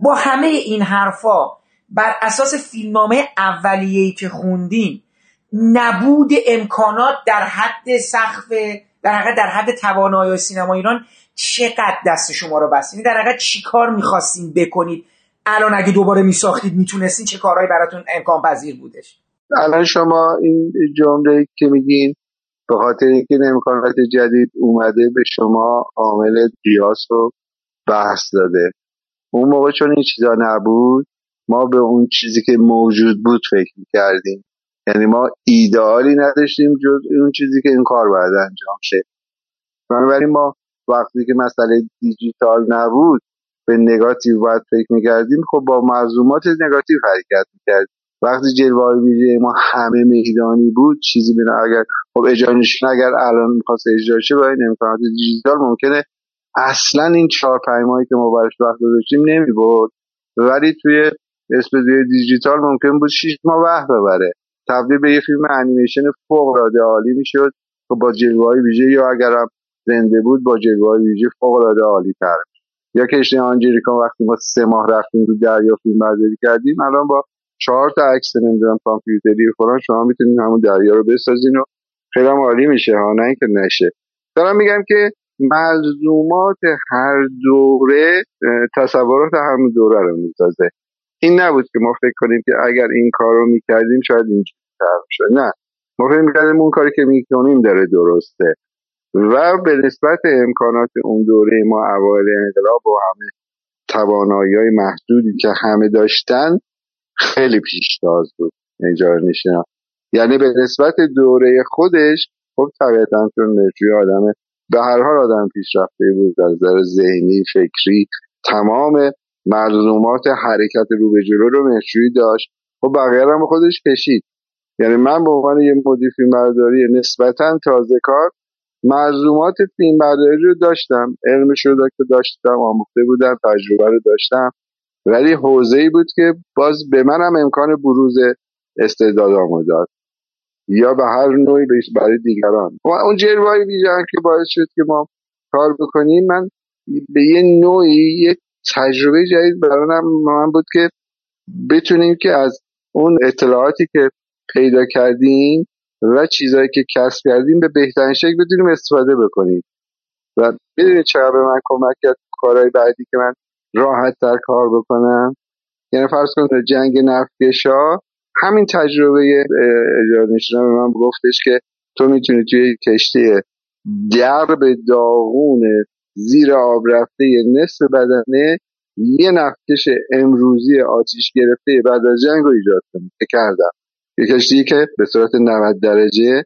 با همه این حرفا بر اساس فیلمنامه اولیه‌ای که خوندین نبود امکانات در حد سقف در حقیقت در حد توانایی سینما ایران چقدر دست شما رو بست؟ یعنی در حقیقت چی کار می‌خواستین بکنید؟ الان اگه دوباره میساختید می‌تونستین چه کارهایی براتون امکان پذیر بودش؟ الان شما این جمله که میگین به خاطر اینکه این امکانات جدید اومده به شما عامل قیاس رو بحث داده. اون موقع چون این چیزا نبود ما به اون چیزی که موجود بود فکر می‌کردیم. یعنی ما ایدئالی نداشتیم جز اون چیزی که این کار باید انجام شه. بنابراین ما وقتی که مسئله دیجیتال نبود به نگاتیو باید فکر می‌کردیم. خب با معظومات نگاتیو حرکت می‌کردیم. وقتی جلوه ویژه ما همه میدانی بود چیزی بنا اگر خب اجرایشون اگر الان می‌خواست اجرا شه با این امکانات دیجیتال ممکنه اصلا این چهار پنج که ما براش وقت گذاشتیم نمی برد ولی توی استودیو دیجیتال ممکن بود 6 ماه وقت ببره. تبدیل به یه فیلم انیمیشن فوق العاده عالی می‌شد. و با جلوه ویژه یا اگرم زنده بود با جلوه ویژه فوق العاده عالی تر. یا کشتی آنجلیکا وقتی ما سه ماه رفتیم رو دریا فیلم برداری کردیم الان با چهار تا عکس نمی‌دونم کامپیوتری فلان شما می‌تونید همون دریا رو بسازین و خیلی عالی میشه ها نه اینکه نشه. دارم میگم که ملزومات هر دوره تصورات همون دوره رو می‌سازه. این نبود که ما فکر کنیم که اگر این کار رو می‌کردیم شاید اینجوری شد نه. ما فکر می‌کردیم اون کاری که می‌کنیم داره درسته. و به نسبت امکانات اون دوره ما اوایل انقلاب و همه توانایی های محدودی که همه داشتن خیلی پیشتاز بود. نشینا یعنی به نسبت دوره خودش خب طبیعتا چون مرجوی آدم به هر حال آدم پیشرفته بود. در نظر ذهنی فکری تمام ملزومات حرکت رو به جلو رو مهرجویی داشت. خب بقیه هم خودش کشید. یعنی من به عنوان یه مدیر فیلم برداری نسبتا تازه کار ملزومات فیلم برداری رو داشتم. علمش رو که داشتم آموخته بودم تجربه رو داشتم. ولی حوزه ای بود که باز به منم امکان بروز استعدادامو داد یا به هر نوعی برای دیگران. و اون جلوه ویژن که باعث شد که ما کار بکنیم. من به یه نوعی یه تجربه جدید برای من بود که بتونیم که از اون اطلاعاتی که پیدا کردیم و چیزهایی که کسب کردیم به بهترین شکل بتونیم استفاده بکنیم. و می‌دونید چرا به من کمک کرد کارهای بعدی که من راحت تر کار بکنم یعنی فرض کنید جنگ نفتکشا همین تجربه اجاره به من گفتش که تو می‌تونی توی کشتی درب داغون زیر آب رفته نصف بدنه یه نفتکش امروزی آتیش گرفته بعد از جنگ رو ایجاد کردم. یه کشتی که به صورت 90 درجه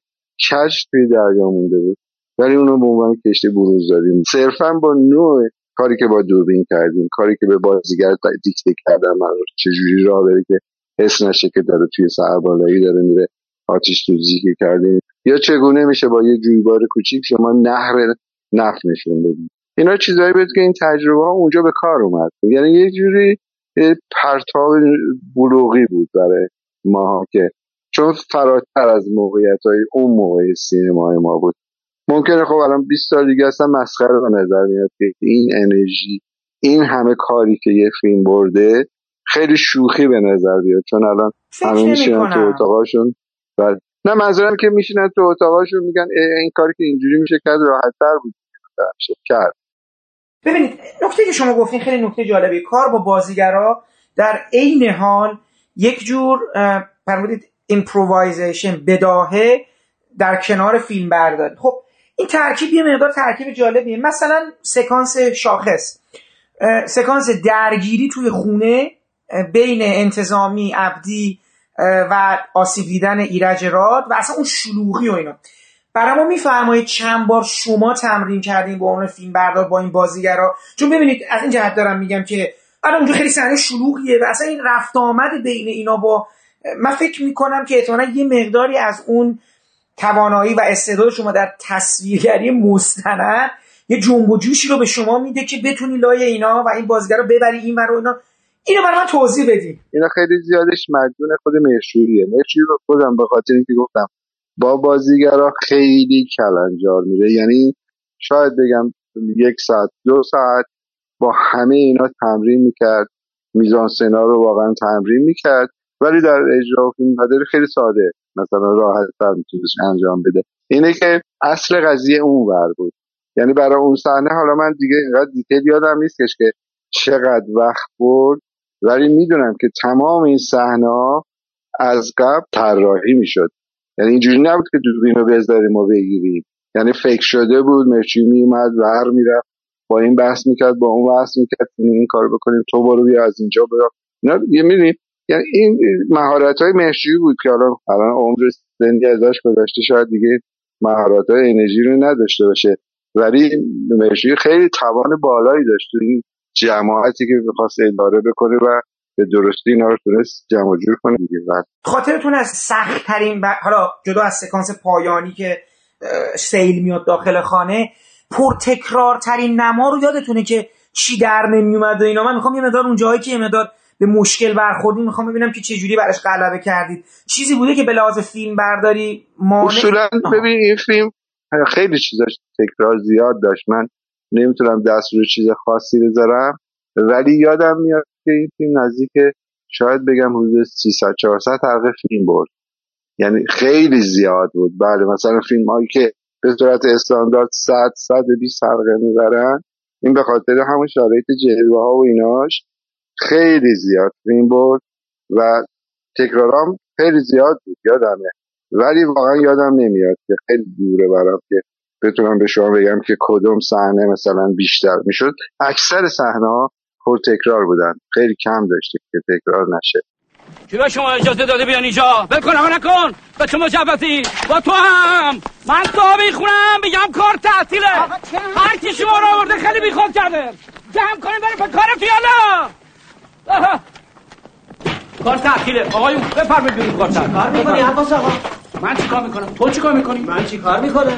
کش توی دریا مونده بود. ولی اونو به عنوان کشتی بروز دادیم صرفا با نوع کاری که با دوربین کردیم کاری که به بازیگر دیکته کردن من چجوری راه بره که حس نشه که داره توی سربالایی داره میره آتیش سوزی که کردیم. یا چگونه میشه با یه جویبار کوچیک شما نهر نفت نشون بدیم اینا چیزایی بود که این تجربه ها اونجا به کار اومد. یعنی یه جوری پرتاب بلوغی بود برای ما که چون فراتر از موقعیت های اون موقع سینمای ما بود. ممکنه خب الان 20 سال دیگه اصلا مسخره به نظر میاد که این انرژی این همه کاری که یه فیلم برده خیلی شوخی به نظر بیاد چون الان همه میشینن تو اتاقاشون. بله. نه منظورم که میشینن تو اتاقاشون میگن این کاری که اینجوری میشه کرد راحت تر بود. کرد. ببینید نکته که شما گفتین خیلی نکته جالبی کار با بازیگرا در عین حال یک جور فرمودید improvisation بداهه در کنار فیلم برداری خب این ترکیب یه مقدار ترکیب جالبیه. مثلا سکانس شاخص. سکانس درگیری توی خونه بین انتظامی عبدی و آسیب دیدن ایرج راد و اصلا اون شلوغی و اینا. برای ما میفرمایید چند بار شما تمرین کردین با اون فیلم بردار با این بازیگرا. چون ببینید از این جهت دارم میگم که الان اونجا خیلی صحنه شلوغیه و اصلا این رفت آمد بین اینا با من فکر می‌کنم که احتمالا یه مقداری از اون توانایی و استعداد شما در تصویرگری مستند یه جنب و جوشی رو به شما میده که بتونی لای اینا و این بازیگر رو ببری این رو اینا. اینو برای من توضیح بدی اینا خیلی زیادش مدیون خود مرشوریه مرشوری رو خودم به خاطر اینکه گفتم با بازیگرا خیلی کلنجار میره. یعنی شاید بگم یک ساعت دو ساعت با همه اینا تمرین می‌کرد. میزان سنا رو واقعا تمرین می‌کرد. ولی در اجرا فیلم خیلی ساده. مثلا راحت تر می‌تونست انجام بده. اینه که اصل قضیه اون ور بود. یعنی برای اون صحنه حالا من دیگه اینقدر دیتیل یادم نیستش که چقدر وقت برد ولی می‌دونم که تمام این صحنه از قبل طراحی می‌شد. یعنی اینجوری نبود که دوربین رو بذاریم و بگیریم. یعنی فکر شده بود مرچی میومد ور می‌رفت با این بحث می‌کرد با اون بحث می‌کرد این کار بکنیم تو برو بیا از اینجا برو اینا یه می‌دونیم یعنی این مهارت های بود که الان الان عمر زندگی ازش گذشته شاید دیگه مهارت های انرژی رو نداشته باشه. ولی مهرجویی خیلی توان بالایی داشت این جماعتی که می‌خواست اداره بکنه و به درستی اینا رو تونست جمع جور کنه دیگه. خاطرتون از سخت ترین ب... حالا جدا از سکانس پایانی که سیل میاد داخل خانه پرتکرار ترین نما رو یادتونه که چی در نمیومد و اینا؟ من می‌خوام یه مدار اون جایی که یه مدار به مشکل برخوردی می‌خوام ببینم که چجوری براش غلبه کردید. چیزی بوده که به لحاظ فیلم برداری مانع اصولا ببین این فیلم خیلی چیزاش تکرار زیاد داشت. من نمی‌تونم دست رو چیز خاصی بذارم ولی یادم میاد که این فیلم نزدیک شاید بگم حدود 300 400 حلقه فیلم برد. یعنی خیلی زیاد بود. بله مثلا فیلم هایی که به صورت استاندارد 100 120 حلقه می‌برن این به خاطر همون شرایط جلوه ها و ایناش. خیلی زیاد فیلم برد و تکرارام خیلی زیاد بود یادمه. ولی واقعا یادم نمیاد که خیلی دوره برام که بتونم به شما بگم که کدوم صحنه مثلا بیشتر می‌شد. اکثر صحنه ها پر تکرار بودن. خیلی کم داشته که تکرار نشه. کی به شما اجازه داده بیان اینجا؟ بکن اما نکن به تو مجبتی با تو هم! من تو می‌خونم بگم کار تعطیله هر کی شما رو آورده خیلی بیخود کرده! جمع کنیم بریم به کار تو یالا کار تعطیله آقایون بفرمایید بیرون کار تعطیله کار می‌کنی عباس آقا؟ من چیکار می‌کنم؟ تو چیکار می‌کنی؟ من چیکار می‌کنه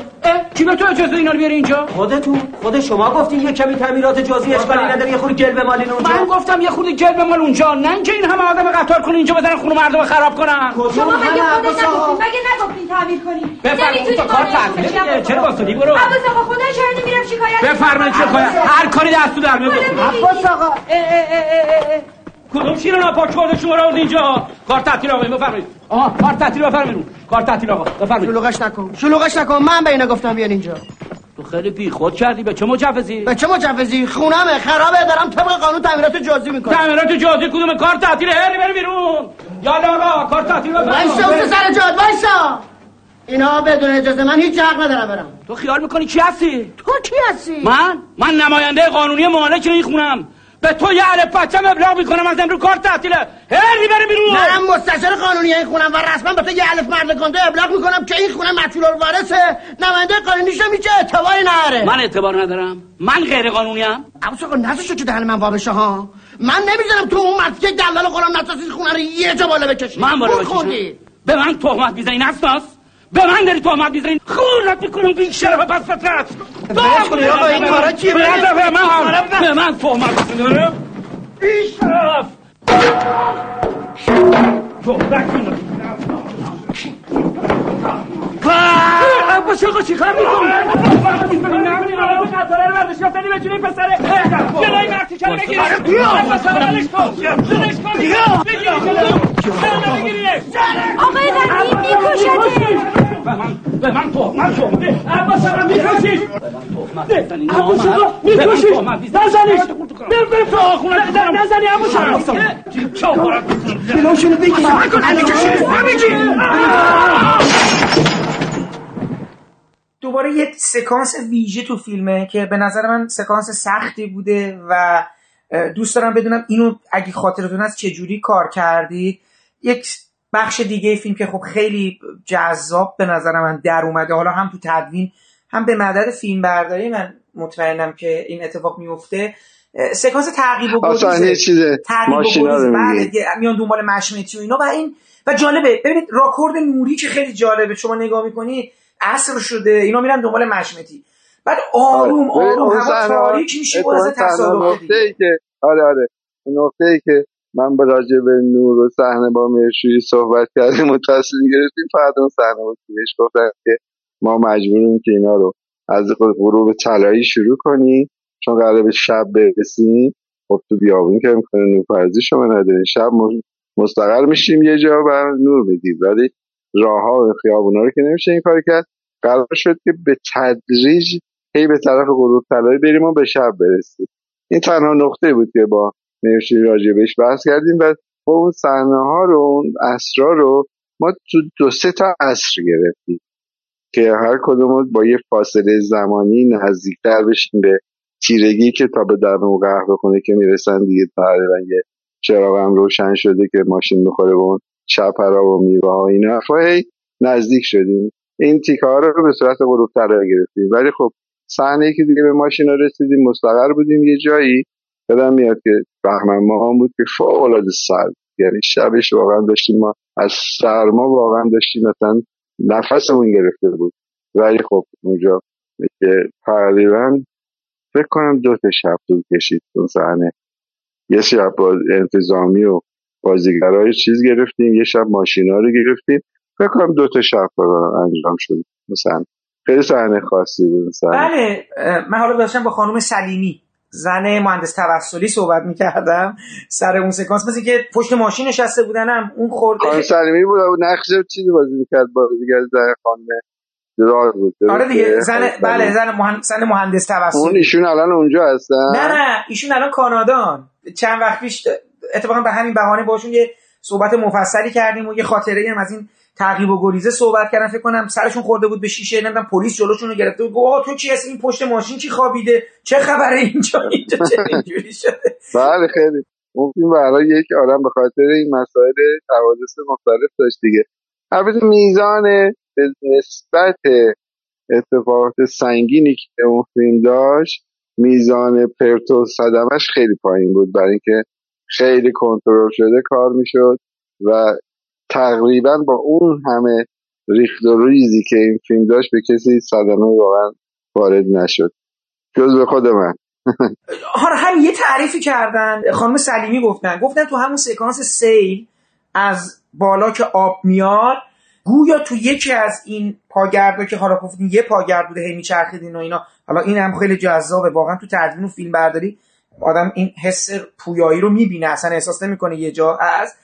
کی به تو اجازه اینا رو بیاری اینجا؟ خودتون خود شما گفتین یه کمی تعمیرات جزئی اشکالی نداره یه خورده گل بمالین اونجا. من گفتم یه خورده گل بمال اونجا. نه اینکه این همه آدم قطار کنین اینجا بزنن خونه مردم خراب کنن. شما مگه خودت نگفتین مگه نگفتین تعمیر کنین بفرمایید. تو کار دیگه چرا واسطی برو. عباس آقا خدا شاهد میرم شکایت بفرمایید شکایت. هر کاری دستو در میاد عباس آقا. کدوم شیر ناپاک کرده شما رو اینجا؟ کار تعطیل آقا بفرمایید. آها کار تعطیل بفرمایید. کار تعطیل آقا بفرمایید. شلوغش نکن. شلوغش نکن. من به اینا گفتم بیان اینجا. تو خیلی بی خود کردی. به چه مجوزی؟ به چه مجوزی؟ خونمه خرابه. دارم طبق قانون تعمیرات جزئی می‌کنم. تعمیرات جزئی کدوم کار تعطیل؟ هری بری بیرون. یالا آقا کار تعطیل وایسا اون سر جاد وایسا. اینا بدون اجازه من هیچ حق ندارم برم. تو خیال می‌کنی کی هستی؟ تو کی هستی؟ من؟ من نماینده قانونی مالک این خونم. به تو یه الف بچم ابلاغ می‌کنم از امرو کار تعطیله. هری بره بیرون. منم مستشار قانونی این خونم و رسما به تو یه الف مرد کنده ابلاغ می‌کنم که این خونه مطلول الوارثه. نماینده قانونیش میشه اعتباری نره من اعتبار ندارم. من غیر قانونی ام عباس آقا نذاشو که دهن من وابشه ها؟ من نمی‌ذارم تو اون مرد که دلال قرآن نساسی خونه رو یه جا بالا بکشی. من بالا بکشم. به من تهمت می‌زنی نسناس به من داری تهمت می‌زنی خونت می‌کنم بی شرف پس فطرت آقا این کارا چیه؟ به من به من تهمت می‌زنی بی شرف عباس آقا چی کار می‌کنی؟ قطاره رو برداشت یافتنی به جونی پسره جلوی مرتی کنی بگیری عباس آقا بلش کن بلش کن بگیری آقای غنی میکشتش به من تهمت شد عباس آقا میکشیش عباس آقا میکشیش نزنیش بر بر تو آخونه نزنی عباس آقا چاقارت بلاشونو بگیر دوباره یه سکانس ویژه تو فیلمه که به نظر من سکانس سختی بوده و دوست دارم بدونم اینو اگه خاطرتون هست چجوری کار کردید یک بخش دیگه فیلم که خب خیلی جذاب به نظر من در اومده. حالا هم تو تدوین هم به مدد فیلم برداری من مطمئنم که این اتفاق میفته. سکانس تعقیب و گریز تعقیب و گریز. میان دنبال مشمتی و اینا و این و جالبه. ببینید راکورد نوری که خیلی جالبه. شما نگاه می‌کنید عصر شده اینا میرن دنبال مشمتی. بعد آروم آروم هوا تاریک میشه از تصادف که آره آره. نقطه ای که من با راجع به نور و صحنه با مرشوی صحبت کردیم و تصمیم گرفتیم فقط اون صحنه بود که بهش گفتن که ما مجبوریم که اینا رو از غروب طلایی شروع کنیم. چون قراره به شب برسیم. خب تو بیابون که می‌کنه نورپرزی شما نداریم. شب مستقر میشیم یه جا و نور میدیم. ولی راه ها و خیابونا رو که نمیشه این کار کرد. قرار شد که به تدریج هی به طرف غروب طلایی بریم و به شب برسیم. این تنها نقطه بود که با مرشی راجع بهش بحث کردیم و اون صحنه ها رو اون اسرا رو ما تو دو سه تا عصر گرفتیم که هر کدوم با یه فاصله زمانی نزدیکتر بشیم به تیرگی که تا به در و قهوه خونه که می‌رسن دیگه تقریبا یه چراغ هم روشن شده که ماشین می‌خوره به اون چپرا و میوه ها این حرفا نزدیک شدیم. این تیکه ها رو به صورت غروب طلایی گرفتیم. ولی خب صحنه که دیگه به ماشینا رسیدیم مستقر بودیم. یه جایی یادم میاد که بهمن ماه بود که فوق العاده سرد. یعنی شبش واقعا داشتیم ما از سرما واقعا داشتیم مثلا نفسمون گرفته بود. ولی خب اونجا که تقریبا فکر کنم دو تا شب طول کشید اون صحنه. یه شب با انتظامی و بازیگرای چیز گرفتیم یه شب ماشینا رو گرفتیم. فکر کنم دو تا شب انجام شد. مثلا خیلی صحنه خاصی بود مثلا. بله من حالا داشتم با خانم سلیمی زن مهندس توسلی صحبت می‌کردم سر اون سکانس. مثل که پشت ماشین نشسته بودنم اون خورده خانم سلیمی بود نقش چیزی بازی می‌کرد بازیگر زن خانم درار بود آره دیگه زن بله زن مهندس زن مهندس توسلی اون ایشون الان اونجا هستن؟ نه نه ایشون الان کانادان. چند وقت پیش اتفاقا به همین بهانه باشون یه صحبت مفصلی کردیم و یه خاطره هم از این تعقیب و گریزه صحبت کردن. فکر کنم سرشون خورده بود به شیشه نمی‌دونم پلیس جلوشون رو گرفته بود. گفت تو چی هست این پشت ماشین کی خوابیده؟ چه خبره اینجا؟ اینجا چه *laughs* اینجوری شده؟ بله خیلی. فیلم برای یک آدم به خاطر این مسائل حوادث مختلف داشت دیگه. البته میزان به نسبت اتفاقات سنگینی که اون فیلم داشت میزان پرتو صدمش خیلی پایین بود برای اینکه خیلی کنترل شده کار می‌شد و تقریبا با اون همه ریخت و ریزی که این فیلم داشت به کسی صدمه واقعا وارد نشد. جز به خود من. *laughs* آره هم یه تعریفی کردن. خانم سلیمی گفتن. گفتن تو همون سکانس سیل از بالا که آب میاد گویا تو یکی از این پاگردا که حالا گفتین یه پاگرد بوده هی میچرخیدین و اینا. حالا این هم خیلی جذابه. واقعا تو تدوین و فیلم برداری آدم این حس پویایی رو می‌بینه اصلا احساس نمی‌کنه یه جا. از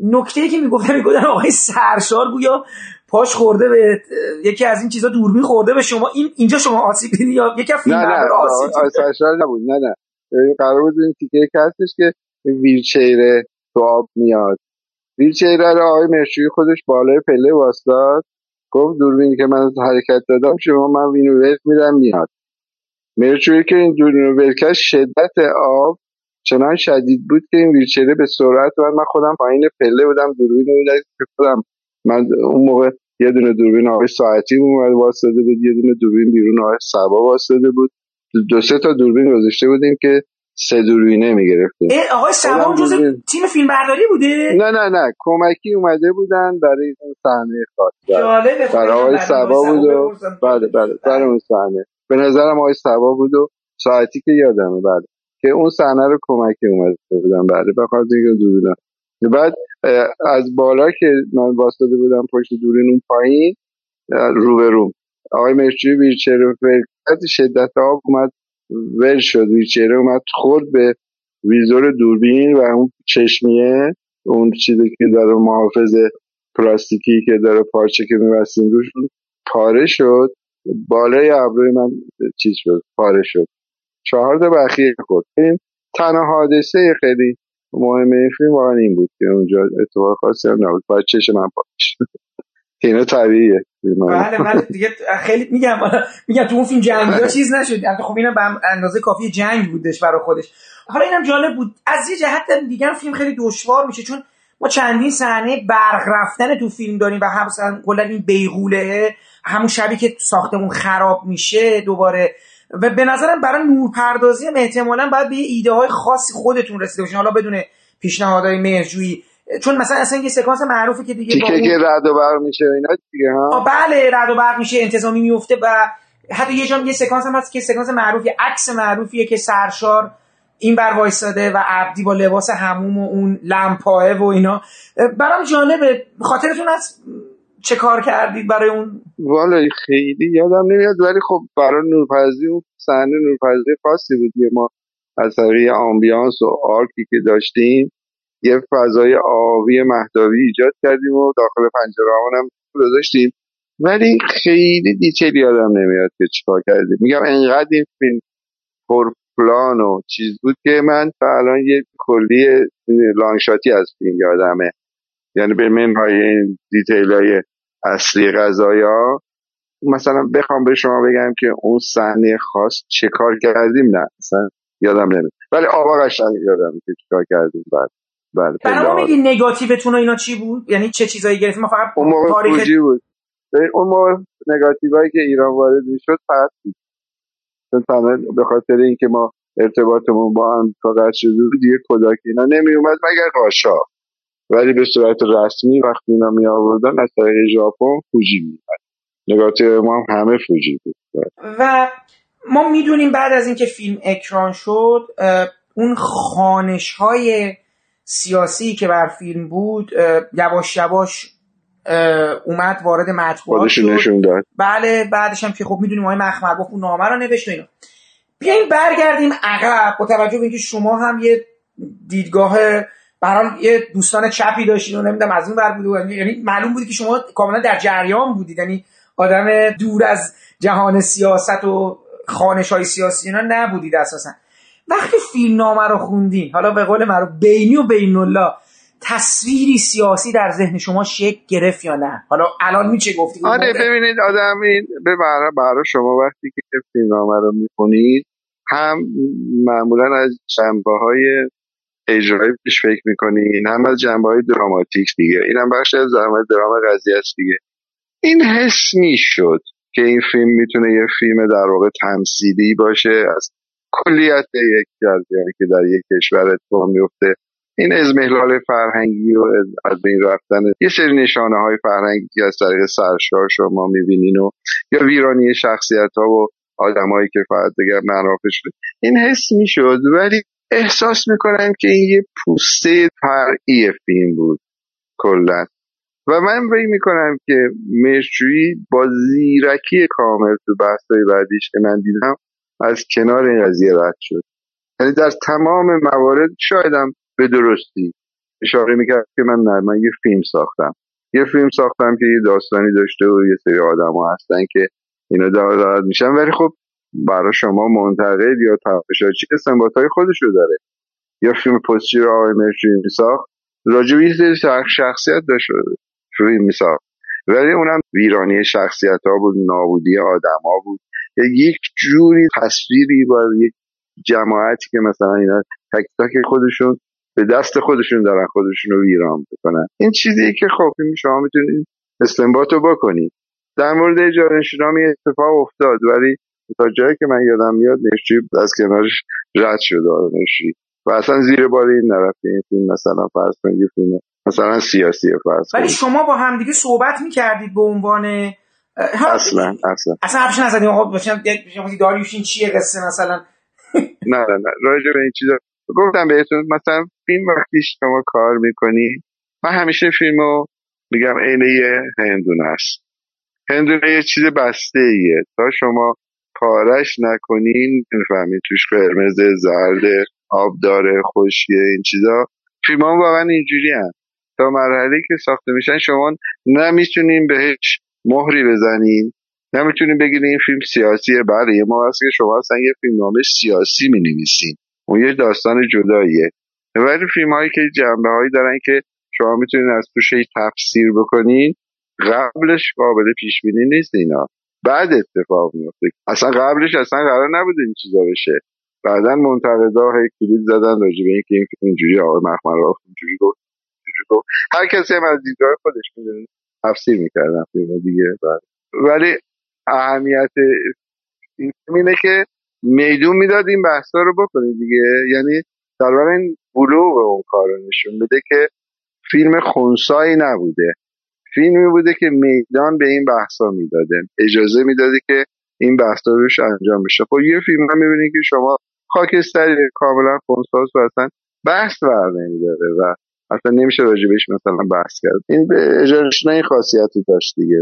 نکته که می‌گفتن می‌گفتن آقای سرشار گویا پاش خورده به یکی از این چیزا دوربین خورده به شما. این اینجا شما آسیب دیدی یا یکی فیلم نه نه آسیب سرشار نبود. نه نه. قرار بود این تیکه هستش که ویلچیر تو آب میاد. ویلچیر رو آقای مرشوی خودش بالای پله واسطاد گفت دوربینی که من حرکت دادم شما من وینو میدم میاد. مرچوی که این دوربین رو ورکش شدت آب چنان شدید بود که این ویلچره به سرعت و من خودم پایین پله بودم دوربین رو که خودم من اون موقع یه دونه دوربین آقای ساعتی اومد واسطه بود. یه دونه دوربین بیرون آقای سبا واسطه بود. دو سه تا دوربین گذاشته بودیم که سه دوربینه می‌گرفتیم. آقای سبا جز تیم فیلم برداری بوده؟ نه نه نه. کمکی اومده بودن برای اون صحنه خاص. برای آقای سبا بود و بله بله. برای اون صحنه. به نظرم آقای سبا بود و ساعتی که یادمه بله که اون صحنه رو کمکی اومده بودن بله بخاطر اینکه دوربین بعد از بالا که من واسطه بودم پشت دورین اون پایین رو به رو آقای مرچوی ویلچر شدت آب اومد ول شد. ویلچر اومد خورد به ویزور دوربین و اون چشمیه اون چیزی که داره محافظ پلاستیکی که داره پارچه که میبستیم روشون پاره شد. بالای ابروی من چیز شد پاره شد. چهار تا بخیه خورد. این تنها حادثه خیلی مهم این فیلم واقعا این بود که اونجا اتفاق خاصی هم نبود. باید چش من پاش *laughs* اینا طبیعیه. بله من دیگه خیلی میگم میگم تو اون فیلم جنگی چیز نشد. خب اینم به اندازه کافی جنگ بودش برای خودش. حالا اینم جالب بود. از یه جهت دیگه فیلم خیلی دشوار میشه چون ما چندین صحنه برق رفتن تو فیلم داریم و هم کلا این بیغوله همون شبی که ساختمون خراب میشه دوباره. و به نظرم برای نورپردازی هم احتمالا باید به ایده های خاصی خودتون رسیده باشین. حالا بدون پیشنهادهای مهرجویی. چون مثلا اصلا یه سکانس معروفی که دیگه تیکه که رد و برق میشه اینا دیگه ها؟ بله رد و برق میشه انتظامی میفته و حتی یه جام یه سکانس هم هست که سکانس معروفی عکس معروفیه که سرشار این بر وایساده و عبدی با لباس هموم و اون لمپاه و اینا. برام جالبه. خاطرتون از چه کار کردید برای اون؟ والا خیلی یادم نمیاد ولی خب برای نورپردازی اون صحنه نورپردازی خاصی بود ما از طریق آمبیانس و arc ی که داشتیم یه فضای آبی مهتابی ایجاد کردیم و داخل پنجره هم گذاشتیم. ولی خیلی detail یادم نمیاد که چیکار کردیم. میگم انقدر این فیلم پر پلان و چیز بود که من تا الان یه کلی long shot ی از فیلم یادمه. یعنی به منهای این دیتیل های اصلی غذایا. مثلا بخوام به شما بگم که اون صحنه خاص چه کار کردیم نه مثلا یادم نمیاد. ولی آقا قشنگ یادم که چیکار کردیم. بعد بله برای میگی نگاتیوتون و اینا چی بود؟ یعنی چه چیزایی گرفتیم؟ ما فقط اون موقع تاریخ... بود. اون موقع نگاتیوهایی که ایران وارد می‌شد فقط بود. به خاطر اینکه ما ارتباطمون با هم فقط شده بود دیگه کداک اینا نمی اومد مگر قاشا ولی به صورت رسمی وقتی اینا می آوردن از طریق ژاپن فوجی می نگاه ما هم همه فوجی بود. و ما می‌دونیم بعد از اینکه فیلم اکران شد اون خانش های سیاسی که بر فیلم بود یواش یواش اومد وارد مطبوعات شد. نشون داد. بله بعدش هم که خب می‌دونیم آقای مخمر گفت اون نامه رو نوشت و اینا. بیایم برگردیم عقب با توجه به اینکه شما هم یه دیدگاه برحال یه دوستان چپی داشتین و نمی‌دونم از اون بر بود یعنی معلوم بود که شما کاملا در جریان بودید. یعنی آدم دور از جهان سیاست و خانش های سیاسی اینا نبودید اساسا. وقتی فیلم نامه رو خوندین حالا به قول معروف بینی و بین الله تصویری سیاسی در ذهن شما شکل گرفت یا نه؟ حالا الان میشه گفتی؟ آره ببینید آدم این به برای, برای شما وقتی که فیلمنامه رو می‌خونید هم معمولا از جنبه های اجرایی پیش فکر می‌کنین هم از جنبه های دراماتیک دیگه. این هم بخش از درام درام قضیه است دیگه. این حس می‌شد که این فیلم می‌تونه یه فیلم در واقع تمثیلی باشه. از کلیت یک جریانی که در یک کشور اتفاق میفته این ازمهلال فرهنگی و از- از بین رفتن یه سری نشانه های فرهنگی که از طریق سرشار شما می‌بینین و یا ویرانی شخصیت ها و آدمایی که فقط دیگر منافش این حس می‌شد ولی احساس می‌کنم که این یه پوسته فرعی فیلم بود کلا. و من فکر می‌کنم که مرچویی با زیرکی کامل تو بحثای بعدیش که من دیدم از کنار این قضیه رد شد. یعنی در تمام موارد شایدم به درستی اشاره می‌کرد که من نه من یه فیلم ساختم. یه فیلم ساختم که یه داستانی داشته و یه سری آدم هستن که اینا دارد میشن. ولی خب برای شما منتقد یا تفشاچی استنباط های خودش رو داره؟ یا فیلم پستی رو آقای مرچویی میساخت؟ شخ- شخصیت داشت فیلم میساخت. ولی اونم ویرانی شخصیت ها بود نابودی آدم ها بود. یک جوری تصویری با یک جماعتی که مثلا اینا تک تک خودشون به دست خودشون دارن خودشون رو ویران بکنن این چیزیه که خب شما می‌تونید استنباط رو بکنید. در مورد اجاره یه اتفاق افتاد ولی تا جایی که من یادم میاد نشری از کنارش رد شد آقای نشری و اصلا زیر بار این نرفت این فیلم مثلا فرض کنید یه فیلم مثلا سیاسی فرض ولی شما با همدیگه صحبت می‌کردید به عنوان اصلا اصلا. اصلا حرفش نزدیم. آقا باشم داریوش این چیه؟ قصه مثلا. *laughs* نه نه نه. راجع به این چیزا. گفتم بهتون مثلا فیلم وقتی شما کار می‌کنی من همیشه فیلم رو میگم عین یه هندونه است. هندونه یه چیز بسته ایه تا شما پارش نکنین نمی‌فهمید توش قرمز زرد آب داره خشکه این چیزا. فیلم ها واقعا اینجوری هم. تا مرحله که ساخته میشن شما نمی‌تونین بهش مهری بزنین. نمی‌تونین بگین این فیلم سیاسیه. بله یه هست که شما اصلا یه فیلم نامه سیاسی می نویسین اون یه داستان جداییه. ولی فیلم هایی که جنبه هایی دارن که شما می‌تونین از توش تفسیر بکنین قبلش قابل پیش بینی نیست اینا. بعد اتفاق میفته. اصلا قبلش اصلا قرار نبود این چیزا بشه. بعدا منتقدا هی کلید زدن راجع به اینکه این اینجوری آقای مخمرآف اینجوری گفت اینجوری گفت. هر کسی هم از دیدگاه خودش می‌دونه. تفسیر می‌کردن فیلم دیگه. بعد. ولی اهمیت این اینه که میدون می‌داد این بحثا رو بکنه دیگه. یعنی در این بلوغ اون کار رو نشون بده که فیلم خونسایی نبوده. فیلمی بوده که میدان به این بحثا می‌داده. اجازه می‌داده که این بحثا روش انجام بشه. خب یه فیلم هم می‌بینید که شما خاکستری کاملا خونساز و اصلا بحث بر نمیداره و اصلا نمیشه راجبش مثلا بحث کرد. این به اجازه این خاصیتی داشت دیگه.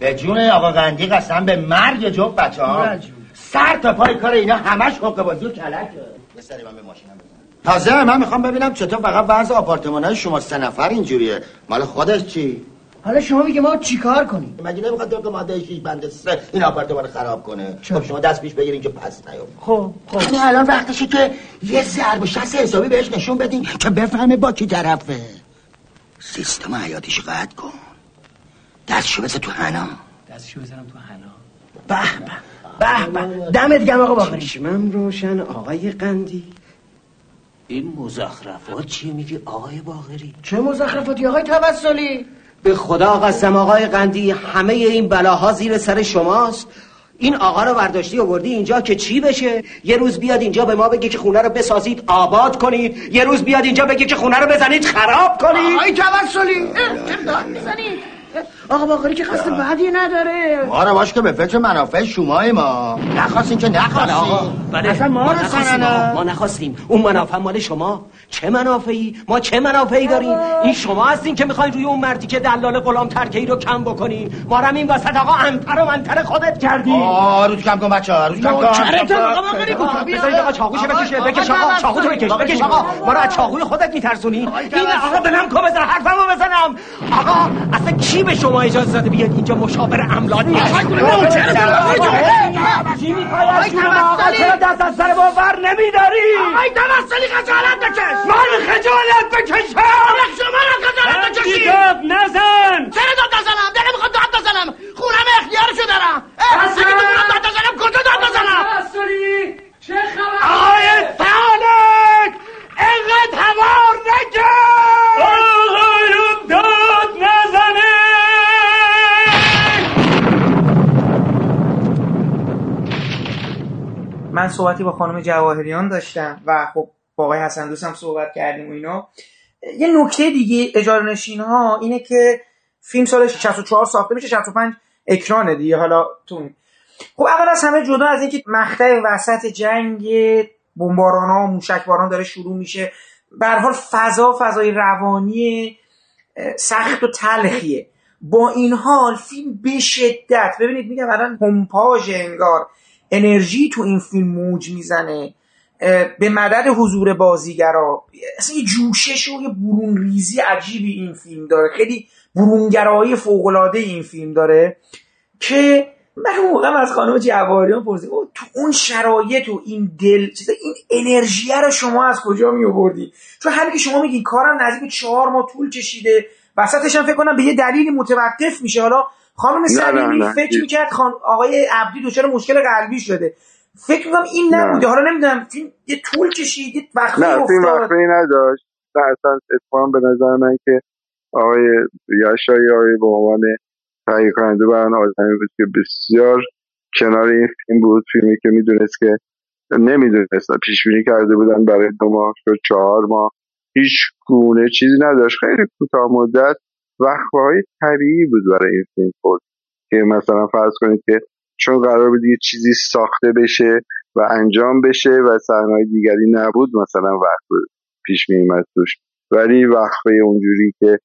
به جون آقا قندی قسم به مرگ جفت بچه ها سر تا پای کار اینا همش حقه بازی و کلکه. یه سری من به ماشینم بزن. تازه من می‌خوام ببینم چطور فقط وضع آپارتمان های شما سه نفر اینجوریه. مال خودش چی؟ حالا شما میگه ما چیکار کنیم؟ مگه نمی‌خواد طبق ماده 6 بند سه این آپارتمان خراب کنه؟ خب شما دست پیش بگیرین که پس نیاد خب خب. یعنی الان وقتشه که یه ضرب و شست حسابی بهش نشون بدین که بفهمه با کی طرفه. سیستم حیاتیش قطع کن. دستشو بزن تو حنا. دستشو بزنم تو حنا. به به به به. دمت گرم آقا باقری. چشمم روشن آقای قندی. این مزخرفات چیه میگی آقای باغری چه مزخرفاتی آقای توسلی؟ به خدا قسم آقای قندی همه این بلاها زیر سر شماست. این آقا رو برداشتی آوردی اینجا که چی بشه؟ یه روز بیاد اینجا به ما بگه که خونه رو بسازید آباد کنید. یه روز بیاد اینجا بگه که خونه رو بزنید خراب کنید. آقای توسلی! آقا باقری که قصد بعدی نداره. ما رو باش که به فکر منافع شمای ما. نخواستیم که نخواستیم آقا. بله. اصلا ما ما رو نخواستیم. ما نخواستیم. اون منافع مال شما. چه منافعی؟ ما چه منافعی داریم؟ این شما هستین که می‌خواین روی اون مردی که دلال غلام ترکی رو کم بکنین. ما رو هم این وسط آقا انتر و منتر خودت کردی. آه روز کم کن بچه ها روز کم کن. آقا باقری آقا، بذارید آقا چاقوشو بکشه بکش آقا چاقو تو بکش بکش آقا. ما رو از چاقوی خودت میترسونی این آقا. دلم کو بزن حرفمو بزنم آقا اصلا کی به شما اجازه داده بیاد اینجا مشاور املاک چی می‌خوای از جون ما آقا چرا دست از سر ما بر نمیداری؟ آقای توسلی خجالت بکش. من خجالت بکشم. شما رو خجالت بکشی. داد نزن. چرا داد نزنم؟ دلم می‌خواد داد بزنم. خونم اختیارشو دارم. اگه بتونم داد بزنم کجا داد بزنم؟ چه خبر؟ آقای فعالک اینقدر هوار نکن. من صحبتی با خانم جواهریان داشتم و خب با آقای حسن دوست هم صحبت کردیم و اینا. یه نکته دیگه اجاره نشین ها اینه که فیلم سال 64 ساخته میشه 65 اکرانه دیگه. حالا تو خب اول از همه جدا از اینکه مقطع وسط جنگ بمباران ها و داره شروع میشه. به حال فضا فضای روانی سخت و تلخیه. با این حال فیلم به شدت ببینید میگم الان پمپاژ انگار انرژی تو این فیلم موج می‌زنه به مدد حضور بازیگرا. اصلا یه جوشش و یه برون ریزی عجیبی این فیلم داره. خیلی برونگرایی فوقالعاده این فیلم داره که من موقع از خانم جواهریان پرسیدم "اوه، تو اون شرایط و این دل چیزا این انرژی رو شما از کجا می آوردی چون همین که شما میگین کارم نزدیک چهار ماه طول کشیده وسطش هم فکر کنم به یه دلیلی متوقف میشه. حالا خانم نه، سلیمی نه. فکر می‌کرد خان... آقای عبدی دچار مشکل قلبی شده. فکر می‌کنم این نه. نبوده. حالا نمی‌دونم فیلم یه طول کشید یه وقتی نه فیلم وقفه نداشت نه اصلا اتفاقا به نظر من که آقای یشایی آقای به عنوان تهیه کننده بران آدمی بود که بسیار کنار این فیلم بود. فیلمی که می‌دونست که نمی‌دونست پیش بینی کرده بودن برای دو ماه چهار ماه. هیچ گونه چیزی نداشت. خیلی کوتاه مدت وقفه های طبیعی بود برای این فیلم بود که مثلا فرض کنید که چون قرار بود یه چیزی ساخته بشه و انجام بشه و صحنه‌های دیگری نبود مثلا وقت پیش میومد توش. ولی وقفه اونجوری که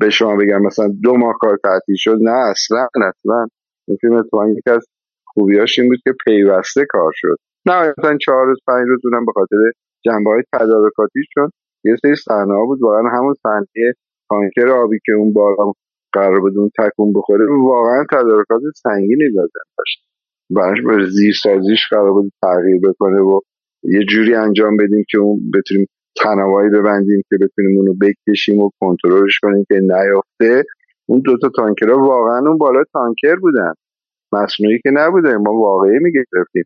به شما بگم مثلا دو ماه کار تعطیل شد نه اصلا اصلا این فیلم اتفاقا یکی از خوبیاش این بود که پیوسته کار شد. نه مثلا چهار روز پنج روز اونم به خاطر جنبه های تدارکاتی چون یه سری صحنه بود. واقعا همون صحنه تانکر آبی که اون بارم قرار بود اون تکون بخوره واقعا تدارکات سنگینی لازم داشت براش به زیر سازیش قرار بود تغییر بکنه و یه جوری انجام بدیم که اون بتونیم تنوایی ببندیم که بتونیم اونو بکشیم و کنترلش کنیم که نیافته. اون دوتا تانکرها واقعا اون بالا تانکر بودن. مصنوعی که نبوده ما واقعی می‌گرفتیم.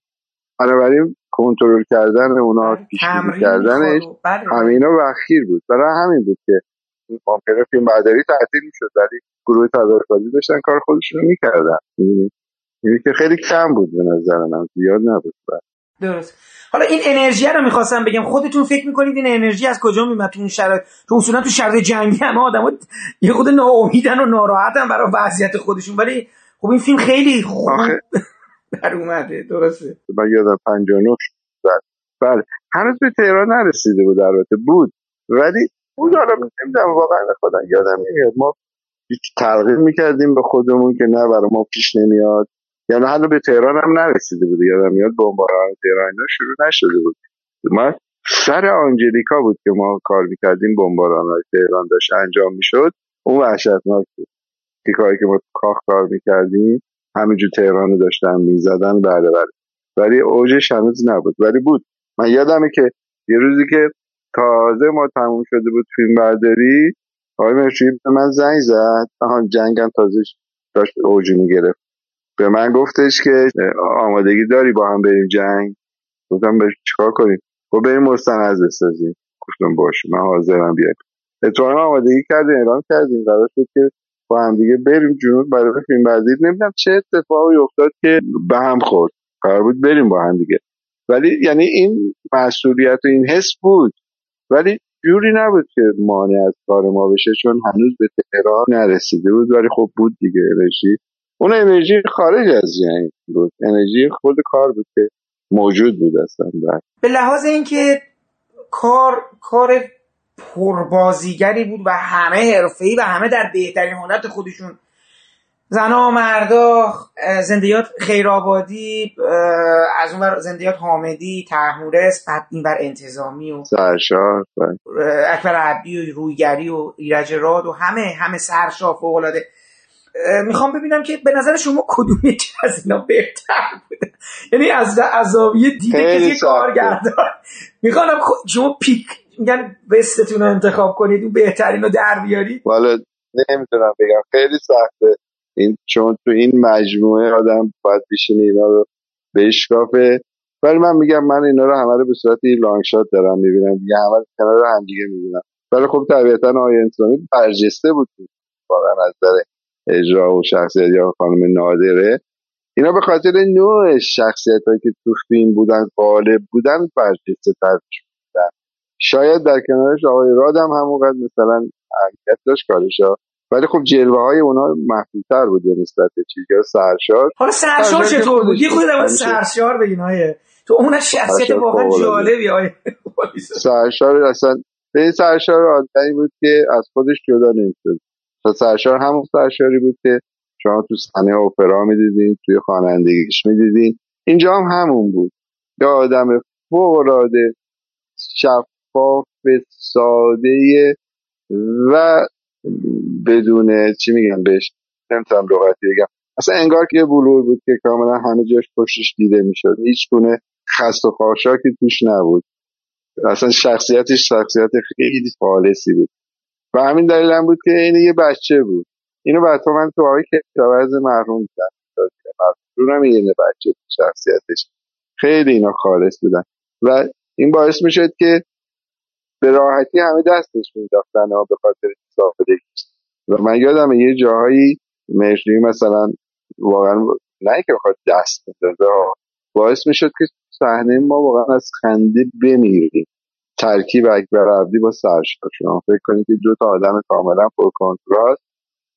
بنابراین کنترل کردن اونا پیش بینی تمرین کردنش بله. همینا وخیر بود. برای همین بود که ممکنه فیلم برداری تعطیل می‌شد ولی گروه تدارکاتی داشتن کار خودشون رو می‌کردن. یعنی که خیلی کم بود به نظر من زیاد نبود. درست. حالا این انرژی رو می‌خواستم بگم خودتون فکر می‌کنید این انرژی از کجا میاد تو اون شرایط؟ تو اصولا تو شرایط جنگی همه آدما یه خود ناامیدن و ناراحتن برای وضعیت خودشون. ولی خب این فیلم خیلی خوب آخه. *laughs* در اومده. درسته. من یادم 59 شد. بعد بله. هنوز به تهران نرسیده بود البته. بود. ولی بود حالا نمی‌دونم واقعا خودم یادم نمیاد. ما هیچ تلقین می‌کردیم به خودمون که نه برای ما پیش نمیاد. یعنی حالا به تهران هم نرسیده بود یادم میاد بمباران تهران اینا شروع نشده بود. من سر آنجلیکا بود که ما کار می‌کردیم بمباران های تهران داشت انجام می‌شد. اون وحشتناک بود تیکایی که ما کاخ کار می‌کردیم همینجور تهران رو داشتن می‌زدن بله بله. ولی اوجش هنوز نبود. ولی بود. من یادمه که یه روزی که تازه ما تموم شده بود فیلم برداری. آقای مرچوی به من زنگ زد. آها جنگم تازه داشت اوج می‌گرفت. به من گفتش که آمادگی داری با هم بریم جنگ؟ گفتم به چیکار کنیم؟ گفت بریم مستند بسازیم. گفتم باشه من حاضرم بیایم. اتفاقا آمادگی کردیم اعلام کردیم. قرار شد که با هم دیگه بریم جنوب. برای فیلم برداری نمی‌دونم چه اتفاقی افتاد که به هم خورد. قرار بود بریم با هم دیگه. ولی یعنی این مسئولیت و این حس بود. ولی جوری نبود که مانع از کار ما بشه چون هنوز به تهران نرسیده بود ولی خب بود دیگه انرژی. اون انرژی خارج از جنگ بود. انرژی خود کار بود که موجود بود اصلا. به لحاظ اینکه کار کار پربازیگری بود و همه حرفه‌ای و همه در بهترین حالت خودشون زنا مردا زندیات خیرآبادی از اون ور زندیات حامدی تحمورس بعد این ور انتظامی و سرشار بله. اکبر عبدی و رویگری و ایرج راد و همه همه سرشار فوق العاده. می‌خوام ببینم که به نظر شما کدوم یکی از اینا بهتر بوده؟ یعنی از از زاویه دیده کسی کارگردان. می‌خوام شما پیک میگن بستتون رو انتخاب کنید اون بهترین رو در بیارید. والا نمی‌تونم بگم. خیلی سخته. این چون تو این مجموعه آدم باید بشینه اینا رو بشکافه. ولی من میگم من اینا رو همه رو به صورت لانگ شات دارم می‌بینم. دیگه همه رو کنار هم دیگه می‌بینم. ولی خب طبیعتا آقای انتظامی برجسته بود واقعا از نظر اجرا و شخصیت یا خانم نادره. اینا به خاطر نوع شخصیت هایی که تو فیلم بودن غالب بودن برجسته تر بودن شاید در کنارش آقای رادم همونقدر مثلا اهمیت داشت کارشا ولی خب جلوه های اونا محدودتر بود به نسبت چیزی سرشار. حالا سرشار چطور بود؟ یه خود در سرشار بگین های تو اون شخصیت واقعا جالبی های سرشار اصلا به این سرشار آدمی بود که از خودش جدا نمی‌شد. سرشار همون سرشاری بود که شما تو صحنه اپرا می‌دیدین توی خوانندگیش می‌دیدین. اینجا هم همون بود. یه آدم فوق العاده شفاف ساده و بدون چی میگم بهش؟ نمی‌تونم لغتی بگم. اصلا انگار که یه بلور بود که کاملا همه جاش پشتش دیده می‌شد. هیچ گونه خست و خاشاکی توش نبود. اصلا شخصیتش شخصیت خیلی خالصی بود. و همین دلیل هم بود که این یه بچه بود. اینو بعد من تو آقای کشاورز مرحوم دیدم مرحوم یه بچه شخصیتش. خیلی اینا خالص بودن. و این باعث می‌شد که به راحتی همه دستش میداختن به خاطر و من یادم یه جاهایی مهرجویی مثلا واقعا نه که بخواد دست می‌داده باعث می‌شد که صحنه ما واقعا از خنده بمیریم. ترکیب اکبر عبدی با سرشار شما فکر کنید که دو تا آدم کاملا پرکنترل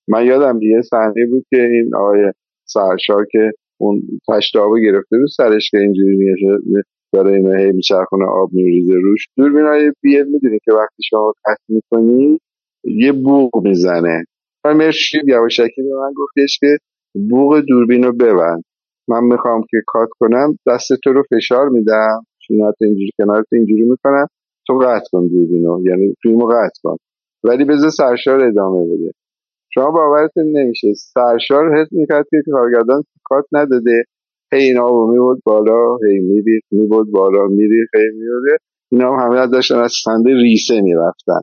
من یادم یه صحنه بود که این آقای سرشار که اون تشتابه گرفته بود سرش که اینجوری داره اینو هی میچرخونه آب میریزه روش. دوربینای بیه می‌دونی که وقتی شما قطع می‌کنی یه بوق می‌زنه. و مرشی یواشکی به من گفتش که بوق دوربین رو ببند. من می‌خوام که کات کنم دست تو رو فشار میدم. شینات اینجوری کنارت اینجوری می‌کنم. تو قطع کن دوربینو یعنی فیلمو قطع کن. ولی بذار سرشار ادامه بده. شما باورتون نمیشه. سرشار حس می‌کرد که کارگردان کات نداده. هی اینا رو میبود بالا هی میریخ میبود بالا میریخ هی میبوده اینا هم همه داشتن از خنده ریسه می‌رفتن.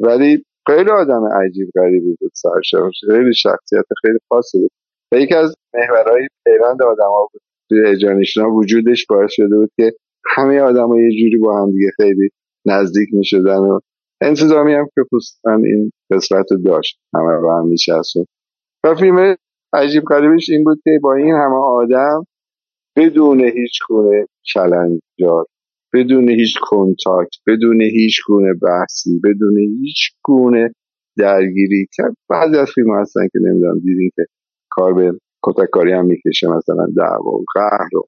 ولی خیلی آدم عجیب غریبی بود سرشار خیلی شخصیت خیلی خاصی بود. و یکی از محورهای پیوند آدم ها بود توی اجانشنا وجودش باعث شده بود که همه آدم ها یه جوری با هم دیگه خیلی نزدیک می شدن و انتظامی هم که پوستن این قسمت داشت. همه رو هم میشستون و فیلم عجیب غریبش این بود که با این همه آدم بدون هیچ گونه چلنجار بدون هیچ کنتاکت بدون هیچ گونه بحثی بدون هیچ گونه درگیری که بعضی از فیلم هستن که نمی‌دونم دیدین که کار به کتککاری هم می‌کشه مثلا دعوا و قهر و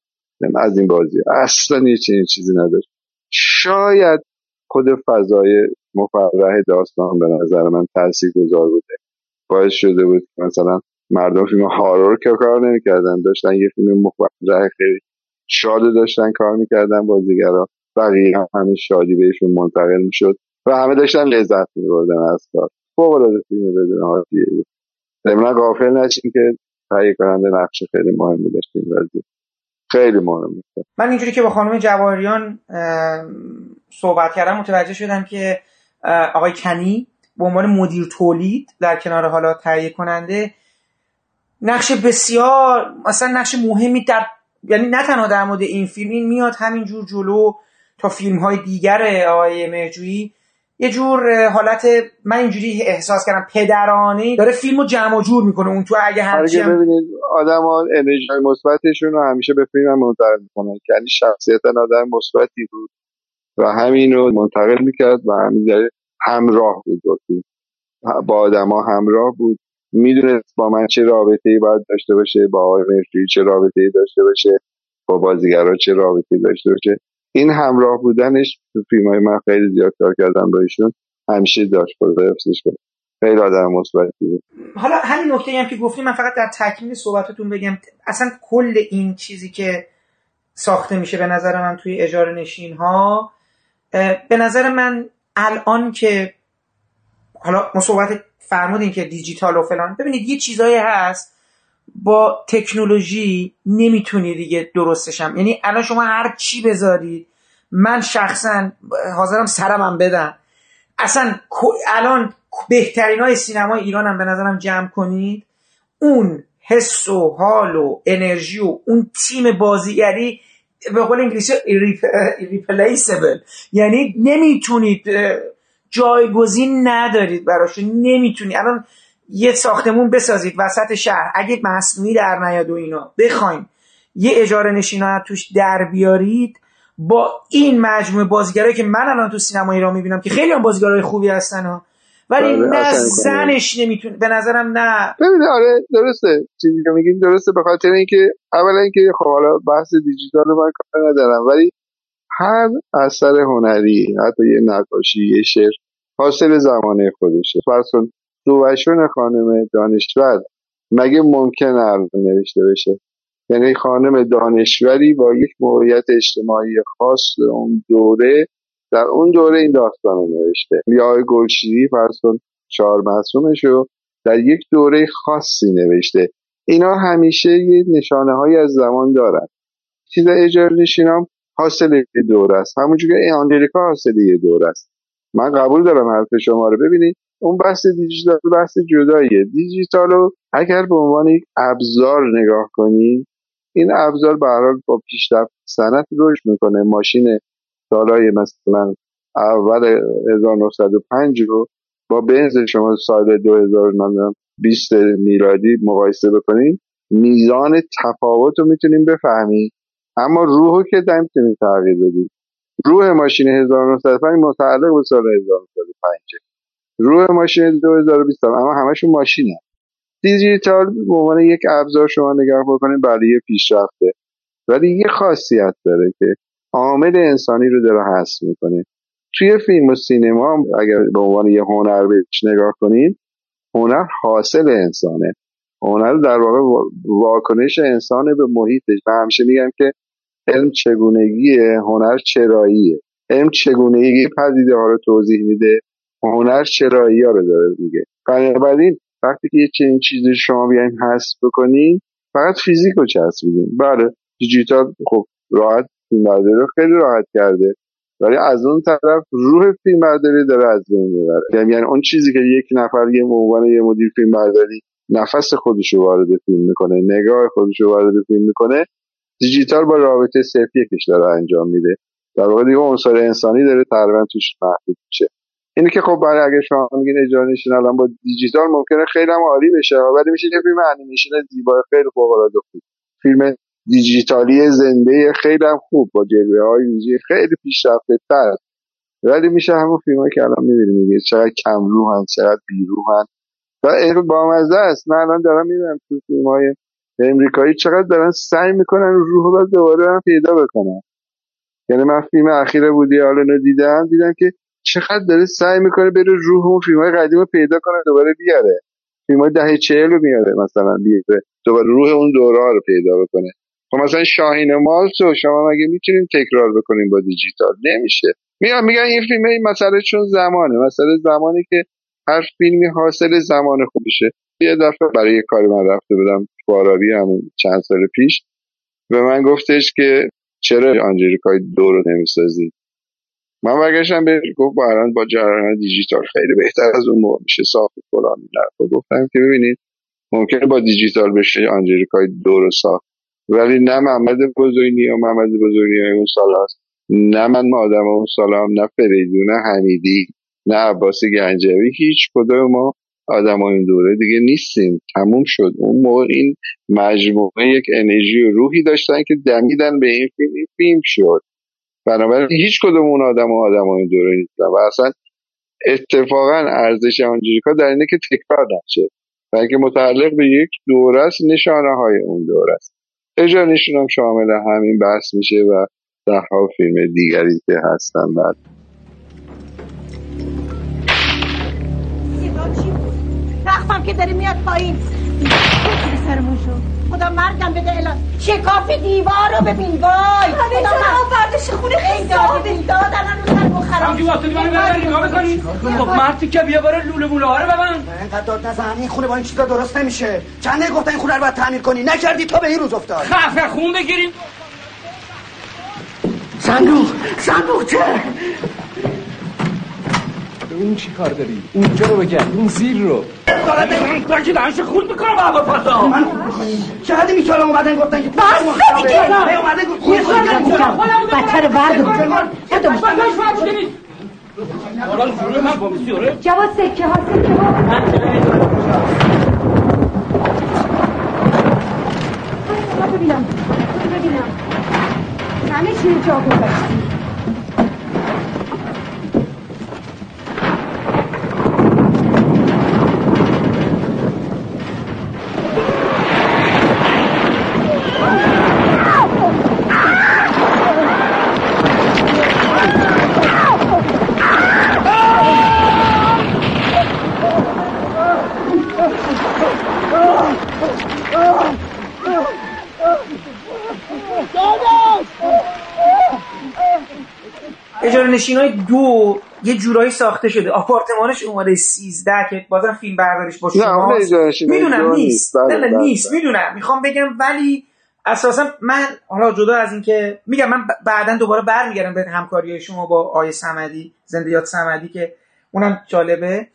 از این بازی. اصلا یه چنین چیزی نداشت شاید خود فضای مفرح داستان به نظر من تاثیر گذار بوده. باعث شده بود مثلا مردم فیلم هارور که کار نمی‌کردن داشتن یه فیلم مفرح خیلی شاد داشتن کار می‌کردن بازیگرا بقیه هم همه شادی بهشون منتقل می‌شد و همه داشتن لذت میبردن از کار. فوق العاده فیلم بدون حاشیه بود ضمن غافل نشین که تهیه کننده نقش خیلی مهمی داشت این خیلی مهمه من اینجوری که با خانم جواهریان صحبت کردم متوجه شدم که آقای کنی به عنوان مدیر تولید در کنار حالا تهیه کننده نقش بسیار مثلا نقش مهمی در یعنی نه تنها در مورد این فیلم این میاد همینجور جلو تا فیلم های دیگر آقای مرجویی. یه جور حالت من اینجوری احساس کردم پدرانه داره فیلمو جمع و جور می‌کنه اون تو اگه هرچی هم... ببینید آدم ها انرژی مثبتشون رو همیشه به فیلم هم منتقل می‌کنن. یعنی شخصیت آدم مثبتی بود و همین رو منتقل می‌کرد و همین همراه بود با فیلم. با آدما همراه بود. می‌دونست با من چه رابطه ای باید داشته باشه با آقای مرفی چه رابطه ای داشته باشه با بازیگرا چه رابطه ای داشته باشه. این همراه بودنش تو فیلم های من خیلی زیاد کار کردم با ایشون. همیشه داشت خدا حفظش کنه. خیلی آدم مثبتی حالا همین نکته هم که گفتیم من فقط در تکمیل صحبتتون بگم اصلا کل این چیزی که ساخته میشه به نظر من توی اجاره نشین ها به نظر من الان که حالا ما صحبت فرمودین که دیجیتال و فلان ببینید یه چیزایی هست با تکنولوژی نمی‌تونی دیگه درستشم یعنی الان شما هر چی بذارید من شخصا حاضرم سرمم بدم. اصلا الان بهترین های سینما ایران هم به نظرم جمع کنید. اون حس و حال و انرژی و اون تیم بازیگری به قول انگلیسی ریپلیسبل یعنی نمی‌تونید جایگزین ندارید براش نمی‌تونی. الان یه ساختمون بسازید وسط شهر. اگه مصنوعی در نیاد و اینا. بخواین یه اجاره نشینا توش در بیارید. با این مجموعه بازیگرایی که من الان تو سینما ایران می‌بینم که خیلی هم بازیگرای خوبی هستن ها. ولی بله، نه زنش نمی‌تونه. به نظرم نه. ببین آره درسته. چیزی که میگین درسته. به خاطر اینکه اولا اینکه خب حالا بحث دیجیتال رو من کار ندارم. ولی هر اثر هنری حتی یه نقاشی یه شعر حاصل زمانه خودشه. فرض کن دوشون خانم دانشور. مگه ممکن الان نوشته بشه؟ یعنی خانم دانشوری با یک موقعیت اجتماعی خاص اون دوره در اون دوره این داستان رو نوشته. یا گلشیری فرض کن چهار معصومش رو در یک دوره خاصی نوشته. اینا همیشه یه نشانه های از زمان دارن. چیز اجاره نشینام حاصل دوره است. همونجور که آمریکا حاصل یه دوره است. من قبول دارم حرف شما رو. ببینید اون بحث دیجیتال بحث جداییه. دیجیتال رو اگر به عنوان یک ابزار نگاه کنیم این ابزار به با پیشرفت صنعت رشد می‌کنه. ماشین سالهای مثلا اول 1905 رو با بنز شما سال 2020 میلادی مقایسه بکنیم میزان تفاوت رو می‌تونیم بفهمیم اما روح که نمی‌تونیم تغییر بدیم روح ماشین 1905 متعلق به سال 1905 روح ماشین 2020 اما همشون ماشینه. دیجیتال به عنوان یک ابزار شما نگاه بکنید برای پیشرفته. ولی یه خاصیت داره که عامل انسانی رو داره حس می‌کنه. توی فیلم و سینما اگر به عنوان یه هنر بهش نگاه کنید هنر حاصل انسانه. هنر در واقع واکنش انسان به محیطش. و همیشه میگم که علم چگونگی هنر چراییه. علم چگونگی پدیده ها رو توضیح میده. هنر چرایی ها رو داره میگه. بنابراین وقتی که یه چنین چیزی شما بیاین حذف بکنین فقط فیزیک رو چسبیدین. بله دیجیتال خب راحت فیلم رو خیلی راحت کرده ولی از اون طرف روح فیلم برداری داره از بین می‌بره. یعنی, یعنی اون چیزی که یک نفر یه عنوان یه مدیر فیلم برداری نفس خودش رو وارد فیلم می‌کنه نگاه خودش رو وارد فیلم می‌کنه دیجیتال با رابطه صرفی یکش داره انجام میده. در واقع دیگه عنصر انسانی داره تقریبا توش محدود میشه. اینه که خب برای اگه شما میگین اجاره نشین الان با دیجیتال ممکنه خیلی هم عالی بشه. ولی میشه یه فیلم انیمیشن زیبا خیلی فوق العاده خوب. فیلم دیجیتالی زنده خیلی هم خوب با جلوه های ویژه خیلی پیشرفته تر ولی میشه همون فیلم که الان می‌بینیم میگه چقدر کم روحن چقدر بیروحن. و این با مزه است. من الان دارم می‌بینم تو فیلم های امریکایی چقدر دارن سعی می‌کنن روح رو دوباره پیدا بکنن. یعنی من فیلم اخیر بودی رو دیدم دیدم که چقدر داره سعی می‌کنه بره روح اون فیلم های قدیم رو پیدا کنه دوباره بیاره. فیلم های دهه چهل رو میاره مثلا بیاره. دوباره روح اون دوره رو پیدا بکنه. خب مثلا شاهین مالس رو شما مگه می‌تونیم تکرار بکنیم با دیجیتال؟ نمیشه. میگم میگن این فیلم این مسئله چون زمانه. مسئله زمانی که هر فیلمی حاصل زمان خودشه یه دفعه برای یه کاری من رفته بودم فارابی همون چند سال پیش. به من گفتش که چرا آنجلیکای دو رو نمی‌سازی؟ من برگشتم به گفت با الان با جریان دیجیتال خیلی بهتر از اون موقع میشه ساخت فلان خب گفتم که ببینید ممکنه با دیجیتال بشه آنجلیکای دو رو ساخت. ولی نه محمد بزرگی یا محمد بزرگی اون سال هست نه من آدم اون سال هم نه فریدون حمیدی نه عباس گنجوی هیچ کدوم ما آدم این دوره دیگه نیستیم. تموم شد. اون موقع این مجموعه یک انرژی و روحی داشتن که دمیدن به این فیلم. این فیلم شد. بنابراین هیچ کدوم اون آدم و آدم این دوره نیستن. و اصلا اتفاقا ارزش آنجلیکا در اینه که تکرار نشه. و اگه متعلق به یک دوره است نشانه های اون دوره است. اجانشون هم شامل همین بحث میشه و ده ها فیلم دیگری که هستن بعد. رختم که داره میاد پایین. سرمون شد. خدا مردم بده الان. شکاف دیوار رو ببین وای. همه جا آوردش خونه خیلی دادن دادن رو سر من ببر نگاه بکنی خب مردی که بیا برو لوله موله ها رو ببن اینقدر داد نزن این خونه با این چیزا درست نمیشه. چند گفتن این خونه رو باید تعمیر کنی. نکردی تا به این روز افتاد. خفه خون بگیریم. صندوق صندوق چه؟ اون چی کار داری؟ اونجا رو بگرد اون زیر رو. دارم که دانش خون می‌کنم با پاسا من چقدر می‌تونم اومدن گفتن که بس دیگه اومدن گفتن بچه رو برد جواد سکه ها سکه ها. ببینم ببینم. همه چی جا گذاشتی. اجاره نشین های دو یه جورایی ساخته شده. آپارتمانش اومده 13 که بازم فیلم برداریش با های می‌دونم دو نیست. بله، نه بله، نیست. بله. می‌دونم. می‌خوام بگم ولی اساسا من حالا جدا از اینکه میگم من بعدا دوباره برمیگردم به همکاری شما با آیه صمدی زندیات صمدی که اونم جالبه.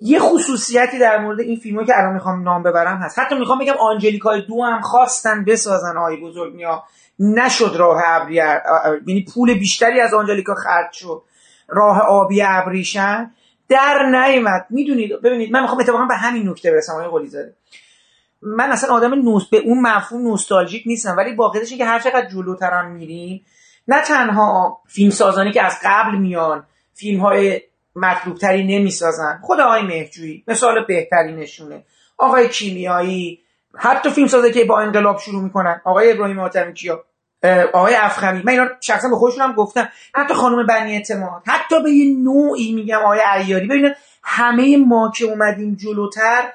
یه خصوصیتی در مورد این فیلم که الان می‌خوام نام ببرم هست. حتی می‌خوام بگم آنجلیکای دو هم خواستن بسازن آقای بزرگ نیا نشد راه ابری یعنی پول بیشتری از آنجلیکا خرج شد. راه آبی ابریشن در نیومد می‌دونید ببینید من می‌خوام اتفاقا به همین نکته برسم آقای قلی زاده من اصلا آدم نوست به اون مفهوم نوستالژیک نیستم ولی واقعیتش اینه که هر چقدر جلوتر هم میریم نه تنها فیلم سازانی که از قبل میان فیلم های مطلوب تری نمی‌سازن. خود آقای مهجویی مثال بهتری نشونه. آقای کیمیایی حتی فیلم سازه که با انقلاب شروع می‌کنن. آقای ابراهیم حاتمی کیا آقای افخمی من اینا شخصا به خودشون هم گفتم. حتی خانم بنی اعتماد. حتی به یه نوعی میگم آقای عیاری. ببینید همه ما که اومدیم جلوتر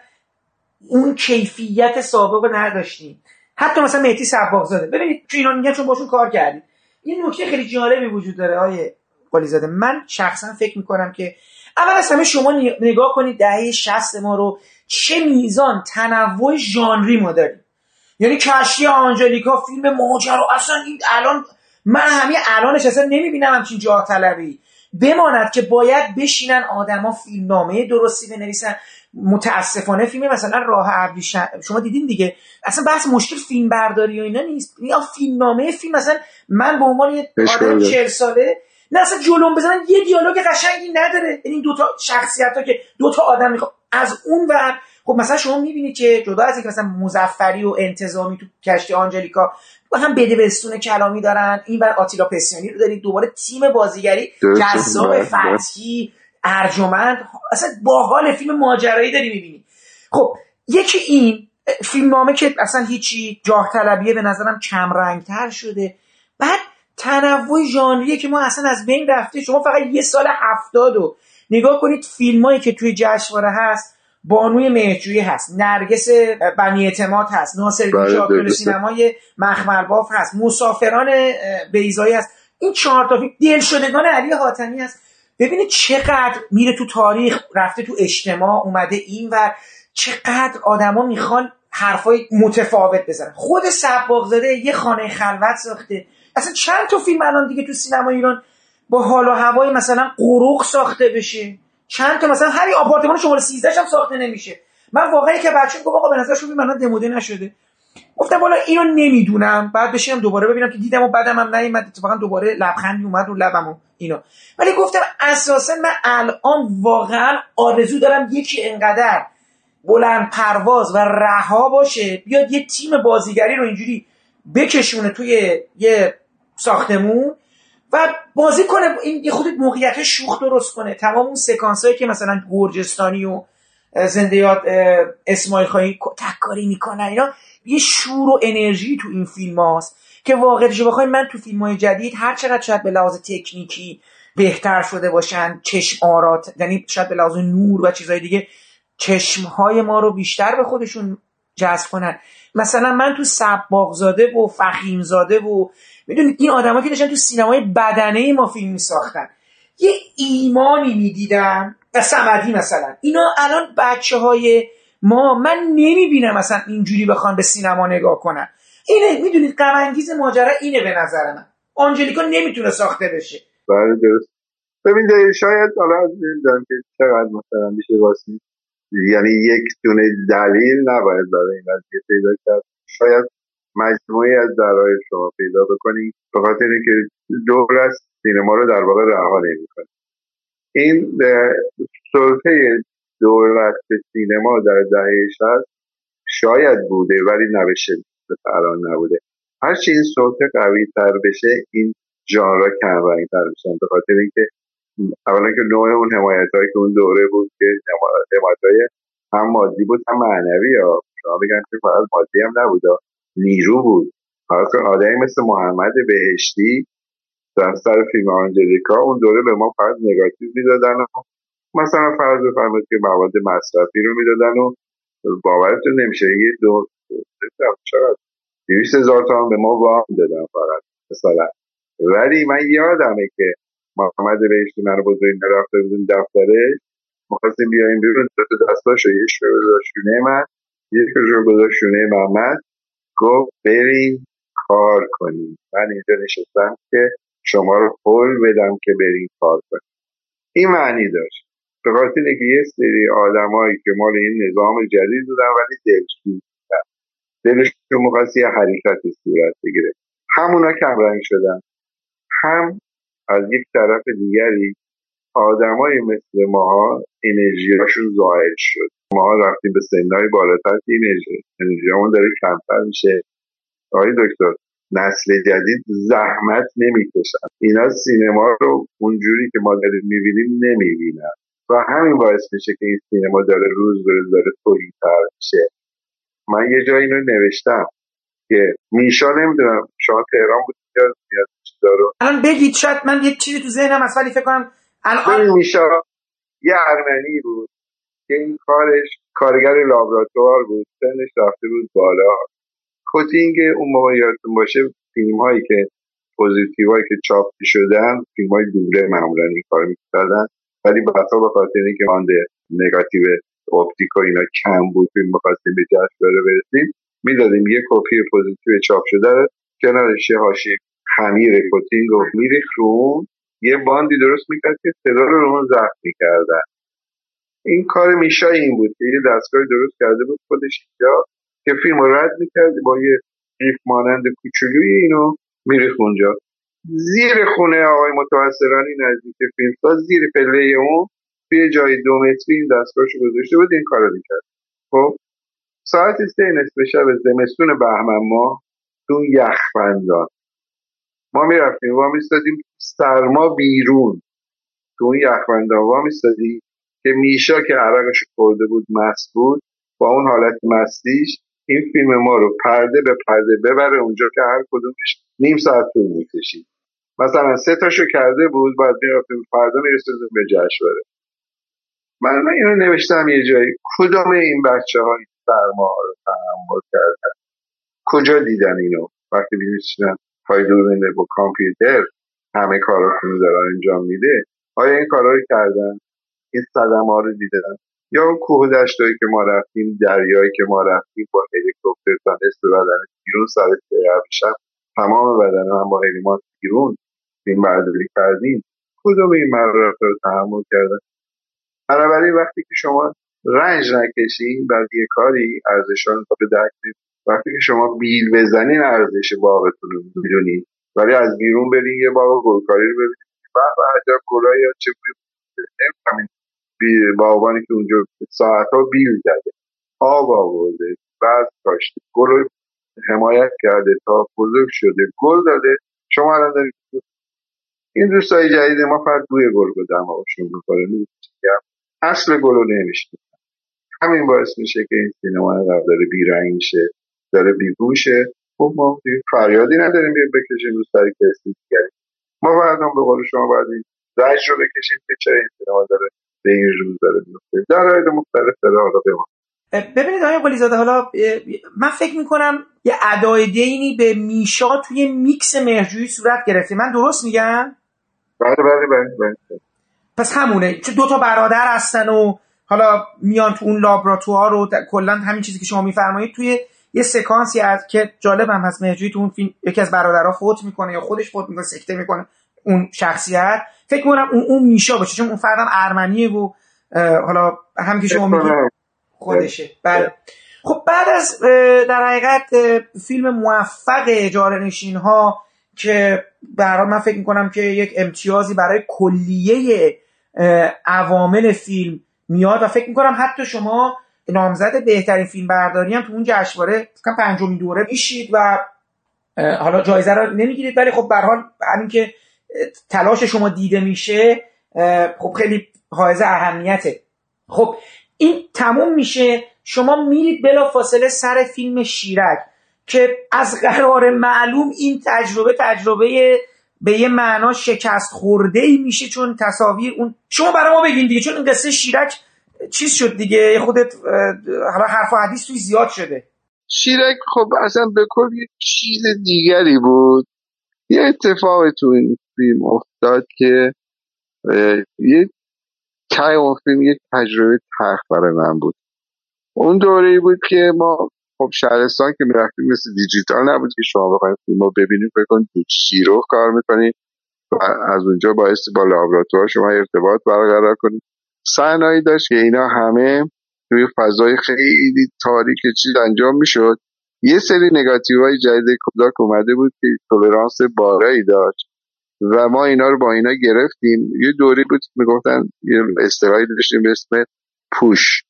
اون کیفیت سابق رو نداشتیم. حتی مثلا مهدی صباغزاده. ببینید تو اینا میگم چون باشون کار کردیم. یه نکته خیلی جالبی وجود داره آیه قلیزاده. من شخصا فکر می‌کنم که اول از همه شما نگ- نگاه کنید دهه 60 ما رو چه میزان تنوع ژانری ما داریم. یعنی کشتی آنجلیکا فیلم ماجرا. اصلا این الان من همین الانش اصلا نمی‌بینم همچین جاه طلبی. بماند که باید بشینن آدما فیلمنامه درستی بنویسن. متاسفانه فیلم مثلا راه ابریشم شما دیدین دیگه؟ اصلا بحث مشکل فیلم برداری و اینا نیست. یا فیلمنامه فیلم مثلا من به عنوان یه آدم داره. 40 ساله نه اصلا جلوم بزنن یه دیالوگ قشنگی نداره. این دوتا شخصیت ها که دوتا آدم می‌خواد از اون ور خب مثلا شما می‌بینید که جدا از اینکه مثلا مزفری و انتظامی تو کشتی آنجلیکا و هم بده بستون کلامی دارن این بر آتیلا پسیانی رو دارید دوباره تیم بازیگری. جذاب فتحی ارجمند اصلا باحال فیلم ماجرایی داری می‌بینی. خب یکی این فیلم نامه که اصلا هیچی جاه طلبیه به نظرم کم رنگتر شده. بعد تنوع ژانریه که ما اصلا از بین رفته شما فقط یه سال هفتاد و نگاه کنید فیلمایی که توی جشنواره هست بانوی مهرجویی هست نرگس بنی اعتماد هست ناصر بله، درسته. سینمای مخملباف هست مسافران بیزایی هست. این چهار تا فیلم دلشدگان علی حاتمی هست. ببینید چقدر میره تو تاریخ رفته تو اجتماع اومده این و چقدر آدما می‌خوان حرفای متفاوت بزنن. خود سباقزاده یه خانه خلوت ساخته. اصلا چند تا فیلم الان دیگه تو سینما ایران با حال و هوای مثلا قروق ساخته بشه؟ چند تا مثلا همین آپارتمان شماره 13 هم ساخته نمیشه. من واقعا که بچه‌ها گفتم آقا به نظر شما الان دموده نشده. گفتم والا اینو نمی‌دونم. بعد بشینم دوباره ببینم که دیدم و بعدم هم نیومد. اتفاقا دوباره لبخندی اومد رو لبم و اینا. ولی گفتم اساسا من الان واقعا آرزو دارم یکی انقدر بلند پرواز و رها باشه بیاد یه تیم بازیگری رو اینجوری بکشونه توی یه ساختمون. و بازی کنه این یه خود موقعیت شوخ درست کنه. تمام اون سکانس هایی که مثلا گرجستانی و زنده یاد اسماعیل خواهی تکاری می‌کنن اینا یه شور و انرژی تو این فیلم هاست که واقعیتشو بخوای من تو فیلم های جدید هر چقدر شاید به لحاظ تکنیکی بهتر شده باشن چشم آرات یعنی شاید به لحاظ نور و چیزهای دیگه چشم های ما رو بیشتر به خودشون جذب کنن. مثلا من تو سباقزاده و فخیمزاده و می‌دونید این آدمایی که داشتن تو سینمای بدنه ما فیلم میساختن. یه ایمانی می‌دیدن و سمدی مثلا. اینا الان بچه های ما من نمی‌بینم مثلا اینجوری بخوان به سینما نگاه کنن. اینه می‌دونید غم ماجرا اینه به نظر من. آنجلیکا نمی‌تونه ساخته بشه. بله درست. ببین شاید حالا نمی‌دونم که چقدر مثلا میشه واسه یعنی یک دونه دلیل نباید برای این قضیه پیدا کرد. شاید مجموعی از دلایل شما پیدا بکنید به خاطر اینکه دور از سینما رو در واقع رها نمی‌کنه این سلطه دولت سینما در دهه شست شاید بوده ولی نوشه الان نبوده. هرچی این سلطه قوی تر بشه این ژانرها کم رنگ تر بشن به خاطر اینکه اولا که نوع اون حمایت هایی که اون دوره بود که حمایت های هم مادی بود هم معنوی ها. شما بگم که فقط مادی هم نبود نیرو بود. که آدمی مثل محمد بهشتی در سر فیلم آنجلیکا اون دوره به ما فقط نگاتیو می‌دادن و مثلا فرض بفرمایید که مواد مصرفی رو می‌دادن و باورتون نمیشه. یه دو دویست هزار تومن به ما وام دادن فقط مثلا. ولی من یادمه که محمد بهشتی من رو بزرگی رفته بودیم دفترش مخواستیم بیایم بیرون. دو رو یه رو شونه من یک رو گذاشت شونه محمد. گفت بریم کار کنیم. من اینجا نشستم که شما رو قول بدم که بریم کار کنیم. این معنی داشت. به خاطر اینکه یه سری آدمایی که مال این نظام جدید بودن ولی دلسوز بودن. دلشون مخواست یه حرکت صورت بگیره. همونا کمرنگ شدن. هم از یک طرف دیگری آدمای مثل ماها انرژیاشون زائل شد. ما رفتیم به سنهای بالاتر که انرژی انرژیامون داره کمتر میشه. آقای دکتر نسل جدید زحمت نمی‌کشن. اینا سینما رو اونجوری که ما داریم می‌بینیم نمی‌بینن. و همین باعث میشه که این سینما داره روز به روز داره توهینتر میشه. من یه جایی اینو نوشتم که میشا نمی‌دونم شما تهران بود رو؟ الان بگید شاید من یه چیزی تو ذهنم از ولی فکر کنم الان میشا یه ارمنی بود. که این کارش کارگر لابراتوار بود سنش رفته بود بالا. coating اون موقع یادتون باشه فیلم هایی که پوزیتیو هایی که چاپ شدن فیلم های دوره معمولا این کار می‌کردن. ولی بعدها به خاطر اینکه مانده نگاتیو اپتیک و اینا کم بود فیلم می‌خواستیم به جشنواره برسیم می‌دادیم یه کپی پوزیتیو چاپ شده رو کنارش یه حاشیه خمیر coating و میریخ رو یه باندی درست می‌کرد که صدا رو رو ضبط می‌کردن. این کار میشای این بود که یه دستگاه درست کرده بود خودش اینجا که فیلم رو رد می‌کرد با یه قیف مانند کوچولوی اینو میریخ اونجا. زیر خونه آقای متوسلانی نزدیک فیلمساز زیر پله اون توی جای دو متری این دستگاهشو گذاشته بود این کارو می‌کرد. خب ساعت سه نصف شب زمستون بهمن ما تو یخبندان. ما می‌رفتیم و میستادیم سرما بیرون. تو اون یخبندان وا میستادیم که میشا که عرقش خورده بود مست بود با اون حالت مستیش این فیلم ما رو پرده به پرده ببره اونجا که هر کدومش نیم ساعت طول می‌کشید. مثلا سه تاشو کرده بود بعد می‌رفتیم پرده می‌رسیدیم به جشنواره من اینو نوشتم یه جایی. کدام این بچه های سرما رو تحمل کردن؟ کجا دیدن اینو؟ وقتی می‌دونستن پای دوربین با کامپیوتر همه کاراشونو داره انجام میده. آیا این کارا رو کردن؟ این صدمه ها رو دیدن یا اون کوه دشتایی که ما رفتیم دریایی که ما رفتیم با هلیکوپتر تا نصف بدن بیرون سر شب تمام بدن هم با هلیمات بیرون. این برداری کردیم. کدوم این مرارت رو تحمل کردن؟ بنابراین وقتی که شما رنج نکشین بعد یه کاری ارزشان رو درک وقتی که شما بیل بزنین ارزش باغتون رو می‌دونید ولی از بیرون برین یه باغ گلکاری رو ببینید به به عجب گلایی ها چه بوی باغبانی که اونجا ساعتها بیل زده. آب آورده بعد کاشته گل رو حمایت کرده تا بزرگ شده گل داده شما الان دارید این دوستای جدید ما فقط بوی گل به دماغشون میگم؟ اصل گل رو نمیشته همین باعث میشه که این سینما انقدر داره بیرنگ شه داره بیگوشه خب ما فریادی نداریم بیایم بکشیم رو سر کسی دیگری. ما باید هم به قول شما باید این رو بکشیم که چرا این سینما داره به این روز داره میفته در حد مختلف داره حالا به ببینید آقای قلیزاده حالا من فکر می‌کنم یه ادای دینی به میشا توی میکس مهرجویی صورت گرفته. من درست میگم؟ بله بله بله بله. پس همونه. چه دو تا برادر هستن و حالا میان تو اون لابراتوار و کلا همین چیزی که شما میفرمایید توی یه سکانسی از که جالب هم هست مهرجویی تو اون فیلم یکی از برادرها فوت می‌کنه یا خودش فوت می‌کنه سکته می‌کنه. اون شخصیت. فکر کنم اون اون میشا باشه چون اون فردم ارمنیه و حالا هم که شما میگید خودشه. بله. خب بعد از در حقیقت فیلم موفق اجاره نشین ها که برای من فکر می‌کنم که یک امتیازی برای کلیه عوامل فیلم میاد و فکر می‌کنم حتی شما نامزد بهترین فیلم برداری هم تو اون جشنواره پنجمین دوره میشید و حالا جایزه رو نمی‌گیرید ولی خب به هر حال همین که تلاش شما دیده میشه خب خیلی حائز اهمیته. خب این تموم میشه. شما میرید بلا فاصله سر فیلم شیرک که از قرار معلوم این تجربه تجربه به یه معنا شکست خورده ای میشه چون تصاویر اون شما برای ما بگین دیگه چون این قصه شیرک چیز شد دیگه. خودت حالا حرف و حدیث توی زیاد شده. شیرک خب اصلا به کل یه چیز دیگری بود. یه اتفاقی تو این فیلم افتاد که یه ته اون فیلم یک تجربه تلخ برای من بود. اون دوره ای بود که ما خب شهرستان که می‌رفتیم مثل دیجیتال نبود که شما بخواید فیلم رو ببینید تو شیرو کار می‌کنید و از اونجا باعث با لابراتوار شما ارتباط برقرار کنید. صحنه‌ای داشت که اینا همه توی فضای خیلی تاریک چیز انجام می‌شد. یه سری نگاتیو های جدید کوداک اومده بود که تولرانس بالایی داشت. و ما اینا رو با اینا گرفتیم. یه دوری بود می‌گفتن یه اصطلاحی داشتیم به اسم پوش.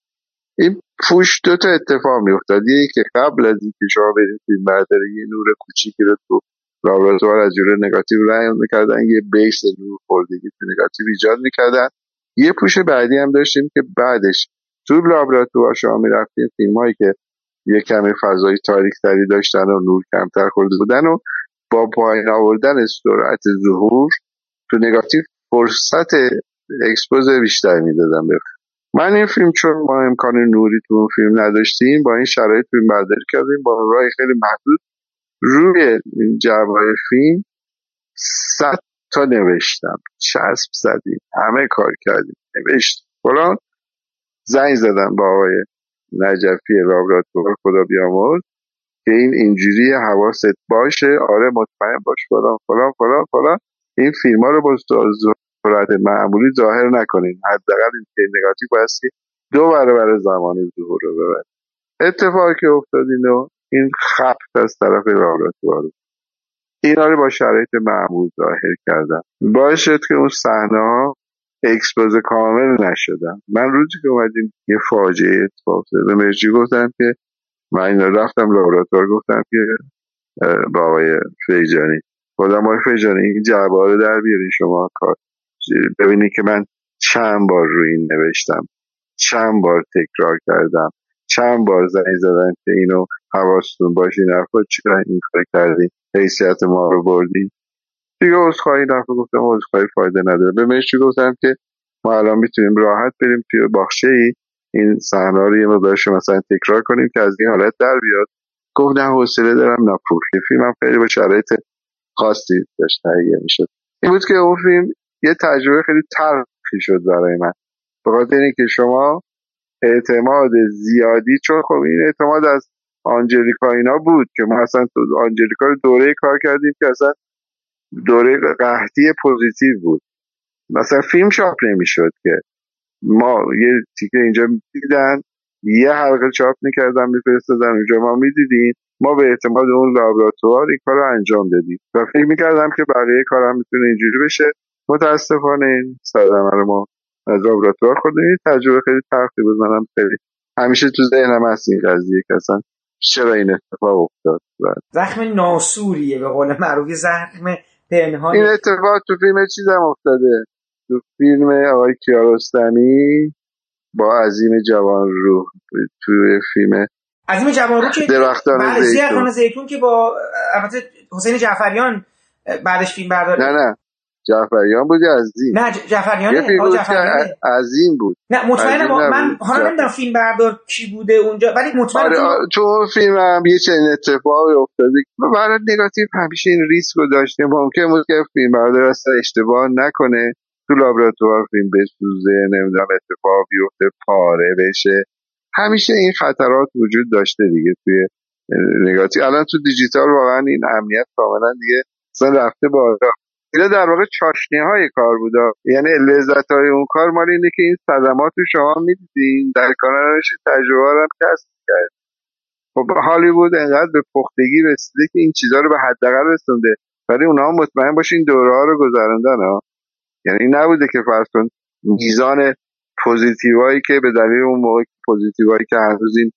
این پوش دو تا اتفاق میافتاد. یکی که قبل از اینکه شما برید فیلم برداری یه نور کوچیکی رو تو لابراتوار از جلوی نگاتیو رنگ می‌کردن یه بیس نور خوردگی تو نگاتیو ایجاد می‌کردن. یه push بعدی هم داشتیم که بعدش تو لابراتوار شما می‌رفتیم فیلم هایی که یه کمی فضای تاریک تری داشتن و نور کمتر خورده بودن و با پایین آوردن سرعت ظهور تو نگاتیو فرصت expose بیشتر می‌دادن به من این فیلم چون ما امکان نوری تو اون فیلم نداشتیم با این شرایط فیلم برداری کردیم با راه خیلی محدود روی جوای فیلم صد تا نوشتم چسب زدیم همه کار کردیم نوشت فلان زنگ زدم با آقای نجفی لابراتوار خدا بیامرز. که این اینجوری حواست باشه آره مطمئن باش فلان فلان فلان فلان. این فیلم ها رو با صورت معمولی ظاهر نکنین. حداقل این نگاتیو بایستی دو برابر زمان ظهور رو ببرید اتفاقی که افتاد اینو این خط از طرف لابراتوار. اینا رو با شرایط معمول ظاهر کردم باعث شد که اون صحنه ها اکسپوز کامل نشدن. من روزی که اومدیم یه فاجعه اتفاق به مرجی گفتم که من اینا رفتم لابراتوار گفتم که با آقای فیجانی. خودم آقای فیجانی این جعبه رو در بیارین شما کار ببینید که من چند بار روی این نوشتم. چند بار تکرار کردم. چند بار زنگ زدن که اینو حواستون باشه این حرفا چرا این کار کردین؟ حیثیت ما رو بردین؟ دیگه عذرخواهی نفر گفتم عذرخواهی فایده نداره. به مشتی گفتم که ما الان می‌تونیم راحت بریم توی باخچه ای این صحنه رو یه مقدارش مثلا تکرار کنیم که از این حالت در بیاد. گفت نه حوصله دارم نه پول. که فیلمم خیلی با شرایط خاصی داشت تهیه می‌شد. این بود که اون فیلم یه تجربه خیلی تلخی شد برای من. به خاطر اینکه شما اعتماد زیادی چون خب این اعتماد از آنجلیکا اینا بود که ما اصلا تو آنجلیکا رو دوره کار کردیم که اصلا دوره قحطی پوزیتیو بود. مثلا فیلم چاپ نمی‌شد که ما یه تیکه اینجا دیدن یه حلقه چاپ می‌کردن میفرستادن اونجا. ما می‌دیدیم ما به اعتماد اون لابراتوار این کار رو انجام دادیم. و فکر می‌کردم که بقیه کارم می‌تونه اینجوری بشه. متاسفانه این صدمه رو ما از لابراتوار خوردیم. تجربه خیلی تلخی بود. منم خیلی همیشه تو ذهنم هست این قضیه که اصلا چرا این اتفاق افتاد. زخم ناسوریه به قول معروف. زخم پنهان. این اتفاق تو فیلم چیزم افتاده. تو فیلم آقای کیارستمی با عظیم جوان روح توی فیلم عظیم جوان روح که درختان زیتون. زیتون که با البته حسین جعفریان بعدش فیلم برداری نه نه جعفریان بود عظیم نه ج- جعفریانه یه فیلم بود. عظیم بود نه مطمئنم من. حالا نمی‌دونم فیلم بردار کی بوده اونجا ولی مطمئنم آره آره، تو فیلم هم یه چنین اتفاقی افتاده برای نگاتیو همیشه این ریسک رو داشته ممکن بود که فیلم بردار اصلا اشتباه نکنه تو لابراتوار فیلم بسوزه نمی‌دونم اتفاق بیفته پاره بشه. همیشه این خطرات وجود داشته دیگه توی نگاتیو الان تو دیجیتال واقعا این امنیت کاملا دیگه اصلا رفته بالا. اینا در واقع چاشنی های کار بوده یعنی لذت های اون کار مال اینه که این صدمات رو شما می‌دیدین. در کنارش تجربه هم کسب کرد خب هالیوود انقدر به پختگی رسیده که این چیزها رو به حداقل رسونده. ولی اونها مطمئن باشین دوره ها رو گذراندن یعنی نبوده که فرض میزان پوزیتیوهایی که به دلیل اون موقع پوزیتیوهایی که هنوز این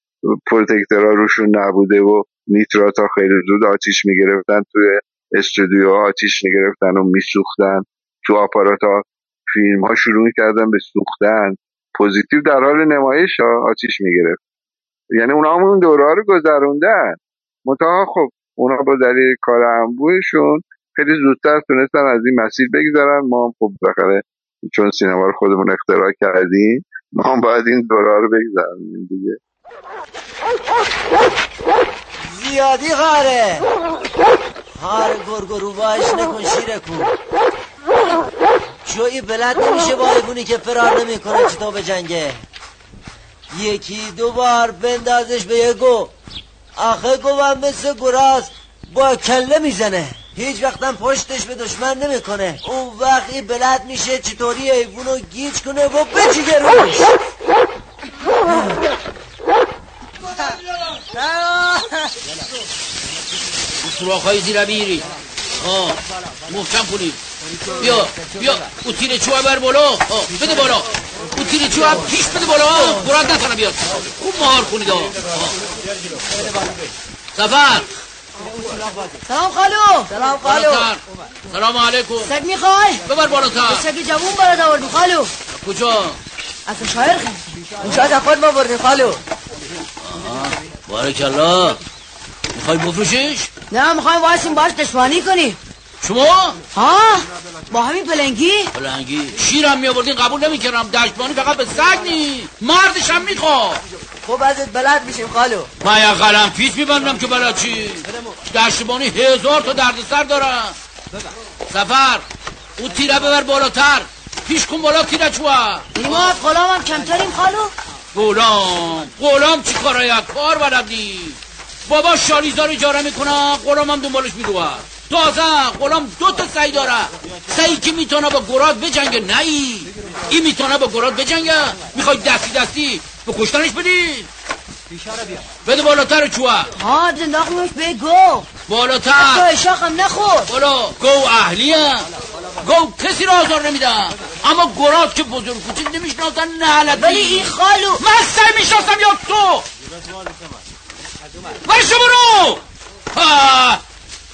protector ها روشون نبوده و نیترات ها خیلی زود آتیش می‌گرفتن توی استودیو آتیش می‌گرفتن و میسوختن. تو آپارات ها فیلم ها شروع می‌کردن به سوختن. پوزیتیو در حال نمایش ها آتیش می‌گرفت. یعنی اونا هم اون دوره ها رو گذروندن. منتها خب اونا با دلیل کار انبوهشون خیلی زودتر تونستن از این مسیر بگذرن ما هم خب بالاخره چون سینما رو خودمون اختراع کردیم ما هم باید این دوره رو بگذرونیم دیگه. زیادی غاره. هار گرگرو باش نکن شیره کن جوی بلد نمیشه با ایبونی که فرار نمی‌کنه چطور به جنگه؟ یکی دو بار بندازش به یه گو. آخه گوهم مثل گراز با کله می‌زنه. هیچ وقتم پشتش به دشمن نمی‌کنه. اون وقتی بلد میشه چطوری ایوونو گیج کنه و بجیگه روش. سوراخ های زیر میری. آه محکم کنید بیا بیا. او تیر چوه بر بالا. بده بالا. او تیر چوه پیش بده بالا. براد نتانه بیاد. خوب مهار کنید سفر. سلام خالو. سلام خالو. سلام علیکم. سگ می‌خوای؟ ببر بالاتر سگ جوون برات آوردیم خالو. کجا؟ از شاعر خیلی اون شاید از خود ما بردیم خالو. بارکالله می‌خوای بفروشیش؟ نه می‌خوایم واسیم باش دشمنی کنیم شما؟ ها با همین پلنگی؟ پلنگی. شیرم میآوردین قبول نمی‌کردم. دشمانی فقط به سگ نی مردش هم می‌خواد. خوب ازت بلد میشیم خالو. من یه قلم پیس میبندم که بلد چی؟ دشتبانی هزار تا دردسر دارم سفر او تیره ببر بالاتر. پیش کن بالا تیره چوه؟ ما از غلام هم کمتریم خالو. غلام. غلام چی کاره کار بلد نی بابا شالیزا رو اجاره می‌کنم غلام هم دنبالش می‌روه تازه غلام دو تا سعی داره. سعی که می‌تونه با گراد بجنگه. نه ای. این می‌تونه با گراد بجنگه. می‌خوای دستی دستی به کشتنش بدی. بده بالاتر چوه. ها زنداقیمش به گو بالاتر تو اشاقم نخور. بالا. گو اهلیه. گو کسی را آزار نمیدم اما گراد که بزرگ کوچیک نمی‌شناسن نه حالتی ولی این خالو من سعی می‌شناسم یا تو. برشو برو. ها،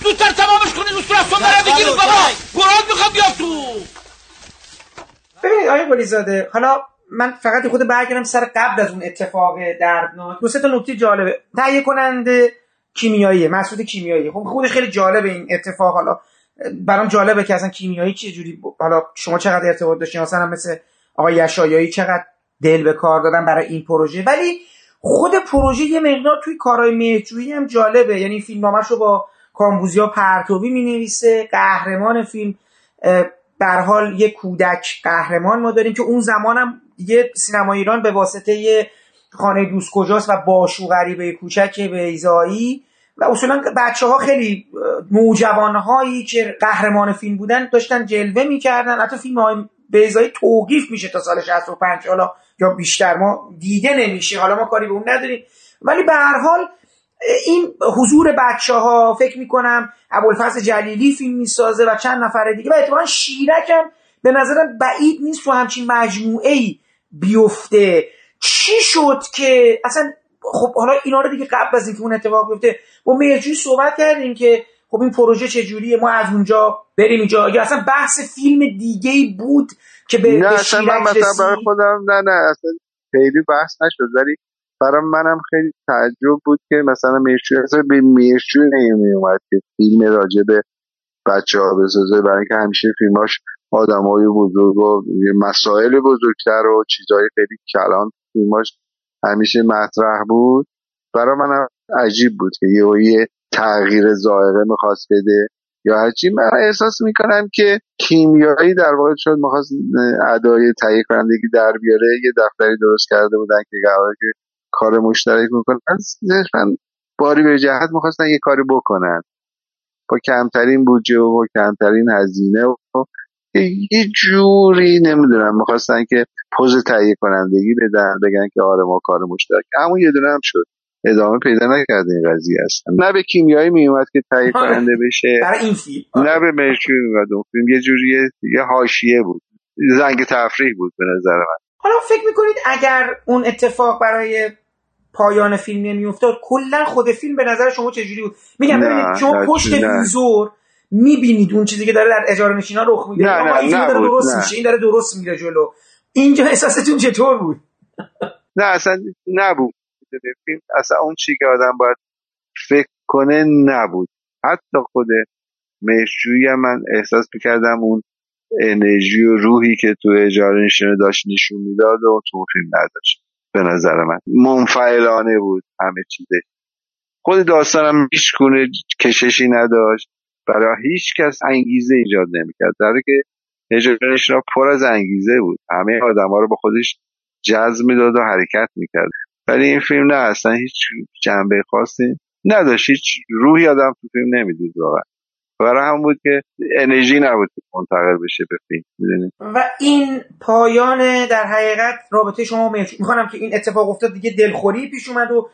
زودتر تمامش کنید اصول از تو برای بگیرید بابا. گراد می‌خواد بیاد تو. ببینید آقای قلیزاده حالا من فقط خود برگردم سر قبل از اون اتفاق دردناک. دو سه تا نکته جالبه. تهیه کننده کیمیایی مسعود کیمیایی خب خودش خیلی جالبه این اتفاق. حالا برام جالبه که اصلا کیمیایی چه جوری ب- حالا شما چقدر ارتباط داشتین؟ مثلا هم مثل آقای یشایایی چقدر دل به کار دادن برای این پروژه. ولی خود پروژه یه مقدار توی کارهای مهرجویی هم جالبه. یعنی فیلمنامه‌ش رو با کامبوزیا پرتوی می‌نویسه قهرمان فیلم در حال یه کودک قهرمان ما داریم که اون زمان هم دیگه سینما ایران به واسطه یه خانه دوست کجاست و باشو غریبه کوچک بیزایی و اصولا بچه ها خیلی نوجوان هایی که قهرمان فیلم بودن داشتن جلوه می‌کردن. حتی فیلم های بیزایی توقیف میشه تا سال 65 حالا یا بیشتر ما دیده نمیشه حالا ما کاری به اون نداریم. ولی به هر حال این حضور بچه ها فکر می‌کنم ابوالفضل جلیلی فیلم می‌سازه و چند نفر دیگه. و اتفاقا شیرک هم به نظرم بعید نیست تو همچین مجموعه ای بیفته. چی شد که اصلا خب حالا اینا رو دیگه قبل از اینکه اون اتفاق بیفته با مهرجوی صحبت کردیم که خب این پروژه چجوریه ما از اونجا بریم اینجا. یا اصلا بحث فیلم دیگه ای بود که به, نه اصلا من مثلا برای خودم نه نه اصلا خیلی بحث نشد ولی برای منم خیلی تعجب بود که مثلا میرچوی اصلا به میرچوی نمی اومد که فیلم راجع به بچه ها بسازه برای اینکه همیشه فیلماش آدم های بزرگ و مسائل بزرگتر و چیزهای خیلی کلان فیلماش همیشه مطرح بود. برای من عجیب بود که یه یه تغییر ظاهره می‌خواست بده یا هرچی. من احساس می‌کنم که کیمیایی در واقع شد می‌خواست ادای تهیه کنندگی در بیاره یه دفتری درست کرده بودن که قراره که کار مشترک می‌کنن. صرفا باری به جهت می‌خواستن یه کاری بکنن. با کمترین بودجه و با کمترین هزینه و یه جوری نمی‌دونم می‌خواستن که پوز تهیه کنندگی بدن بگن که آره ما کار مشترک. همون یه دونه هم شد. ادامه پیدا نکرد این قضیه هستن نه به کیمیایی میومد که تهیه کننده بشه. برای این فیلم. نه به مرچوی میومد اون فیلم. یه جوری یه حاشیه بود. زنگ تفریح بود به نظر من. حالا فکر می‌کنید اگر اون اتفاق برای پایان فیلم نمیافتاد کلا خود فیلم به نظر شما چجوری بود؟ میگم ببینید شما پشت. ویزور می‌بینید اون چیزی که داره در اجاره نشینا رخ میده. نه، نه، این داره درست نه. میشه این داره درست میره جلو. اینجا احساستون چطور بود؟ نه اصلا نبود. فیلم اصلا اون چی که آدم باید فکر کنه نبود. حتی خود مهرجویی من احساس می‌کردم اون انرژی و روحی که تو اجاره نشینه داشت نشون می‌داد و تو فیلم نداشت به نظر من. منفعلانه بود همه چیزه خود داستانم هیچ گونه کششی نداشت. برای هیچ کس انگیزه ایجاد نمی‌کرد. در که اجاره نشینا پر از انگیزه بود. همه آدم ها رو با خودش جذب می‌داد و حرکت می‌کرد. ولی این فیلم نه اصلا هیچ جنبه خاصی نداشت. هیچ روحی آدم تو فیلم نمی‌دید واقعا. برای هم بود که انرژی نبود که منتقل بشه به فیلم می‌دونی؟ و این پایان در حقیقت رابطه شما می‌خوام که این اتفاق افتاد دیگه دلخوری پیش اومد و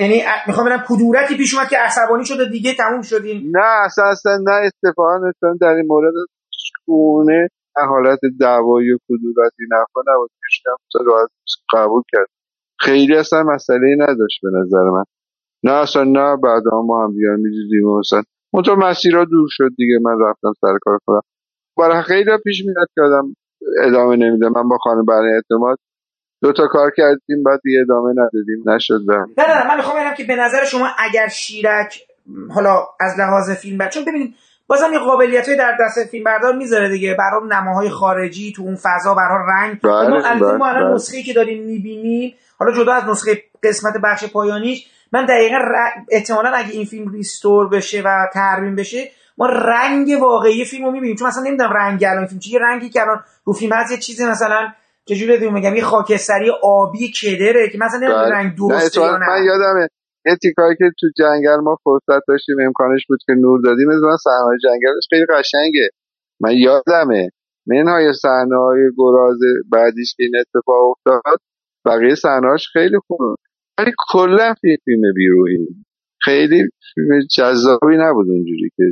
یعنی می‌خوام بگم کدورتی پیش اومد که عصبانی شد و دیگه تموم شدیم نه اصلا اصلا نه اتفاقا چون در این مورد گونه حالت دعوایی و کدورتی نفع نبود قبول کرد. خیلی اصلا مسئله نداشت به نظر من. نه اصلا نه بعد ما هم دیگر می‌دیدیم و مثلا اونطور مسیرها دور شد دیگه. من رفتم سر کار خودم. برای خیلی پیش میاد که آدم ادامه نمیده. من با خانم برای اعتماد دو تا کار کردیم بعد دیگه ادامه ندادیم. نشد نه نه من می‌خوام بگم که به نظر شما اگر شیرک حالا از لحاظ فیلم بر... چون ببینید بازم یه قابلیت در دست فیلم بردار می‌ذاره دیگه. برای نماهای خارجی تو اون فضا برای رنگ. بله، ما البته بله، ما الان بله. نسخه‌ای که داریم می‌بینیم حالا جدا از نسخه قسمت بخش پایانیش من دقیقا ر- احتمالا اگه این فیلم ریستور بشه و ترمیم بشه ما رنگ واقعی فیلم رو می‌بینیم. چون مثلا نمی‌دونم رنگ الان فیلم چیه. یه رنگی که الان رو فیلم هست یه چیزی مثلا چجوری بهتون میگم یه خاکستری آبی کدره که مثلا نمی‌دونم بله. رنگ درسته یا نه. من یادمه یه تیکایی که تو جنگل ما فرصت داشتیم امکانش بود که نور دادیم. مثلا صحنه جنگلش خیلی قشنگه. من یادمه منهای صحنه های گراز بعدیش که این اتفاق افتاد. بقیه صحنهاش خیلی خوب ولی کلا فیلم فیلم بیروهی خیلی فیلم جذابی نبود اونجوری که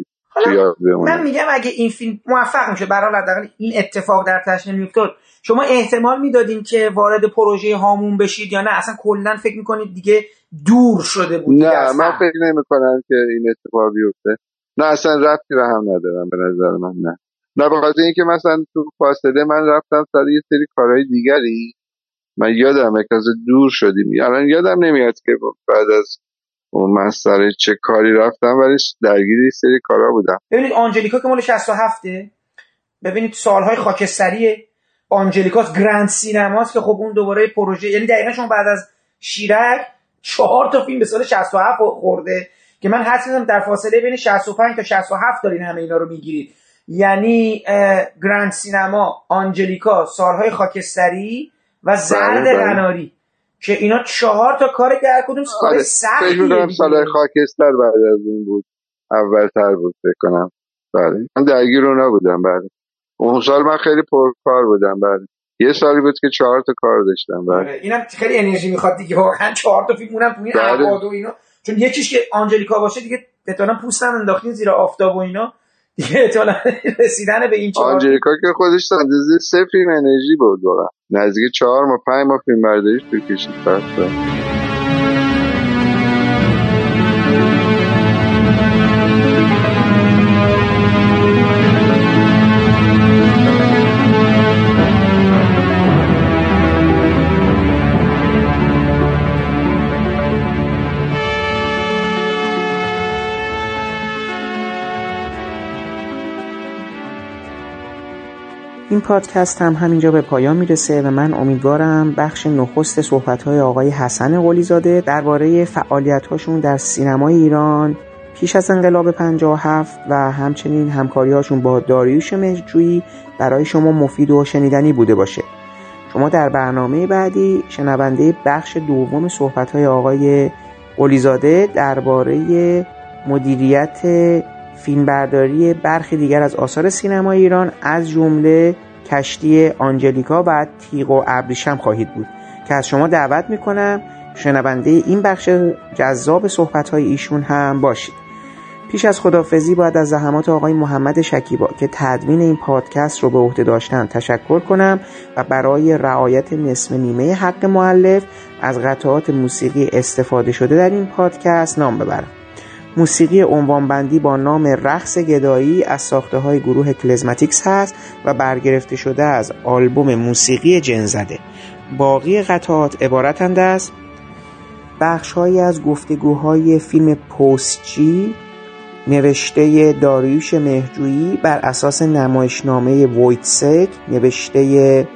من میگم اگه این فیلم موفق میشه برای حداقل این اتفاق در تشن نمیافتاد شما احتمال می‌دادین که وارد پروژه هامون بشید یا نه؟ اصلا کلا فکر می‌کنید دیگه دور شده بود نه از من. فکر نمی کنم که این اتفاق بیفته. نه اصلا ربطی به هم ندارم به نظر من نه. نه به خاطر اینکه مثلا تو فاصله من رفتم سر یه سری کارهای دیگری. من یادم که دور شدیم. الان یادم نمیاد که بعد از اون سر چه کاری رفتم ولی درگیر یه سری کارا بودم. ببینید آنجلیکا که مال 67 ببینید سالهای خاکستری آنجلیکاس گرند سینماست که خب اون دوباره پروژه یعنی دقیقا شما بعد از شیرک چهار تا فیلم به سال 67 خورده که من حد می‌زنم در فاصله بین 65 تا 67 دارین همه اینا رو می‌گیرید. یعنی گرند سینما آنجلیکا سالهای خاکستری و زرد بله، بله. قناری که اینا چهار تا کار هر کدوم کار آره، فکر می‌کنم دیگه. سال خاکستر بعد از اون بود. اولتر بود فکر کنم. بله. من درگیر رو نبودم بله. اون سال من خیلی پرکار بودم بله. یه سالی بود که چهار تا کار داشتم بله. آره، اینم خیلی انرژی می‌خواد دیگه. واقعا چهار تا فیلم اونم تو این بله. و اینا. چون یکیش که آنجلیکا باشه دیگه احتمالاً پوستم انداختین زیر آفتاب و اینا. دیگه احتمالاً رسیدن به این چهار آنجلیکا که خودش اندازه فیلم انرژی بود واقعا. نزدیک چهار ماه پنج ماه فیلم برداریش طول کشید. این پادکست هم همینجا به پایان می‌رسه و من امیدوارم بخش نخست صحبت‌های آقای حسن قلیزاده درباره فعالیت‌هاشون در سینمای ایران پیش از انقلاب 57 و همچنین همکاری‌هاشون با داریوش مهرجویی برای شما مفید و شنیدنی بوده باشه. شما در برنامه بعدی شنونده بخش دوم صحبت‌های آقای قلیزاده درباره مدیریت فیلمبرداری برخی دیگر از آثار سینما ایران از جمله کشتی آنجلیکا و تیغ و ابریشم خواهید بود که از شما دعوت می‌کنم شنونده این بخش جذاب صحبتهای ایشون هم باشید. پیش از خدافزی باید از زحمات آقای محمد شکیبا که تدوین این پادکست رو به عهده داشتن تشکر کنم و برای رعایت نصف نیمه حق معلف از قطعات موسیقی استفاده شده در این پادکست نام ببرم. موسیقی عنوانبندی با نام رقص گدایی از ساخته های گروه Klezmatics هست و برگرفته شده از آلبوم موسیقی جنزده. باقی قطعات عبارتند از بخشهایی از گفتگوهای فیلم پستچی نوشته داریوش مهرجویی بر اساس نمایشنامه وویتسک نوشته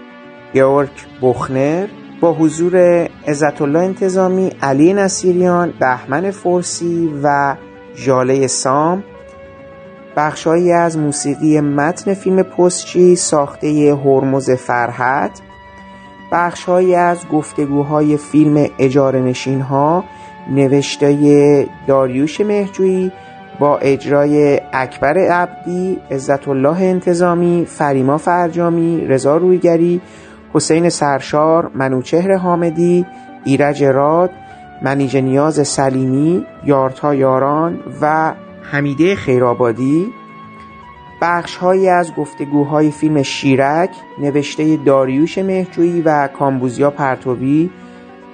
گئورگ بوخنر با حضور عزت الله انتظامی، علی نصیریان، بهمن فرسی و ژاله سام بخشهایی از موسیقی متن فیلم پستچی ساخته هرمز فرحت بخشهایی از گفتگوهای فیلم اجاره نشین ها نوشته داریوش مهجویی با اجرای اکبر عبدی، عزت الله انتظامی، فریما فرجامی، رضا رویگری، حسین سرشار، منوچهر حامدی، ایرج راد، منیج نیاز سلیمی، یارتا یاران و حمیده خیرآبادی. بخشهایی از گفتگوهای فیلم شیرک نوشته داریوش مهجویی و کامبوزیا پرتوی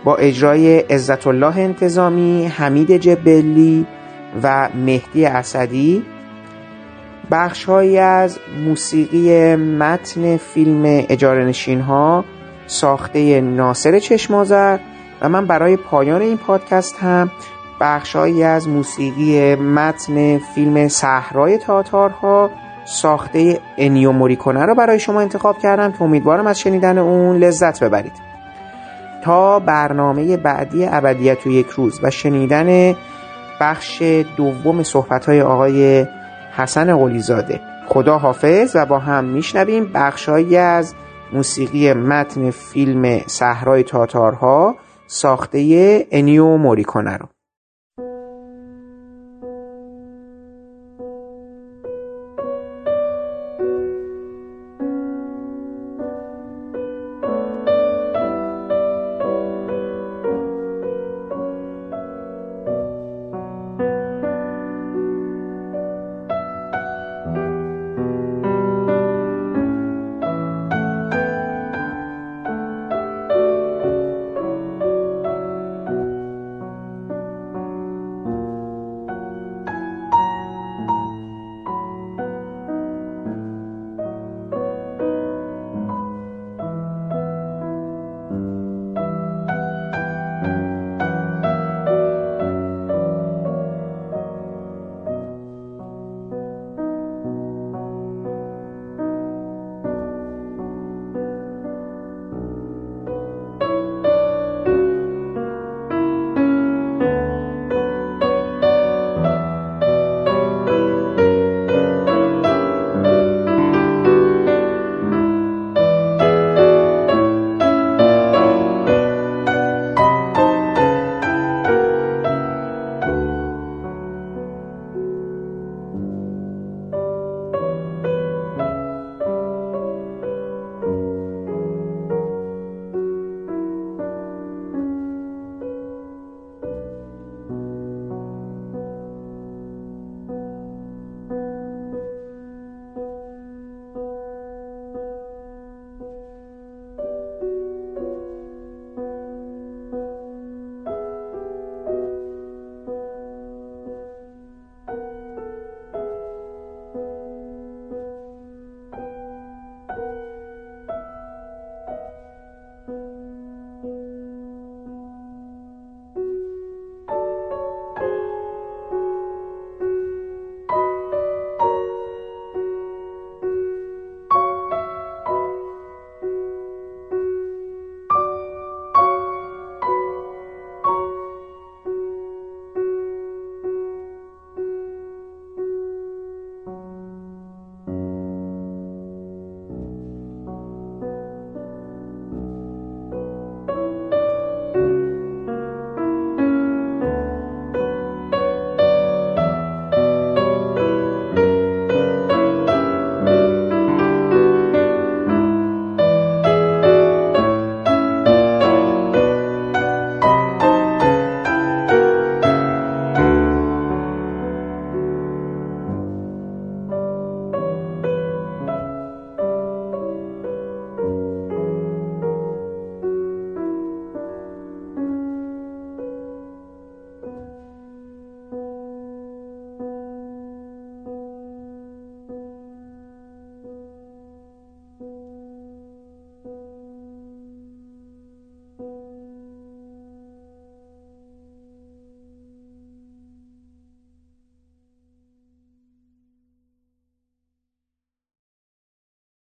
با اجرای عزت الله انتظامی، حمید جبلی و مهدی اسدی. بخشهایی از موسیقی متن فیلم اجاره نشین ها ساخته ناصر چشمازر و من برای پایان این پادکست هم بخشهایی از موسیقی متن فیلم صحرای تاتارها ساخته انیو موریکونه رو برای شما انتخاب کردم که امیدوارم از شنیدن اون لذت ببرید. تا برنامه بعدی ابدیت و یک روز و شنیدن بخش دوم صحبت‌های آقای حسن قلیزاده. خدا حافظ و با هم میشنویم بخشهایی از موسیقی متن فیلم صحرای تاتارها ساخته انیو موریکونه رو.